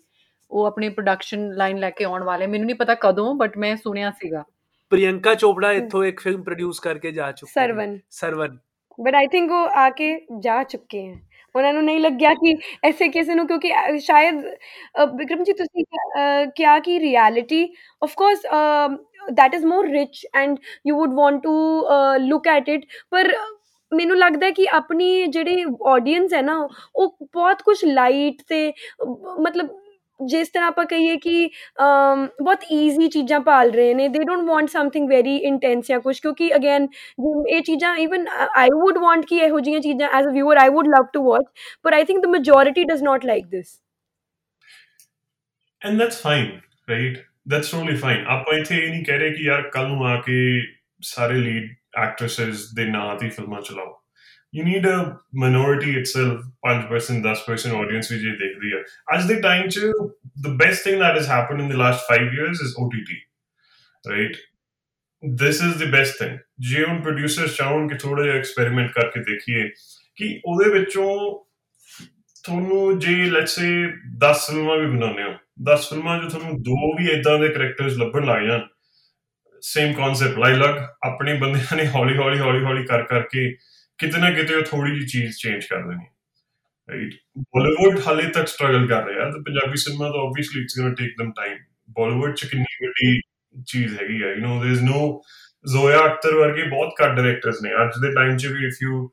ਉਹ ਆਪਣੀ ਪ੍ਰੋਡਕਸ਼ਨ ਲਾਈਨ ਲੈ ਕੇ ਆਉਣ ਵਾਲੇ ਮੈਨੂੰ ਨਹੀਂ ਪਤਾ ਕਦੋਂ ਬਟ ਮੈਂ ਸੁਣਿਆ ਸੀਗਾ ਪ੍ਰਿਯੰਕਾ ਚੋਪੜਾ ਇੱਥੋਂ ਇੱਕ ਫਿਲਮ ਪ੍ਰੋਡਿਊਸ ਕਰਕੇ ਜਾ ਚੁੱਕੀ ਹੈ Sarwan Sarwan but I think ਉਹ ਆ ਕੇ ਜਾ ਚੁੱਕੇ ਹਨ ਉਹਨਾਂ ਨੂੰ ਨਹੀਂ ਲੱਗਿਆ ਕਿ ਐਸੇ ਕਿਸੇ ਨੂੰ ਕਿਉਂਕਿ ਸ਼ਾਇਦ ਵਿਕਰਮ ਜੀ ਤੁਸੀਂ ਕਿਹਾ ਕਿ reality of course that is more rich and you would want to uh, look at it. ਪਰ ਮੈਨੂੰ ਲੱਗਦਾ ਹੈ ਕਿ ਆਪਣੀ ਜਿਹੜੀ ਆਡੀਅנס ਹੈ ਨਾ ਉਹ ਬਹੁਤ ਕੁਝ ਲਾਈਟ ਤੇ ਮਤਲਬ ਜਿਸ ਤਰ੍ਹਾਂ ਆਪਾਂ ਕਹੀਏ ਕਿ ਅਮ, ਬਹੁਤ ਈਜ਼ੀ ਚੀਜ਼ਾਂ ਪਾਲ ਰਹੇ ਨੇ they don't want something very intense ਜਾਂ ਕੁਝ ਕਿਉਂਕਿ ਅਗੇਨ ਇਹ ਚੀਜ਼ਾਂ ਇਵਨ ਆਈ ਊਡ ਵਾਂਟ ਕਿ ਇਹੋ ਜਿਹੀਆਂ ਚੀਜ਼ਾਂ as a viewer I would love to watch ਪਰ I think the majority does not like this And that's fine, right? That's totally fine. ਆਪਾਂ ਇੱਥੇ ਇਹ ਨਹੀਂ ਕਹਿ ਰਹੇ ਕਿ ਯਾਰ ਕੱਲ ਨੂੰ ਆ ਕੇ ਸਾਰੇ ਲੀਡ ਐਕਟ੍ਰੈਸਸ ਦੇ ਨਾਂ ਦੀ ਫਿਲਮਾਂ ਚਲਾਓ you need a minority itself 5% 10% audience ਵੀ ਜੇ ਦੇਖਦੀ ਹੈ ਅੱਜ ਦੇ ਟਾਈਮ 'ਚ the best thing that has happened in the last 5 years is OTT right? This is the best thing. ਜੇ ਹੁਣ ਪ੍ਰੋਡਿਊਸਰ ਚਾਹਣ ਕਿ ਥੋੜਾ ਜਿਹਾ ਐਕਸਪੈਰੀਮੈਂਟ ਕਰਕੇ ਦੇਖੀਏ ਕਿ ਉਹਦੇ ਵਿੱਚੋਂ ਤੁਹਾਨੂੰ ਜੇ ਲੈਟਸ ਸੇ 10 ਫਿਲਮਾਂ ਵੀ ਬਣਾਉਂਦੇ ਹੋ 10 ਫਿਲਮਾਂ 'ਚ ਤੁਹਾਨੂੰ ਦੋ ਵੀ ਇਦਾਂ ਦੇ ਕੈਰੈਕਟਰਸ ਲੱਭਣ ਲੱਗ ਜਾਣ। ਸੇਮ ਕਨਸੈਪਟ ਲਾਈ ਲੱਗ ਆਪਣੇ ਬੰਦਿਆਂ ਨੇ ਹੌਲੀ ਹੌਲੀ ਹੌਲੀ ਹੌਲੀ ਕਰ ਕਰਕੇ ਕਿਤੇ ਨਾ ਕਿਤੇ ਉਹ ਥੋੜੀ ਜੀ ਚੀਜ਼ ਚੇਂਜ ਕਰ ਦੇਣੀ ਰਾਈਟ ਬਾਲੀਵੁੱਡ ਹਾਲੇ ਤੱਕ ਸਟਰਗਲ ਕਰ ਰਿਹਾ ਤੇ ਪੰਜਾਬੀ ਸਿਨੇਮਾ ਤਾਂ obviously it's going to take them time Bollywood ਚ ਕਿੰਨੀ ਵੱਡੀ ਚੀਜ਼ ਹੈਗੀ ਹੈ you know there is no Zoya Akhtar ਵਰਗੇ ਬਹੁਤ ਘੱਟ ਡਾਇਰੈਕਟਰਸ ਨੇ ਅੱਜ ਦੇ ਟਾਈਮ 'ਚ ਵੀ if you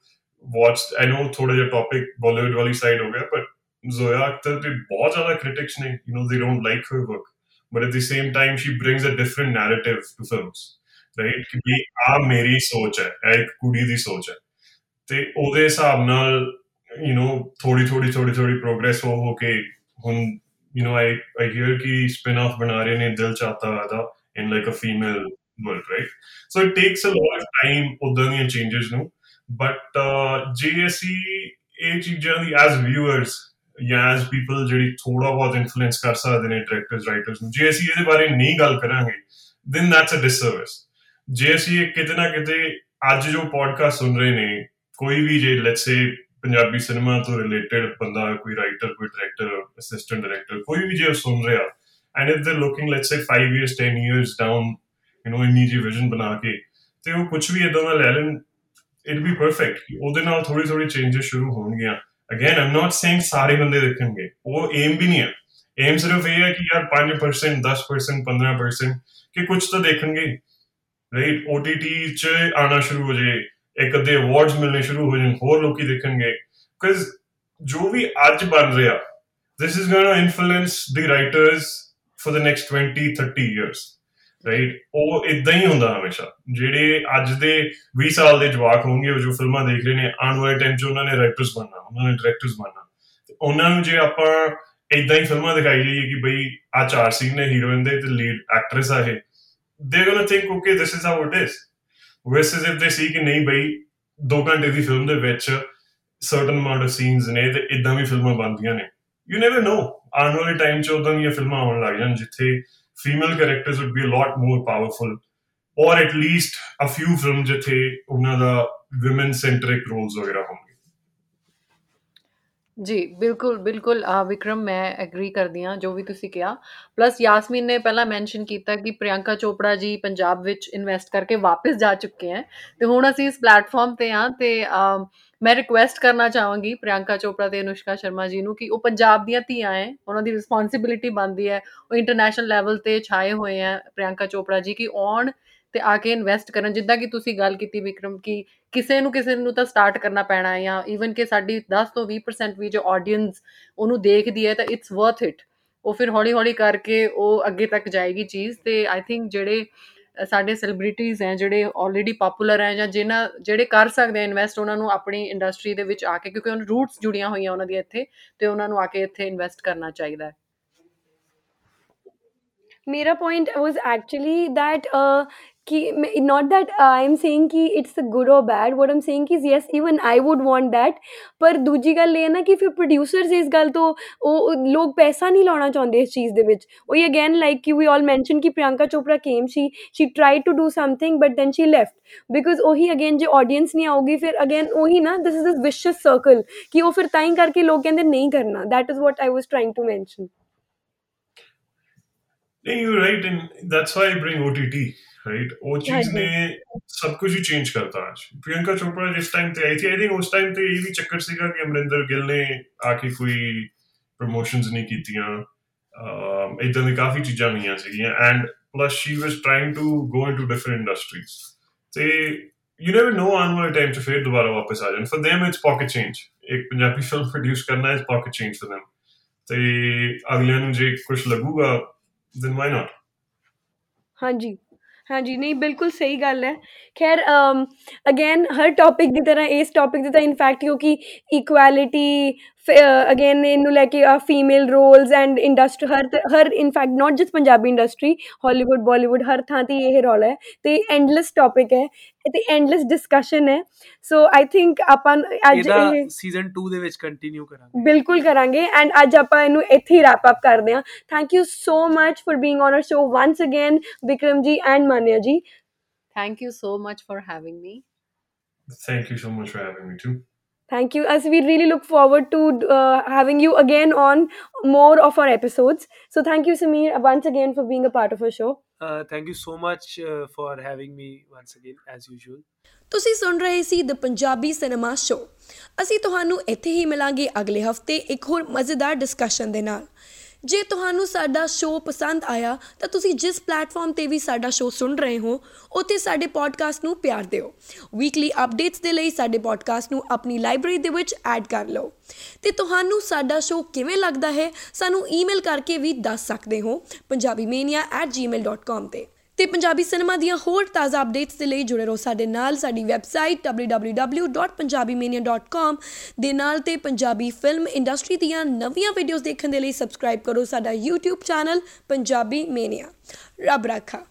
watch I know ਥੋੜਾ ਜਿਹਾ ਟੌਪਿਕ ਬਾਲੀਵੁੱਡ ਵਾਲੀ ਸਾਈਡ ਹੋ ਗਿਆ ਬਟ ਜ਼ੋਇਆ ਅਖਤਰ ਤੇ ਬਹੁਤ ਜ਼ਿਆਦਾ ਕ੍ਰਿਟਿਕਸ ਨੇ you know they don't like her work but at the same time she brings a different narrative to films right ਕਿ ਵੀ ਆ ਮੇਰੀ ਸੋਚ ਹੈ ਇਹ ਇੱਕ ਕੁੜੀ ਦੀ ਸੋਚ ਹੈ ਤੇ ਉਹਦੇ ਹਿਸਾਬ ਨਾਲ ਯੂ نو ਥੋੜੀ ਥੋੜੀ ਥੋੜੀ ਥੋੜੀ ਪ੍ਰੋਗਰੈਸ ਹੋ ਹੋ ਕੇ ਹੁਣ you know I I hear ਕਿ ਸਪਿਨ ਆਫ ਬਣਾ ਰਹੇ ਨੇ ਦਿਲ ਚਾਹਤਾ ਦਾ in like a female world right so it takes a lot of time ਉਦਾਂ ਦੀਆਂ ਚੇਂਜਸ ਨੂੰ ਬਟ ਜੇ ਅਸੀਂ ਇਹ ਚੀਜ਼ਾਂ ਦੀ ਐਜ਼ ਵਿਊਅਰਸ ਜਾਂ ਐਜ਼ ਪੀਪਲ ਜਿਹੜੀ ਥੋੜਾ ਬਹੁਤ ਇਨਫਲੂਐਂਸ ਕਰ ਸਕਦੇ ਨੇ ਡਾਇਰੈਕਟਰਸ ਰਾਈਟਰਸ ਨੂੰ ਜੇ ਅਸੀਂ ਇਹਦੇ ਬਾਰੇ ਨਹੀਂ ਗੱਲ ਕਰਾਂਗੇ ਦੈਨ ਦੈਟਸ ਅ ਡਿਸਸਰਵਿਸ ਜੇ ਅਸੀਂ ਕਿਤੇ ਨਾ ਕਿਤੇ ਅੱਜ ਜੋ ਪੋਡਕਾਸਟ ਸੁਣ ਰਹੇ ਨੇ ਕੋਈ ਵੀ ਜੇ ਲੈਟਸ ਸੇ ਪੰਜਾਬੀ ਸਿਨੇਮਾ ਤੋਂ ਰਿਲੇਟਡ ਬੰਦਾ, ਕੋਈ ਰਾਈਟਰ ਕੋਈ ਡਾਇਰੈਕਟਰ ਅਸਿਸਟੈਂਟ ਡਾਇਰੈਕਟਰ ਕੋਈ ਵੀ ਜੇ ਸੁਣ ਰਿਹਾ and if they looking let's say 5 years 10 years down you know ਇਨੀ ਜੀ ਵਿਜ਼ਨ ਬਣਾ ਕੇ, ਤੇ ਉਹ ਕੁਝ ਵੀ ਇਦਾਂ ਦਾ ਲੈ ਲੈਣ ਇਟ ਬੀ ਪਰਫੈਕਟ ਉਹਦੇ ਨਾਲ ਥੋੜੀ ਥੋੜੀ ਚੇਂਜਸ ਸ਼ੁਰੂ ਹੋਣਗੀਆਂ। ਅਗੇਨ ਆਮ ਨਾਟ ਸੇਇੰਗ ਸਾਰੇ ਬੰਦੇ ਦੇਖਣਗੇ, ਉਹ ਏਮ ਵੀ ਨਹੀਂ ਹੈ। ਏਮ ਸਿਰਫ ਇਹ ਹੈ ਕਿ ਯਾਰ 5% 10% 15% ਕਿ ਕੁਝ ਤਾਂ ਦੇਖਣਗੇ। ਰਾਈਟ OTT ਚ ਆਣਾ ਸ਼ੁਰੂ ਹੋ ਜਾਏ। ਇੱਕ ਅੱਧੇ ਅਵਾਰਡਸ ਮਿਲਨੇ ਸ਼ੁਰੂ ਹੋ ਜਾਣ, ਹੋਰ ਲੋਕੀ ਦੇਖਣਗੇ। ਕਿਉਂਕਿ ਜੋ ਵੀ ਅੱਜ ਬਣ ਰਿਹਾ, this is going to influence the writers for the next 20 30 years right ਉਹ ਇਦਾਂ ਹੀ ਹੁੰਦਾ ਹਮੇਸ਼ਾ। ਜਿਹੜੇ ਅੱਜ ਦੇ 20 ਸਾਲ ਦੇ ਜਵਾਕ ਹੋਣਗੇ, ਉਹ ਜੋ ਫਿਲਮਾਂ ਦੇਖ ਰਹੇ ਨੇ, ਆਉਣ ਵਾਲੇ ਟਾਈਮ 'ਚ ਉਹਨਾਂ ਨੇ ਰਾਈਟਰਸ ਬਣਨਾ, ਉਹਨਾਂ ਨੇ ਡਾਇਰੈਕਟਰਸ ਬਣਨਾ। ਉਹਨਾਂ ਨੂੰ ਜੇ ਆਪਾਂ ਇਦਾਂ ਹੀ ਫਿਲਮਾਂ ਦਿਖਾਈ ਜਾਈਏ ਕਿ ਬਈ ਆ ਚਾਰ ਸੀਨ ਨੇ ਹੀਰੋਇਨ ਦੇ ਤੇ ਲੀਡ ਐਕਟਰੈਸ ਆ ਇਹ they gonna think okay this is how it is versus if they see ਕਿ ਨਹੀਂ ਬਈ 2 ਘੰਟੇ ਦੀ ਫਿਲਮ ਦੇ ਵਿੱਚ ਸਰਟਨ ਅਮਾਉਂਟ ਆਫ ਸੀਨਸ ਨੇ ਤੇ ਇਦਾਂ ਵੀ ਫਿਲਮਾਂ ਬਣਦੀਆਂ ਨੇ। ਯੂ ਨੈਵਰ ਨੋ ਆਉਣ ਵਾਲੇ ਟਾਈਮ 'ਚ ਉਦਾਂ ਦੀਆਂ ਫਿਲਮਾਂ ਆਉਣ ਲੱਗ ਜਾਣ ਜਿੱਥੇ female characters would be a lot more powerful or at least a few film ਜਿੱਥੇ ਉਹਨਾਂ ਦਾ ਔਮਨ ਸੈਂਟਰਿਕ ਰੋਲਸ ਵਗੈਰਾ ਹੋਣਗੇ। ਜੀ, ਬਿਲਕੁਲ ਬਿਲਕੁਲ ਆ ਵਿਕਰਮ, ਮੈਂ ਐਗਰੀ ਕਰਦੀ ਹਾਂ, ਜੋ ਵੀ ਤੁਸੀਂ ਕਿਹਾ। ਪਲੱਸ ਯਾਸਮੀਨ ਨੇ ਪਹਿਲਾਂ ਮੈਂਸ਼ਨ ਕੀਤਾ ਕਿ ਪ੍ਰਿਯੰਕਾ ਚੋਪੜਾ ਜੀ ਪੰਜਾਬ ਵਿੱਚ ਇਨਵੈਸਟ ਕਰਕੇ ਵਾਪਸ ਜਾ ਚੁੱਕੇ ਹਨ ਤੇ ਹੁਣ ਅਸੀਂ ਇਸ ਪਲੇਟਫਾਰਮ ਤੇ ਆ ਤੇ ਮੈਂ ਰਿਕੁਐਸਟ ਕਰਨਾ ਚਾਹਾਂਗੀ ਪ੍ਰਿਯੰਕਾ ਚੋਪੜਾ ਤੇ ਅਨੁਸ਼ਕਾ ਸ਼ਰਮਾ ਜੀ ਨੂੰ ਕਿ ਉਹ ਪੰਜਾਬ ਦੀਆਂ ਧੀਆਂ ਐ ਉਹਨਾਂ ਦੀ ਰਿਸਪੌਂਸਿਬਿਲਿਟੀ ਬਣਦੀ ਹੈ, ਉਹ ਇੰਟਰਨੈਸ਼ਨਲ ਲੈਵਲ ਤੇ ਛਾਏ ਹੋਏ ਆ ਪ੍ਰਿਯੰਕਾ ਚੋਪੜਾ ਜੀ ਕਿ ਔਨ ਤੇ ਆ ਕੇ ਇਨਵੈਸਟ ਕਰਨ, ਜਿੱਦਾਂ ਕਿ ਤੁਸੀਂ ਗੱਲ ਕੀਤੀ ਵਿਕਰਮ ਕਿ ਕਿਸੇ ਨੂੰ ਕਿਸੇ ਨੂੰ ਤਾਂ ਸਟਾਰਟ ਕਰਨਾ ਪੈਣਾ ਹੈ ਜਾਂ ਇਵਨ ਕਿ ਸਾਡੀ 10 ਤੋਂ 20% ਵੀ ਜੋ ਆਡੀਅנס ਉਹਨੂੰ ਦੇਖਦੀ ਹੈ ਤਾਂ ਇਟਸ ਵਰਥ ਇਟ ਉਹ ਫਿਰ ਹੌਲੀ ਹੌਲੀ ਕਰਕੇ ਉਹ ਅੱਗੇ ਤੱਕ ਜਾਏਗੀ ਚੀਜ਼ ਤੇ ਆਈ ਥਿੰਕ ਜਿਹੜੇ ਸਾਡੇ ਸੈਲੀਬ੍ਰਿਟੀਜ਼ ਹੈ, ਜਿਹੜੇ ਆਲਰੇਡੀ ਪਪੂਲਰ ਹੈ ਜਾਂ ਜਿਨ੍ਹਾਂ, ਜਿਹੜੇ ਕਰ ਸਕਦੇ ਆ ਇਨਵੈਸਟ ਉਹਨਾਂ ਨੂੰ ਆਪਣੀ ਇੰਡਸਟਰੀ ਦੇ ਵਿੱਚ ਆ ਕੇ ਕਿਉਂਕਿ ਉਹਨਾਂ ਰੂਟਸ ਜੁੜੀਆਂ ਹੋਈਆਂ ਉਹਨਾਂ ਦੀ ਇੱਥੇ ਤੇ ਉਹਨਾਂ ਨੂੰ ਆ ਕੇ ਇੱਥੇ ਇਨਵੈਸਟ ਕਰਨਾ ਚਾਹੀਦਾ ਹੈ। ਮੇਰਾ ਪੁਆਇੰਟ ਵਾਸ ਐਕਚੁਅਲੀ ਥੈਟ कि not that I am saying कि इट्स गुड और bad what I am saying कि yes even I would want that ਪਰ ਦੂਜੀ ਗੱਲ ਇਹ ਨਾ ਕਿ ਫਿਰ ਪ੍ਰੋਡਿਊਸਰਸ ਇਸ ਗੱਲ ਤੋਂ ਉਹ ਲੋਕ ਪੈਸਾ ਨਹੀਂ ਲਾਉਣਾ ਚਾਹੁੰਦੇ ਇਸ ਚੀਜ਼ ਦੇ ਵਿੱਚ ਉਹ ਅਗੇਨ ਲਾਈਕ ਕਿ ਵੀ ਆਲ ਮੈਂਸ਼ਨ ਕਿ Priyanka Chopra came she she tried to do something but then she left because ਉਹੀ ਅਗੇਨ ਜੇ ਆਡੀਅנס ਨਹੀਂ ਆਉਗੀ ਫਿਰ ਅਗੇਨ ਉਹੀ ਨਾ ਦਿਸ ਇਜ਼ ਦਿਸ ਵਿਸ਼ਸ ਸਰਕਲ ਕਿ ਉਹ ਫਿਰ ਤਾਈਂ ਕਰਕੇ ਲੋਕ ਕਹਿੰਦੇ ਨਹੀਂ ਕਰਨਾ that is what I was trying to mention ਨਹੀਂ you right and that's why I bring OTT right वो चीज ने सब कुछ ही चेंज करता आज। प्रियंका चोपड़ा जिस टाइम पे आई थी आई थिंक उस टाइम पे ये भी चक्कर सीखा कि अमरिंदर गिल ने आके कोई ਪ੍ਰੋਮੋਸ਼ਨਸ ਨਹੀਂ ਕੀਤੀਆਂ ਇਦਾਂ ਦੀ ਕਾਫੀ ਚੀਜ਼ਾਂ ਹੋਈਆਂ ਸੀਗੀਆਂ and plus she was trying to go into different industries ਤੇ ਯੂ ਨੇਵਰ ਨੋ ਆਨ ਵਾਲੇ ਟਾਈਮ ਚ ਫੇਰ ਦੁਬਾਰਾ ਵਾਪਸ ਆ ਜਾਣ for them it's pocket change ਇੱਕ ਪੰਜਾਬੀ ਫਿਲਮ ਪ੍ਰੋਡਿਊਸ ਕਰਨਾ is pocket change for them ਤੇ ਅਗਲੇ ਨੂੰ ਜੇ ਕੁਝ ਲੱਗੂਗਾ ਦੈਨ ਵਾਈ ਨਾਟ ਹਾਂਜੀ ਹਾਂਜੀ, ਨਹੀਂ, ਬਿਲਕੁਲ ਸਹੀ ਗੱਲ ਹੈ। ਖੈਰ ਅਗੇਨ ਹਰ ਟੌਪਿਕ ਦੀ ਤਰ੍ਹਾਂ ਇਸ ਟੌਪਿਕ ਦੀ ਤਾਂ ਇਨਫੈਕਟ ਕਿਉਂਕਿ ਇਕੁਐਲਿਟੀ ਅਗੇਨ uh, ਇਹਨੂੰ ਲੈ ਕੇ ਫੀਮੇਲ ਰੋਲਸ ਐਂਡ ਇੰਡਸਟਰੀ ਹਰ ਹਰ in fact not just Punjabi industry Hollywood Bollywood ਹਰ ਥਾਂ ਤੇ ਇਹ ਰੋਲ ਹੈ ਤੇ ਐਂਡਲੈਸ ਟਾਪਿਕ ਹੈ ਤੇ ਐਂਡਲੈਸ ਡਿਸਕਸ਼ਨ ਹੈ। ਸੋ ਆਈ ਥਿੰਕ ਆਪਾਂ ਅੱਜ ਇਹ ਸੀਜ਼ਨ 2 ਦੇ ਵਿੱਚ ਕੰਟੀਨਿਊ ਕਰਾਂਗੇ। ਬਿਲਕੁਲ ਕਰਾਂਗੇ ਐਂਡ ਅੱਜ ਆਪਾਂ ਇਹਨੂੰ ਇੱਥੇ ਹੀ ਰੈਪ ਅਪ ਕਰਦੇ ਹਾਂ। Thank you so much for being on our show once again Vikram ji and Manya ji thank you so much for having me Thank you so much for having me too. Thank you. As we really look forward to uh, having you again on more of our episodes. So thank you, Samir, once again for being a part of our show. Uh, thank you so much uh, for having me once again, as usual. ਤੁਸੀਂ ਸੁਣ ਰਹੇ ਸੀ the Punjabi cinema show ਅਸੀਂ ਤੁਹਾਨੂੰ ਇੱਥੇ ਹੀ ਮਿਲਾਂਗੇ ਅਗਲੇ ਹਫ਼ਤੇ ਇੱਕ ਹੋਰ ਮਜ਼ੇਦਾਰ ਡਿਸਕਸ਼ਨ ਦੇ ਨਾਲ ਜੇ ਤੁਹਾਨੂੰ ਸਾਡਾ ਸ਼ੋਅ ਪਸੰਦ ਆਇਆ, ਤਾਂ ਤੁਸੀਂ ਜਿਸ ਪਲੇਟਫਾਰਮ ਤੇ ਵੀ ਸਾਡਾ ਸ਼ੋਅ ਸੁਣ ਰਹੇ ਹੋ, ਉੱਥੇ ਸਾਡੇ ਪੋਡਕਾਸਟ ਨੂੰ ਪਿਆਰ ਦਿਓ। ਵੀਕਲੀ ਅਪਡੇਟਸ ਦੇ ਲਈ ਸਾਡੇ ਪੋਡਕਾਸਟ ਨੂੰ ਆਪਣੀ ਲਾਇਬ੍ਰੇਰੀ ਦੇ ਵਿੱਚ ਐਡ ਕਰ ਲਓ। ਤੇ ਤੁਹਾਨੂੰ ਸਾਡਾ ਸ਼ੋਅ ਕਿਵੇਂ ਲੱਗਦਾ ਹੈ, ਸਾਨੂੰ ਈਮੇਲ ਕਰਕੇ ਵੀ ਦੱਸ ਸਕਦੇ ਹੋ punjabimania@gmail.com ਤੇ। ਤੇ ਪੰਜਾਬੀ ਸਿਨੇਮਾ ਦੀਆਂ ਹੋਰ ਤਾਜ਼ਾ ਅਪਡੇਟਸ ਦੇ ਲਈ ਜੁੜੇ ਰਹੋ ਸਾਡੇ ਨਾਲ। ਸਾਡੀ ਵੈਬਸਾਈਟ www.punjabimania.com ਦੇ ਨਾਲ ਤੇ ਪੰਜਾਬੀ ਫਿਲਮ ਇੰਡਸਟਰੀ ਦੀਆਂ ਨਵੀਆਂ ਵੀਡੀਓਜ਼ ਦੇਖਣ ਦੇ ਲਈ ਸਬਸਕ੍ਰਾਈਬ ਕਰੋ ਸਾਡਾ YouTube ਚੈਨਲ ਪੰਜਾਬੀ ਮੇਨੀਆ। ਰੱਬ ਰੱਖਾ।